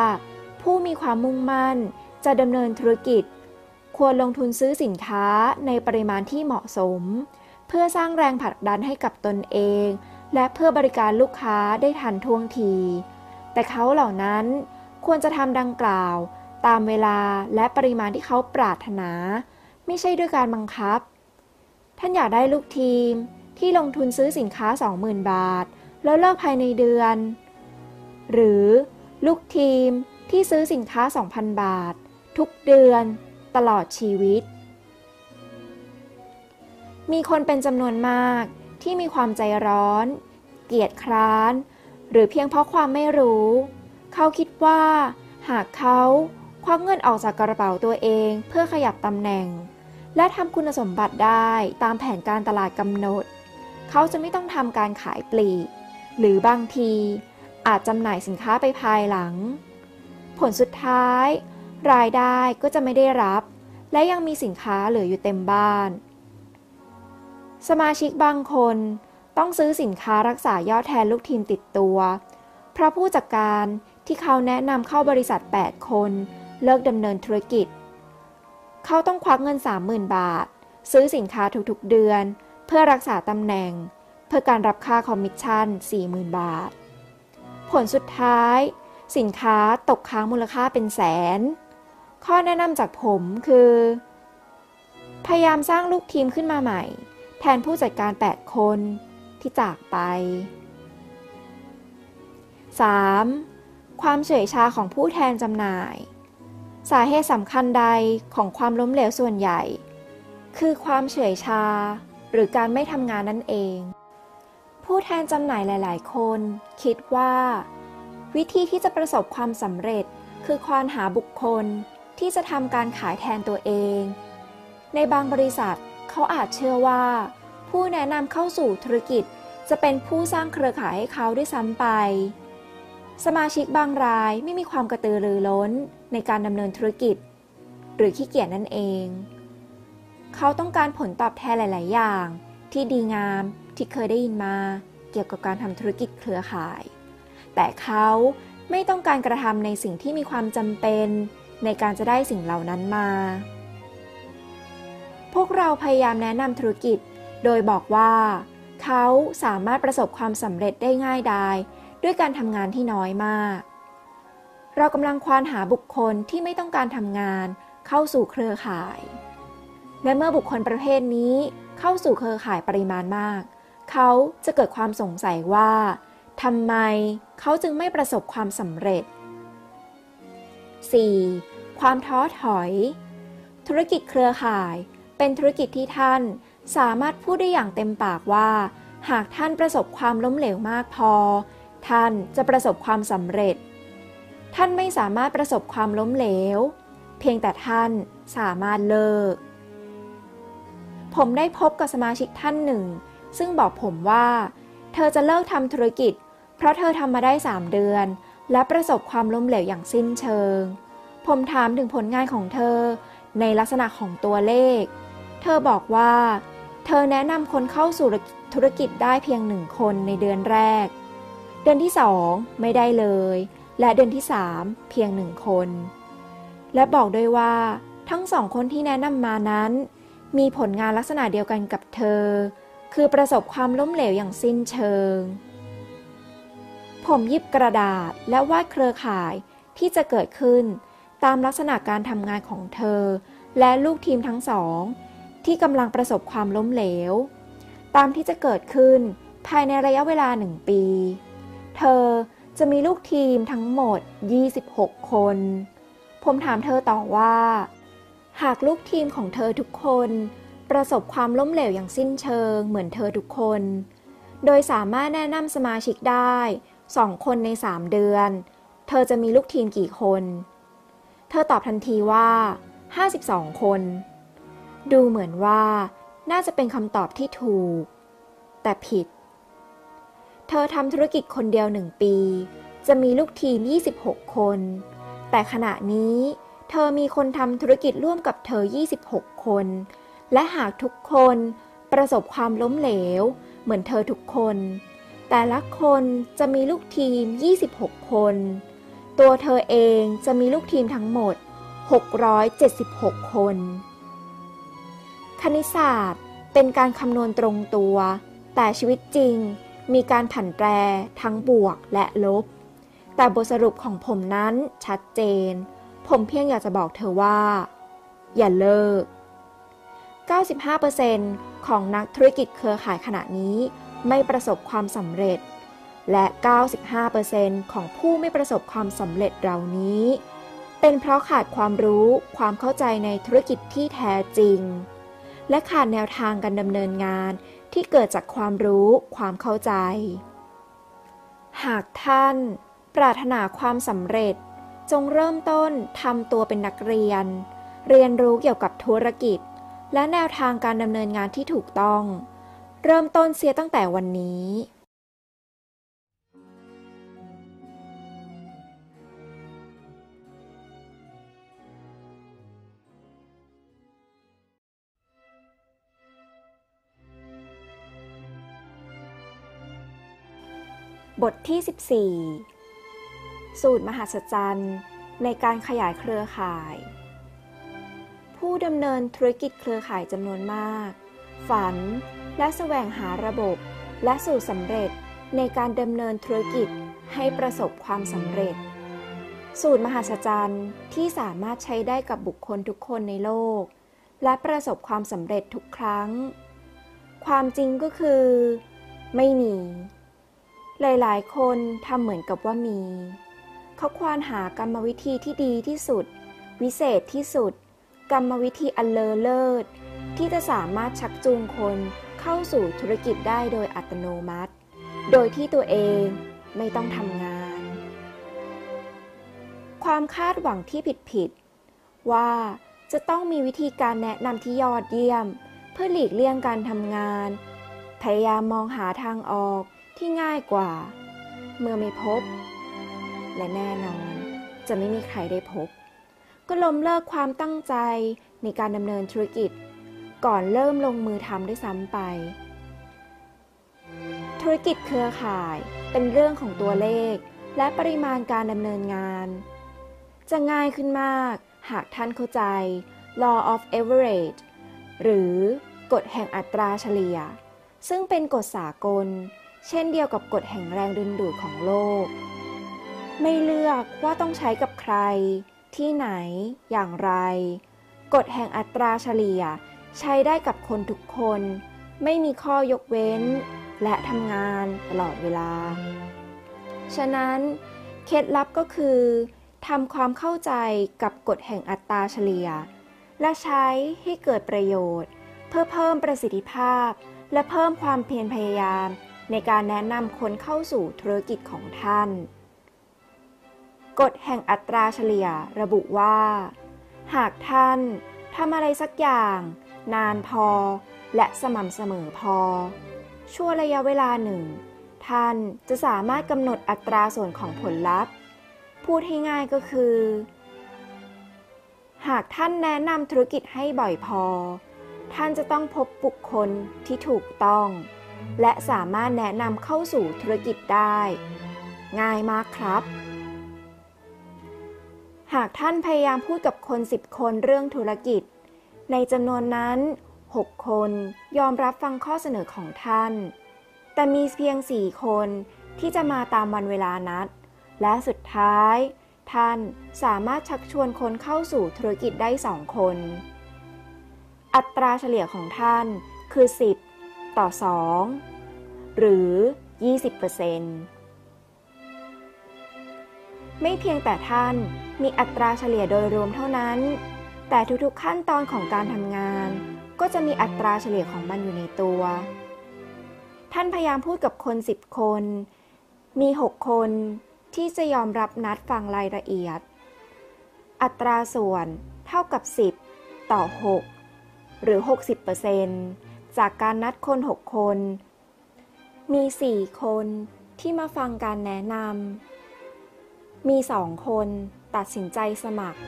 ผู้มีความมุ่งมั่นจะดำเนินธุรกิจ ควรลงทุนซื้อสินค้าในปริมาณที่เหมาะสม เพื่อสร้างแรงผลักดันให้กับตนเอง และเพื่อบริการลูกค้าได้ทันท่วงที แต่เขาเหล่านั้นควรจะทำดังกล่าว ตามเวลาและปริมาณที่เขาปรารถนา ไม่ใช่ด้วยการบังคับ ท่านอยากได้ลูกทีมที่ลงทุนซื้อสินค้า 20,000 บาท แล้วเลิกภายในเดือน หรือลูกทีมที่ซื้อสินค้า 2,000 บาท ทุกเดือนตลอดชีวิต มีคนเป็นจำนวนมากที่มีความใจร้อน เกียจคร้าน หรือเพียงเพราะความไม่รู้ เขาคิดว่า หากเขาควักเงินออกจากกระเป๋าตัวเองเพื่อขยับตำแหน่ง และทำคุณสมบัติได้ตามแผนการตลาดกำหนด เขาจะไม่ต้องทำการขายปลีก หรือบางทีอาจจำหน่ายสินค้าไปภายหลัง ผลสุดท้าย รายได้ก็จะไม่ได้รับ และยังมีสินค้าเหลืออยู่เต็มบ้าน สมาชิกบางคนต้องซื้อสินค้ารักษายอดแทนลูกทีมติดตัว เพราะผู้จัดการที่เขาแนะนำเข้าบริษัท 8 คน เลิกดำเนินธุรกิจ เขาต้องควักเงิน 30,000 บาท ซื้อสินค้าทุกๆเดือน เพื่อรักษาตำแหน่ง เพื่อการรับค่าคอมมิชชั่น 40,000 บาท ผลสุดท้าย สินค้าตกค้างมูลค่าเป็นแสน ข้อแนะนำจากผมคือ พยายามสร้างลูกทีมขึ้นมาใหม่ แทนผู้จัดการ 8 คนที่จากไป 3. ความเฉยชาของผู้แทนจำหน่าย สาเหตุสำคัญใดของความล้มเหลวส่วนใหญ่ คือความเฉื่อยชา หรือการไม่ทำงานนั่นเอง ผู้แทนจำหน่ายหลาย ๆ คน คิดว่า วิธีที่จะประสบความสำเร็จ คือควานหาบุคคลที่จะทำการขายแทนตัวเอง ในบางบริษัทเขาอาจเชื่อว่า ผู้แนะนำเข้าสู่ธุรกิจจะเป็นผู้สร้างเครือข่ายให้เขาด้วยซ้ำไป สมาชิกบางรายไม่มีความกระตือรือร้นในการดำเนินธุรกิจ หรือขี้เกียจนั่นเอง เขาต้องการผลตอบแทนหลาย ๆ อย่าง ที่ดีงามที่เคยได้ยินมาเกี่ยวกับการทำธุรกิจเครือข่าย แต่เขาไม่ต้องการกระทำในสิ่งที่มีความจำเป็นในการจะได้สิ่งเหล่านั้นมา พวกเราพยายามแนะนำธุรกิจ โดยบอกว่า เขาสามารถประสบความสำเร็จได้ง่ายดาย ด้วยการทำงานที่น้อยมาก เรากำลังควานหาบุคคลที่ไม่ต้องการทำงานเข้าสู่เครือข่าย และเมื่อบุคคลประเภทนี้เข้าสู่เครือข่ายปริมาณมาก เขาจะเกิดความสงสัยว่าทำไมเขาจึงไม่ประสบความสำเร็จ 4. ความท้อถอย ธุรกิจเครือข่าย เป็นธุรกิจที่ท่านสามารถพูดได้อย่างเต็มปากว่า หากท่านประสบความล้มเหลวมากพอ ท่านจะประสบความสำเร็จ ท่านไม่สามารถประสบความล้มเหลว เพียงแต่ท่านสามารถเลิก ผมได้พบกับสมาชิกท่านหนึ่ง ซึ่งบอกผมว่า เธอจะเลิกทำธุรกิจ เพราะเธอทำมาได้ 3 เดือน และประสบความล้มเหลวอย่างสิ้นเชิง ผมถามถึงผลงานของเธอในลักษณะของตัวเลข เธอบอกว่า เธอแนะนำคนเข้าสู่ธุรกิจได้เพียงหนึ่งคนในเดือนแรก เดือนที่สองไม่ได้เลย และเดือนที่สามเพียงหนึ่งคน และบอกด้วยว่าทั้งสองคนที่แนะนำมานั้น มีผลงานลักษณะเดียวกันกับเธอ คือประสบความล้มเหลวอย่างสิ้นเชิง ผมยิบกระดาษและวาดเครือข่ายที่จะเกิดขึ้นตามลักษณะการทำงานของเธอ และลูกทีมทั้งสอง ที่กำลังประสบความล้มเหลว ตามที่จะเกิดขึ้นภายในระยะเวลาหนึ่งปี เธอจะมีลูกทีมทั้งหมด 26 คน ผมถามเธอต่อว่า หากลูกทีมของเธอทุกคน ประสบความล้มเหลวอย่างสิ้นเชิงเหมือนเธอทุกคน โดยสามารถแนะนำสมาชิกได้สองคนใน 3 เดือน เธอจะมีลูกทีมกี่คน เธอตอบทันทีว่า 52 คน ดูเหมือนว่าน่าจะเป็นคำตอบที่ถูก แต่ผิด เธอทำธุรกิจคนเดียวหนึ่งปี จะมีลูกทีม 26 คน แต่ขณะนี้เธอมีคนทำธุรกิจร่วมกับเธอ 26 คน และหากทุกคนประสบความล้มเหลว เหมือนเธอทุกคน แต่ละคนจะมีลูกทีม 26 คน ตัวเธอเองจะมีลูกทีมทั้งหมด 676 คน คณิตศาสตร์เป็นการคำนวณตรงตัว แต่ชีวิตจริง มีการผันแปรทั้งบวกและลบ แต่บทสรุปของผมนั้นชัดเจน ผมเพียงอยากจะบอกเธอว่า อย่าเลิก 95%ของนักธุรกิจเครือข่ายขณะนี้ไม่ประสบความสำเร็จ และ 95%ของผู้ไม่ประสบความสำเร็จเหล่านี้ เป็นเพราะขาดความรู้ความเข้าใจในธุรกิจที่แท้จริง และขาดแนวทางการดำเนินงาน ที่เกิดจากความรู้ความเข้าใจ หากท่านปรารถนาความสำเร็จ จงเริ่มต้นทำตัวเป็นนักเรียน เรียนรู้เกี่ยวกับธุรกิจ และแนวทางการดำเนินงานที่ถูกต้อง เริ่มต้นเสียตั้งแต่วันนี้ บทที่ 14 สูตรมหัศจรรย์ในการขยายเครือข่าย ผู้ดำเนินธุรกิจเครือข่ายจำนวนมาก ฝันและแสวงหาระบบและสูตรสำเร็จในการดำเนินธุรกิจให้ประสบความสำเร็จ สูตรมหัศจรรย์ที่สามารถใช้ได้กับบุคคลทุกคนในโลก และประสบความสำเร็จทุกครั้ง ความจริงก็คือ ไม่มี หลายๆ คนทำเหมือนกับว่ามี เขาควานหากรรมวิธีที่ดีที่สุด วิเศษที่สุด กรรมวิธีอันเลอเลิศ ที่จะสามารถชักจูงคนเข้าสู่ธุรกิจได้โดยอัตโนมัติ โดยที่ตัวเองไม่ต้องทำงาน ความคาดหวังที่ผิดๆว่าจะต้องมีวิธีการแนะนำที่ยอดเยี่ยม เพื่อหลีกเลี่ยงการทำงาน พยายามมองหาทางออก ที่ง่ายกว่า เมื่อไม่พบ และแน่นอนจะไม่มีใครได้พบ ก็ล้มเลิกความตั้งใจในการดำเนินธุรกิจ ก่อนเริ่มลงมือทำด้วยซ้ำไป ธุรกิจเครือข่ายเป็นเรื่องของตัวเลข และปริมาณการดำเนินงาน จะง่ายขึ้นมาก หากท่านเข้าใจ law of average หรือกฎแห่งอัตราเฉลี่ย ซึ่งเป็นกฎสากล เช่นเดียวกับกฎแห่งแรงดึงดูดของโลก ไม่เลือกว่าต้องใช้กับใคร ที่ไหน อย่างไร กฎแห่งอัตราเฉลี่ยใช้ได้กับคนทุกคน ไม่มีข้อยกเว้น และทำงานตลอดเวลา ฉะนั้น เคล็ดลับก็คือทำความเข้าใจกับกฎแห่งอัตราเฉลี่ย และใช้ให้เกิดประโยชน์ เพื่อเพิ่มประสิทธิภาพ และเพิ่มความเพียรพยายาม ในการแนะนำคนเข้าสู่ธุรกิจของท่าน กฎแห่งอัตราเฉลี่ยระบุว่า หากท่านทำอะไรสักอย่าง นานพอและสม่ำเสมอพอ ชั่วระยะเวลาหนึ่ง ท่านจะสามารถกำหนดอัตราส่วนของผลลัพธ์ พูดให้ง่ายก็คือ หากท่านแนะนำธุรกิจให้บ่อยพอ ท่านจะต้องพบบุคคลที่ถูกต้อง และสามารถแนะนำเข้าสู่ธุรกิจได้ ง่ายมากครับ หากท่านพยายามพูดกับคน 10 คนเรื่องธุรกิจ ในจำนวนนั้น 6 คนยอมรับฟังข้อเสนอของท่าน แต่มีเพียง 4 คนที่จะมาตามวันเวลานัด และสุดท้าย ท่านสามารถชักชวนคนเข้าสู่ธุรกิจได้ 2 คน อัตราเฉลี่ยของท่านคือ 10 ต่อ 2 หรือ 20%ไม่เพียงแต่ท่านมีอัตราเฉลี่ยโดยรวมเท่านั้น แต่ทุกๆขั้นตอนของการทำงาน ก็จะมีอัตราเฉลี่ยของมันอยู่ในตัว ท่านพยายามพูดกับคน 10 คน มี 6 คนที่จะยอมรับนัดฟังรายละเอียด อัตราส่วนเท่ากับ 10 ต่อ 6 หรือ 60% จากการนัดคน 6 คน มี 4 คนที่มาฟังการแนะนำ มี 2 คนตัดสินใจสมัคร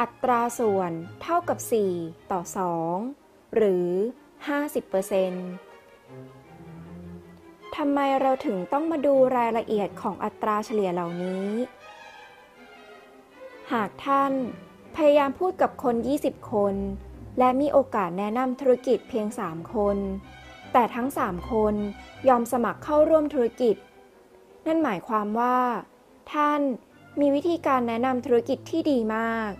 อัตราส่วนเท่ากับ 4 ต่อ 2 หรือ 50%ทำไมเราถึงต้องมาดูรายละเอียดของอัตราเฉลี่ยเหล่านี้ หากท่านพยายามพูดกับคน 20 คน และมีโอกาสแนะนำธุรกิจเพียง 3 คน แต่ทั้ง 3 คนยอมสมัครเข้าร่วมธุรกิจ นั่นหมายความว่า ท่านมีวิธีการแนะนำธุรกิจที่ดีมาก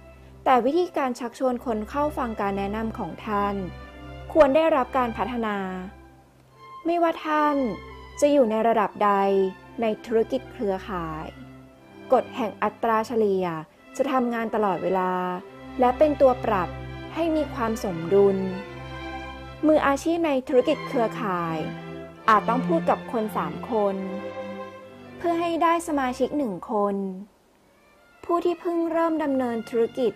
แต่วิธีการชักชวนคนเข้าฟังการแนะนำของท่าน ควรได้รับการพัฒนา ไม่ว่าท่านจะอยู่ในระดับใดในธุรกิจเครือข่าย กฎแห่งอัตราเฉลี่ยจะทำงานตลอดเวลา และเป็นตัวปรับ ให้มีความสมดุล มืออาชีพในธุรกิจเครือข่าย อาจต้องพูดกับคนสามคน เพื่อให้ได้สมาชิกหนึ่งคน ผู้ที่เพิ่งเริ่มดำเนินธุรกิจ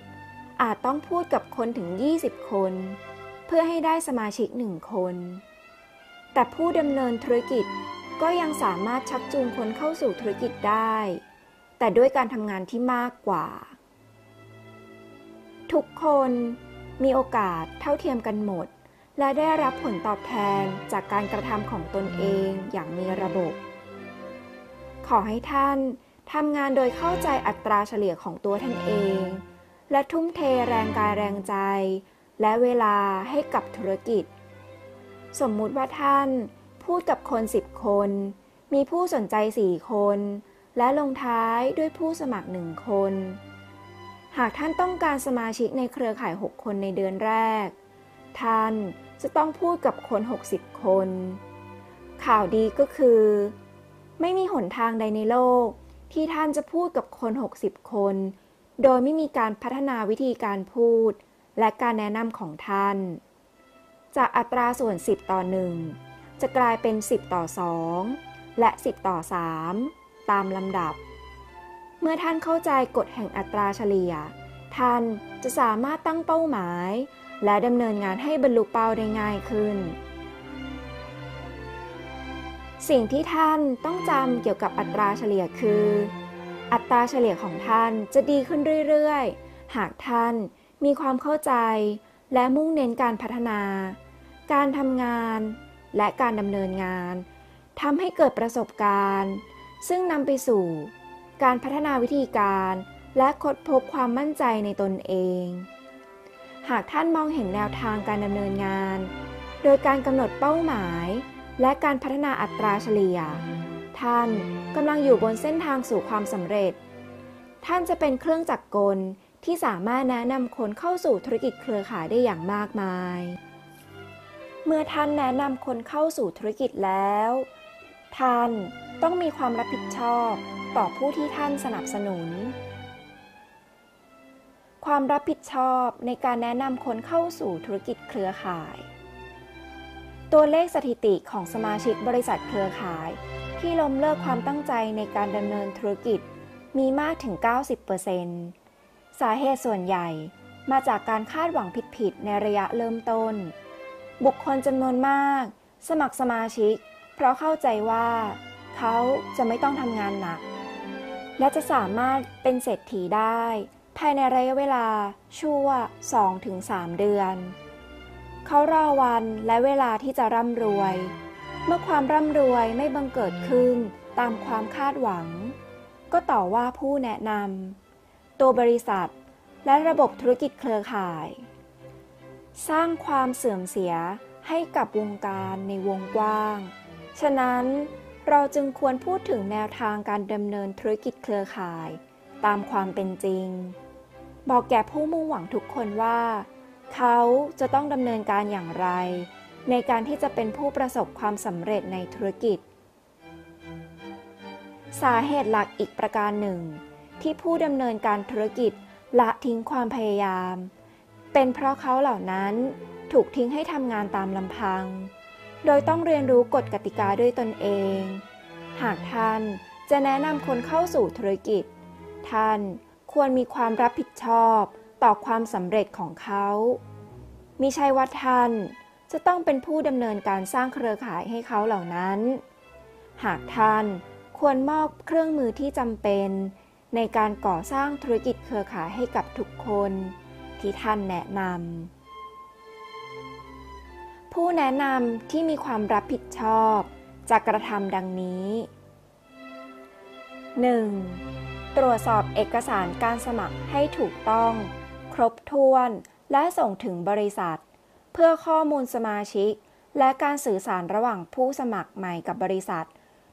อาจต้องพูดกับคนถึง 20 คน เพื่อให้ได้สมาชิกหนึ่งคน แต่ผู้ดำเนินธุรกิจก็ยังสามารถชักจูงคนเข้าสู่ธุรกิจได้ แต่ด้วยการทำงานที่มากกว่า ทุกคน มีโอกาสเท่าเทียมกันหมด และได้รับผลตอบแทนจากการกระทำของตนเองอย่างมีระบบ ขอให้ท่านทำงานโดยเข้าใจอัตราเฉลี่ยของตัวท่านเอง และทุ่มเทแรงกายแรงใจ และเวลาให้กับธุรกิจ สมมุติว่าท่านพูดกับคนสิบคน มีผู้สนใจสี่คน และลงท้ายด้วยผู้สมัครหนึ่งคน หากท่านต้องการสมาชิกในเครือข่าย 6 คนในเดือนแรก ท่านจะต้องพูดกับคน 60 คน ข่าวดีก็คือ ไม่มีหนทางใดในโลก ที่ท่านจะพูดกับคน 60 คน โดยไม่มีการพัฒนาวิธีการพูด และการแนะนำของท่าน จากอัตราส่วน 10 ต่อ 1 จะกลายเป็น 10 ต่อ 2 และ 10 ต่อ 3 ตามลำดับ เมื่อท่านเข้าใจกฎแห่งอัตราเฉลี่ย ท่านจะสามารถตั้งเป้าหมาย และดำเนินงานให้บรรลุเป้าได้ง่ายขึ้น สิ่งที่ท่านต้องจำเกี่ยวกับอัตราเฉลี่ยคือ อัตราเฉลี่ยของท่านจะดีขึ้นเรื่อยๆ หากท่านมีความเข้าใจ และมุ่งเน้นการพัฒนา การทำงาน และการดำเนินงานทำให้เกิดประสบการณ์ ซึ่งนำไปสู่ การพัฒนาวิธีการและค้นพบความมั่นใจในตนเอง หากท่านมองเห็นแนวทางการดำเนินงาน โดยการกำหนดเป้าหมาย และการพัฒนาอัตราเฉลี่ย ท่านกำลังอยู่บนเส้นทางสู่ความสำเร็จ ท่านจะเป็นเครื่องจักรกลที่สามารถแนะนำคนเข้าสู่ธุรกิจเครือข่ายได้อย่างมากมาย เมื่อท่านแนะนำคนเข้าสู่ธุรกิจแล้ว ท่าน ต้องมีความรับผิดชอบต่อผู้ที่ท่านสนับสนุน ความรับผิดชอบในการแนะนำคนเข้าสู่ธุรกิจเครือข่าย ตัวเลขสถิติของสมาชิกบริษัทเครือข่าย ที่ล้มเลิกความตั้งใจในการดำเนินธุรกิจมีมากถึง 90%สาเหตุส่วนใหญ่มาจากการคาดหวังผิดๆในระยะเริ่มต้น บุคคลจำนวนมาก สมัครสมาชิก เพราะเข้าใจว่า เขาจะไม่ต้องทำงานหนัก และจะสามารถเป็นเศรษฐีได้ ภายในระยะเวลาชั่ว 2-3 เดือน เขารอวันและเวลาที่จะร่ำรวย เมื่อความร่ำรวยไม่บังเกิดขึ้นตามความคาดหวัง ก็ต่อว่าผู้แนะนำตัวบริษัทและระบบธุรกิจเครือข่าย สร้างความเสื่อมเสียให้กับวงการในวงกว้าง ฉะนั้น เราจึงควรพูดถึงแนวทางการดำเนินธุรกิจเครือข่าย ตามความเป็นจริง บอกแก่ผู้มุ่งหวังทุกคนว่า เขาจะต้องดำเนินการอย่างไร ในการที่จะเป็นผู้ประสบความสำเร็จในธุรกิจ สาเหตุหลักอีกประการหนึ่ง ที่ผู้ดำเนินการธุรกิจละทิ้งความพยายาม เป็นเพราะเขาเหล่านั้นถูกทิ้งให้ทำงานตามลำพัง โดยต้องเรียนรู้กฎกติกาด้วยตนเอง หากท่านจะแนะนำคนเข้าสู่ธุรกิจ ท่านควรมีความรับผิดชอบต่อความสำเร็จของเขามิใช่ว่าท่านจะต้องเป็นผู้ดำเนินการสร้างเครือข่ายให้เขาเหล่านั้น หากท่านควรมอบเครื่องมือที่จำเป็น ในการก่อสร้างธุรกิจเครือข่ายให้กับทุกคน ที่ท่านแนะนำ ผู้แนะนำที่มีความรับผิดชอบจะกระทำดังนี้ 1. ตรวจสอบเอกสารการสมัครให้ถูกต้อง ครบถ้วนและส่งถึงบริษัท เพื่อข้อมูลสมาชิก และการสื่อสารระหว่างผู้สมัครใหม่กับบริษัท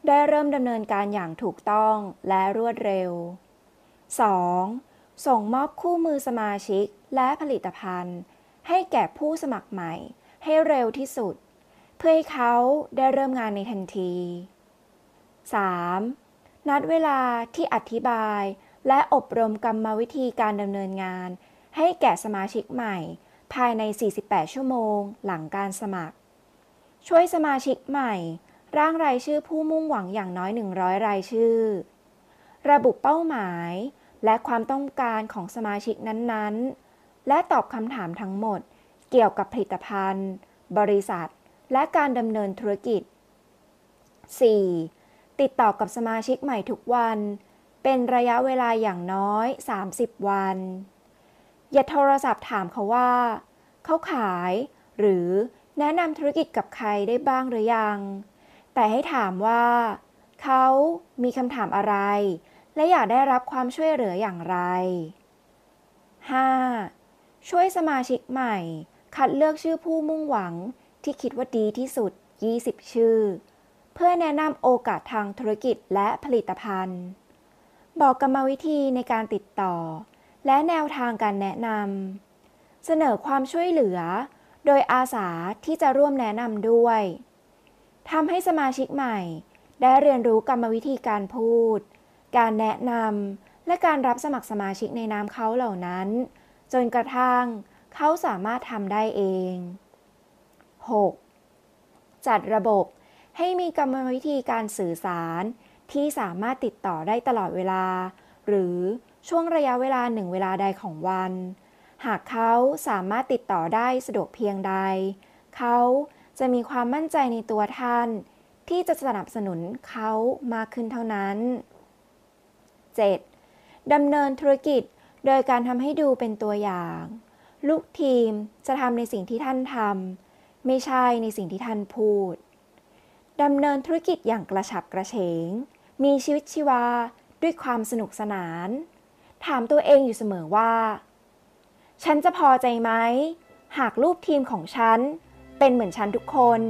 ได้เริ่มดำเนินการอย่างถูกต้องและรวดเร็ว 2. ส่งมอบคู่มือสมาชิกและผลิตภัณฑ์ ให้แก่ผู้สมัครใหม่ ให้เร็วที่สุด เพื่อให้เขาได้เริ่มงานในทันที 3. นัดเวลาที่อธิบายและอบรมกรรมวิธีการดำเนินงาน ให้แก่สมาชิกใหม่ ภายใน 48 ชั่วโมง หลังการสมัคร ช่วยสมาชิกใหม่ ร่างรายชื่อผู้มุ่งหวังอย่างน้อย 100 รายชื่อ ระบุเป้าหมาย และความต้องการของสมาชิกนั้นๆ และตอบคำถามทั้งหมด เกี่ยวกับผลิตภัณฑ์ บริษัท และการดำเนินธุรกิจ 4. ติดต่อกับสมาชิกใหม่ทุกวัน เป็นระยะเวลาอย่างน้อย 30 วัน อย่าโทรศัพท์ถามเขาว่า เขาขาย หรือแนะนำธุรกิจกับใครได้บ้างหรือยัง แต่ให้ถามว่า เขามีคำถามอะไร และอยากได้รับความช่วยเหลืออย่างไร 5. ช่วยสมาชิกใหม่ คัดเลือกชื่อผู้มุ่งหวังที่คิดว่าดีที่สุด 20 ชื่อ เพื่อแนะนำโอกาสทางธุรกิจและผลิตภัณฑ์ บอกกรรมวิธีในการติดต่อ และแนวทางการแนะนำ เสนอความช่วยเหลือ โดยอาสาที่จะร่วมแนะนำด้วยทำให้สมาชิกใหม่ ได้เรียนรู้กรรมวิธีการพูด การแนะนำและการรับสมัครสมาชิกในนามเขาเหล่านั้น จนกระทั่ง เขาสามารถทำได้เอง 6. จัดระบบให้มีกรรมวิธีการสื่อสาร ที่สามารถติดต่อได้ตลอดเวลา หรือช่วงระยะเวลาหนึ่งเวลาใดของวัน หากเขาสามารถติดต่อได้สะดวกเพียงใด เขาจะมีความมั่นใจในตัวท่าน ที่จะสนับสนุนเขามากขึ้นเท่านั้น 7. ดำเนินธุรกิจโดยการทำให้ดูเป็นตัวอย่าง ลูกทีมจะทำในสิ่งที่ท่านทำไม่ใช่ในสิ่งที่ท่านพูดดำเนินธุรกิจอย่างกระฉับกระเฉง มีชีวิตชีวาด้วยความสนุกสนาน ถามตัวเองอยู่เสมอว่า ฉันจะพอใจไหม หากรูปทีมของฉัน เป็นเหมือนฉันทุกคน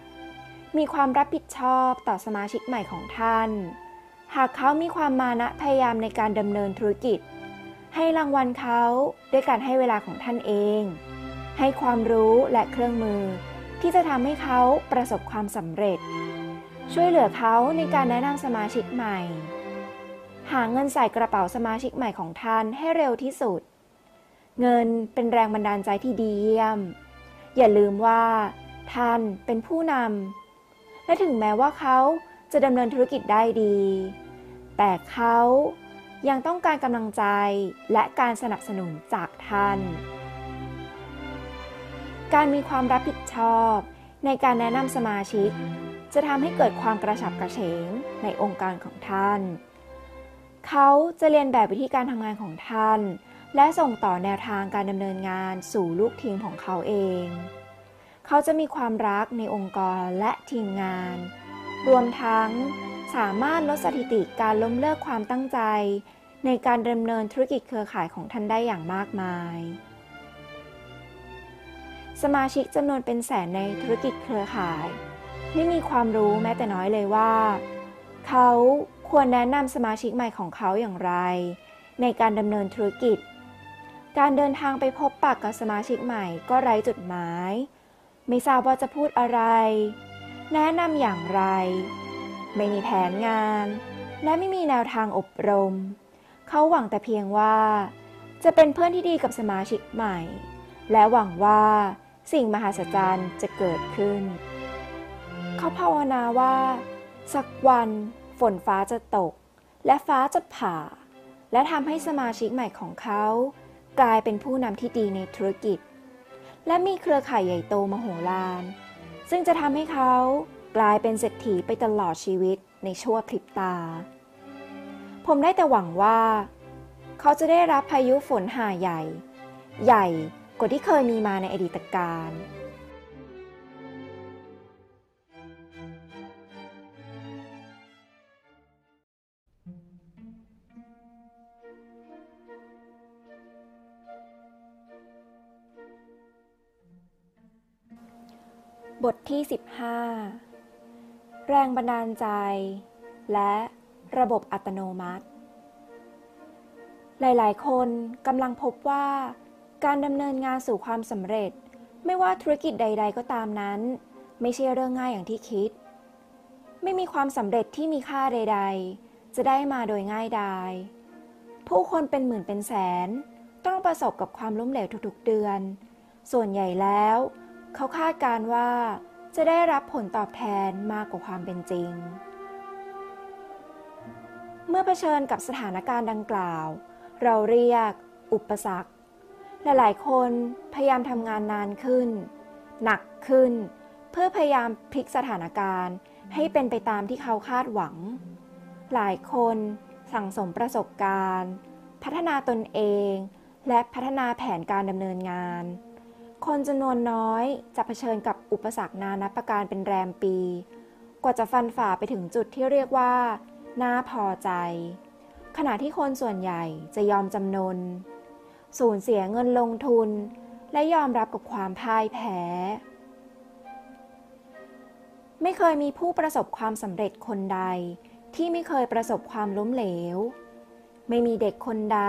8. มีความรับผิดชอบต่อสมาชิกใหม่ของท่าน หากเขามีความมานะพยายามในการดำเนินธุรกิจ ให้รางวัลเขาด้วยการให้เวลาของท่านเอง ให้ความรู้และเครื่องมือ ที่จะทำให้เขาประสบความสำเร็จ ช่วยเหลือเขาในการแนะนำสมาชิกใหม่ หาเงินใส่กระเป๋าสมาชิกใหม่ของท่านให้เร็วที่สุด เงินเป็นแรงบันดาลใจที่ดีเยี่ยม อย่าลืมว่า ท่านเป็นผู้นำและถึงแม้ว่าเขาจะดำเนินธุรกิจได้ดี แต่เขา ยังต้องการกำลังใจและการสนับสนุนจากท่าน การมีความรับผิดชอบในการแนะนำสมาชิก จะทำให้เกิดความกระฉับกระเฉงในองค์การของท่าน เขาจะเรียนแบบวิธีการทำงานของท่าน และส่งต่อแนวทางการดำเนินงานสู่ลูกทีมของเขาเอง เขาจะมีความรักในองค์กรและทีมงาน รวมทั้ง สามารถลดสถิติการล้มเลิกความตั้งใจ ในการดำเนินธุรกิจเครือข่ายของท่านได้อย่างมากมาย สมาชิกจำนวนเป็นแสนในธุรกิจเครือข่าย ไม่มีความรู้แม้แต่น้อยเลยว่า เขาควรแนะนำสมาชิกใหม่ของเขาอย่างไร ในการดำเนินธุรกิจ การเดินทางไปพบปากกับสมาชิกใหม่ก็ไร้จุดหมาย ไม่ทราบว่าจะพูดอะไร แนะนำอย่างไร ไม่มีแผนงาน และไม่มีแนวทางอบรม เขาหวังแต่เพียงว่า จะเป็นเพื่อนที่ดีกับสมาชิกใหม่ และหวังว่าสิ่งมหัศจรรย์จะเกิดขึ้น เขาภาวนาว่า สักวันฝนฟ้าจะตก และฟ้าจะผ่า และทำให้สมาชิกใหม่ของเขา กลายเป็นผู้นำที่ดีในธุรกิจ และมีเครือข่ายใหญ่โตมโหฬารซึ่งจะทำให้เขา กลายเป็นเศรษฐีไปตลอดชีวิตในชั่วพริบตา ผมได้แต่หวังว่า เขาจะได้รับพายุฝนหาใหญ่ ใหญ่กว่าที่เคยมีมาในอดีตการบทที่ 15 แรงบันดาลใจ และระบบอัตโนมัติ หลายๆ คนกำลังพบว่า การดำเนินงานสู่ความสำเร็จ ไม่ว่าธุรกิจใด ๆ ก็ตามนั้น ไม่ใช่เรื่องง่ายอย่างที่คิด ไม่มีความสำเร็จที่มีค่าใด ๆ จะได้มาโดยง่ายดายผู้คนเป็นหมื่นเป็นแสน ต้องประสบกับความล้มเหลวทุกๆเดือน ส่วนใหญ่แล้ว เขาคาดการว่า จะได้รับผลตอบแทนมากกว่าความเป็นจริง เมื่อเผชิญกับสถานการณ์ดังกล่าว เราเรียก อุปสรรคหลายๆ คนพยายามทำงานนานขึ้น หนักขึ้น เพื่อพยายามพลิกสถานการณ์ให้เป็นไปตามที่เขาคาดหวัง หลายคนสั่งสมประสบการณ์ พัฒนาตนเอง และพัฒนาแผนการดำเนินงาน คนจำนวนน้อยจะเผชิญกับอุปสรรคนานับประการเป็นแรมปี กว่าจะฟันฝ่าไปถึงจุดที่เรียกว่า น่าพอใจ ขณะที่คนส่วนใหญ่จะยอมจำนน สูญเสียเงินลงทุน และยอมรับกับความพ่ายแพ้ ไม่เคยมีผู้ประสบความสำเร็จคนใด ที่ไม่เคยประสบความล้มเหลว ไม่มีเด็กคนใด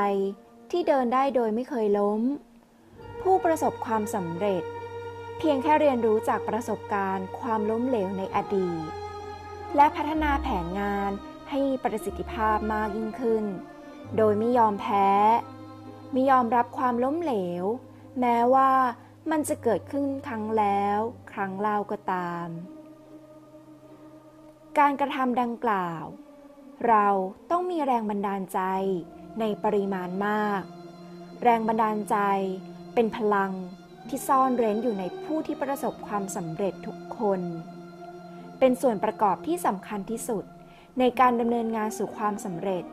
ที่เดินได้โดยไม่เคยล้ม ผู้ประสบความสำเร็จ เพียงแค่เรียนรู้จากประสบการณ์ ความล้มเหลวในอดีต และพัฒนาแผนงานให้มีประสิทธิภาพมากยิ่งขึ้น โดยไม่ยอมแพ้ ไม่ยอมรับความล้มเหลว แม้ว่ามันจะเกิดขึ้นครั้งแล้ว ครั้งเล่าก็ตาม การกระทำดังกล่าว เราต้องมีแรงบันดาลใจในปริมาณมาก แรงบันดาลใจ เป็นพลังที่ซ่อนเร้นอยู่ในผู้ที่ประสบความสำเร็จทุกคน เป็นส่วนประกอบที่สำคัญที่สุดในการดำเนินงานสู่ความสำเร็จ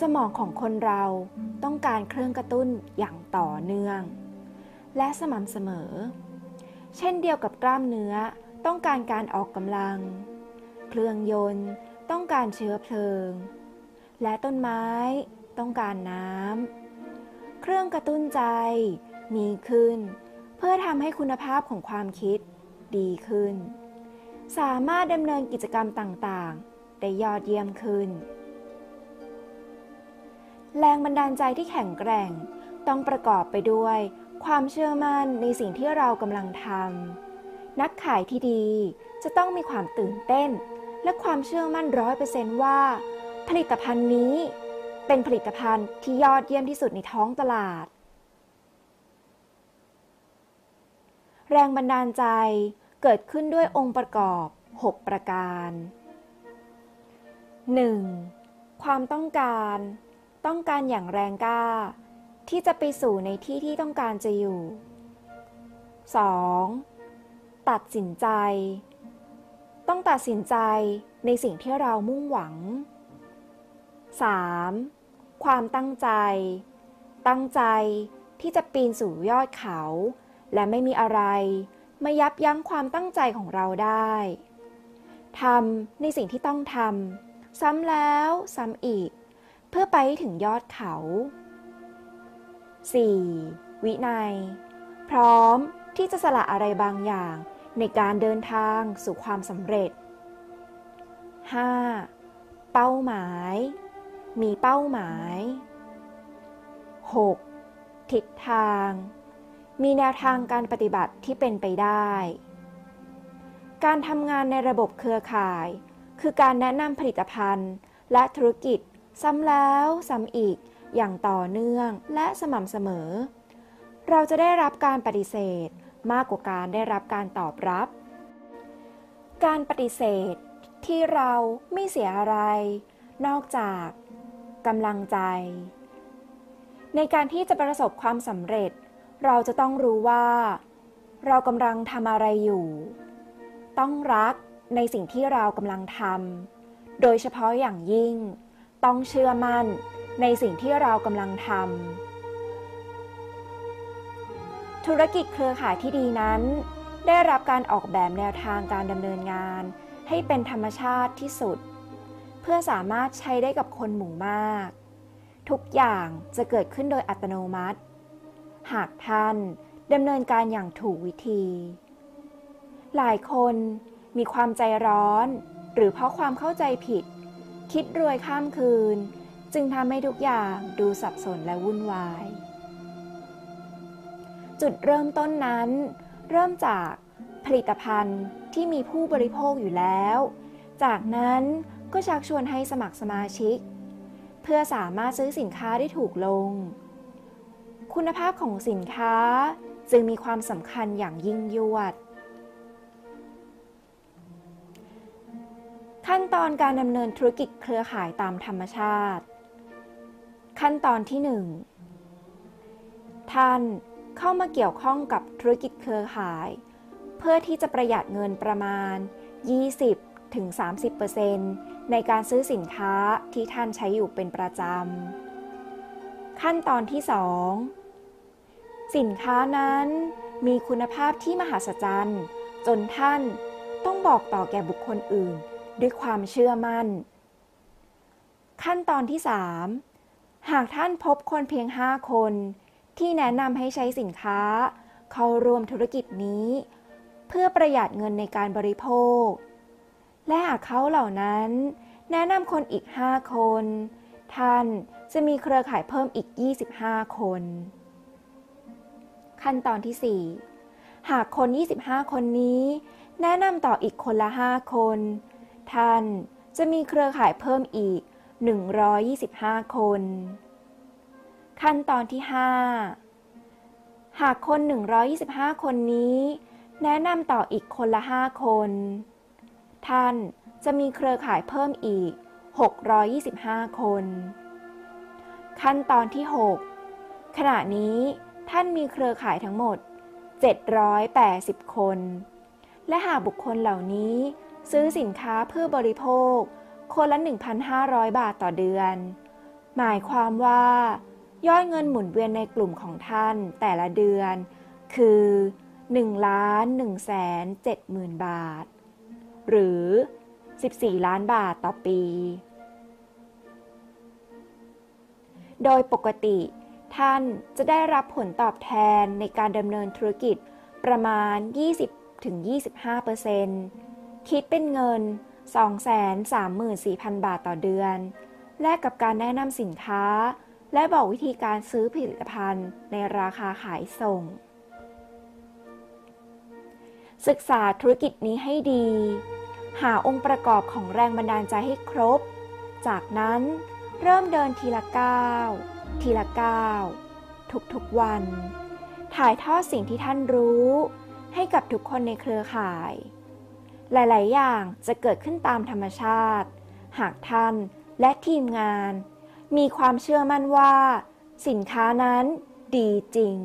สมองของคนเราต้องการเครื่องกระตุ้นอย่างต่อเนื่อง และสม่ำเสมอ เช่นเดียวกับกล้ามเนื้อต้องการการออกกำลัง เครื่องยนต์ต้องการเชื้อเพลิง และต้นไม้ต้องการน้ำ เครื่องกระตุ้นใจ มีขึ้น เพื่อทำให้คุณภาพของความคิดดีขึ้น สามารถดำเนินกิจกรรมต่างๆ ได้ยอดเยี่ยมขึ้น แรงบันดาลใจที่แข็งแกร่งต้องประกอบไปด้วย ความเชื่อมั่นในสิ่งที่เรากำลังทำนักขายที่ดีจะต้องมีความตื่นเต้น และความเชื่อมั่นร้อยเปอร์เซนต์ว่า ผลิตภัณฑ์นี้เป็นผลิตภัณฑ์ที่ยอดเยี่ยมที่สุดในท้องตลาด แรงบันดาลใจเกิดขึ้นด้วยองค์ประกอบ 6 ประการ 1. ความต้องการ ต้องการอย่างแรงกล้า ที่จะไปสู่ในที่ที่ต้องการจะอยู่ 2. ตัดสินใจ ต้องตัดสินใจในสิ่งที่เรามุ่งหวัง 3. ความตั้งใจ ตั้งใจที่จะปีนสู่ยอดเขา และไม่มีอะไรมายับยั้งความตั้งใจของเราได้ทำในสิ่งที่ต้องทำซ้ำแล้วซ้ำอีก เพื่อไปถึงยอดเขา 4. วินัย พร้อมที่จะสละอะไรบางอย่างในการเดินทางสู่ความสำเร็จ 5. เป้าหมาย มีเป้าหมาย 6. ทิศทาง มีแนวทางการปฏิบัติที่เป็นไปได้ การทำงานในระบบเครือข่าย คือการแนะนำผลิตภัณฑ์ และธุรกิจ ซ้ำแล้วซ้ำอีกอย่างต่อเนื่องและสม่ำเสมอ เราจะได้รับการปฏิเสธมากกว่าการได้รับการตอบรับ การปฏิเสธที่เราไม่เสียอะไร นอกจากกำลังใจ ในการที่จะประสบความสำเร็จ เราจะต้องรู้ว่า เรากำลังทำอะไรอยู่ ต้องรักในสิ่งที่เรากำลังทำโดยเฉพาะอย่างยิ่ง ต้องเชื่อมั่นในสิ่งที่เรากำลังทำธุรกิจเครือข่ายที่ดีนั้น ได้รับการออกแบบแนวทางการดำเนินงาน ให้เป็นธรรมชาติที่สุด เพื่อสามารถใช้ได้กับคนหมู่มาก ทุกอย่างจะเกิดขึ้นโดยอัตโนมัติ หากท่านดำเนินการอย่างถูกวิธี หลายคนมีความใจร้อน หรือเพราะความเข้าใจผิด คิดรวยข้ามคืน จึงทำให้ทุกอย่างดูสับสนและวุ่นวาย จุดเริ่มต้นนั้น เริ่มจากผลิตภัณฑ์ที่มีผู้บริโภคอยู่แล้ว จากนั้นก็ชักชวนให้สมัครสมาชิก เพื่อสามารถซื้อสินค้าได้ถูกลง คุณภาพของสินค้าจึงมีความสำคัญอย่างยิ่งยวด ขั้นตอนการดำเนินธุรกิจเครือข่ายตามธรรมชาติ ขั้นตอนที่ 1 ท่านเข้ามาเกี่ยวข้องกับธุรกิจเครือข่าย เพื่อที่จะประหยัดเงินประมาณ 20-30%ถึง30%ในการซื้อสินค้าที่ท่านใช้อยู่เป็นประจำ ขั้นตอนที่ 2 สินค้านั้นมีคุณภาพที่มหัศจรรย์ จนท่านต้องบอกต่อแก่บุคคลอื่น ด้วยความเชื่อมั่น ขั้นตอนที่ 3 หากท่านพบคนเพียง 5 คน ที่แนะนำให้ใช้สินค้า เข้าร่วมธุรกิจนี้ เพื่อประหยัดเงินในการบริโภค และหากเขาเหล่านั้น แนะนำคนอีก 5 คน ท่านจะมีเครือข่ายเพิ่มอีก 25 คน ขั้นตอนที่ 4 หากคน 25 คนนี้ แนะนำต่ออีกคนละ 5 คน ท่านจะมีเครือข่ายเพิ่มอีก 125 คน ขั้นตอนที่ 5 หากคน 125 คนนี้ แนะนำต่ออีกคนละ 5 คน ท่านจะมีเครือข่ายเพิ่มอีก 625 คน ขั้นตอนที่ 6 ขณะนี้ ท่านมีเครือข่ายทั้งหมด 780 คน และหากบุคคลเหล่านี้ซื้อสินค้าเพื่อบริโภค คนละ 1,500 บาทต่อเดือน หมายความว่า ยอดเงินหมุนเวียนในกลุ่มของท่านแต่ละเดือน คือ1ล้าน1แสน7หมื่นบาท หรือ 14 ล้านบาทต่อปี โดยปกติ ท่านจะได้รับผลตอบแทนในการดำเนินธุรกิจประมาณ 20-25%คิดเป็นเงิน 234,000 บาทต่อเดือน แลกกับการแนะนำสินค้า และบอกวิธีการซื้อผลิตภัณฑ์ในราคาขายส่ง ศึกษาธุรกิจนี้ให้ดี หาองค์ประกอบของแรงบันดาลใจให้ครบ จากนั้นเริ่มเดินทีละก้าว ทีละก้าวทุกๆวัน ถ่ายทอดสิ่งที่ท่านรู้ ให้กับทุกคนในเครือข่าย หลาย ๆ อย่างจะเกิดขึ้นตามธรรมชาติ หากท่านและทีมงาน มีความเชื่อมั่นว่า สินค้านั้นดีจริง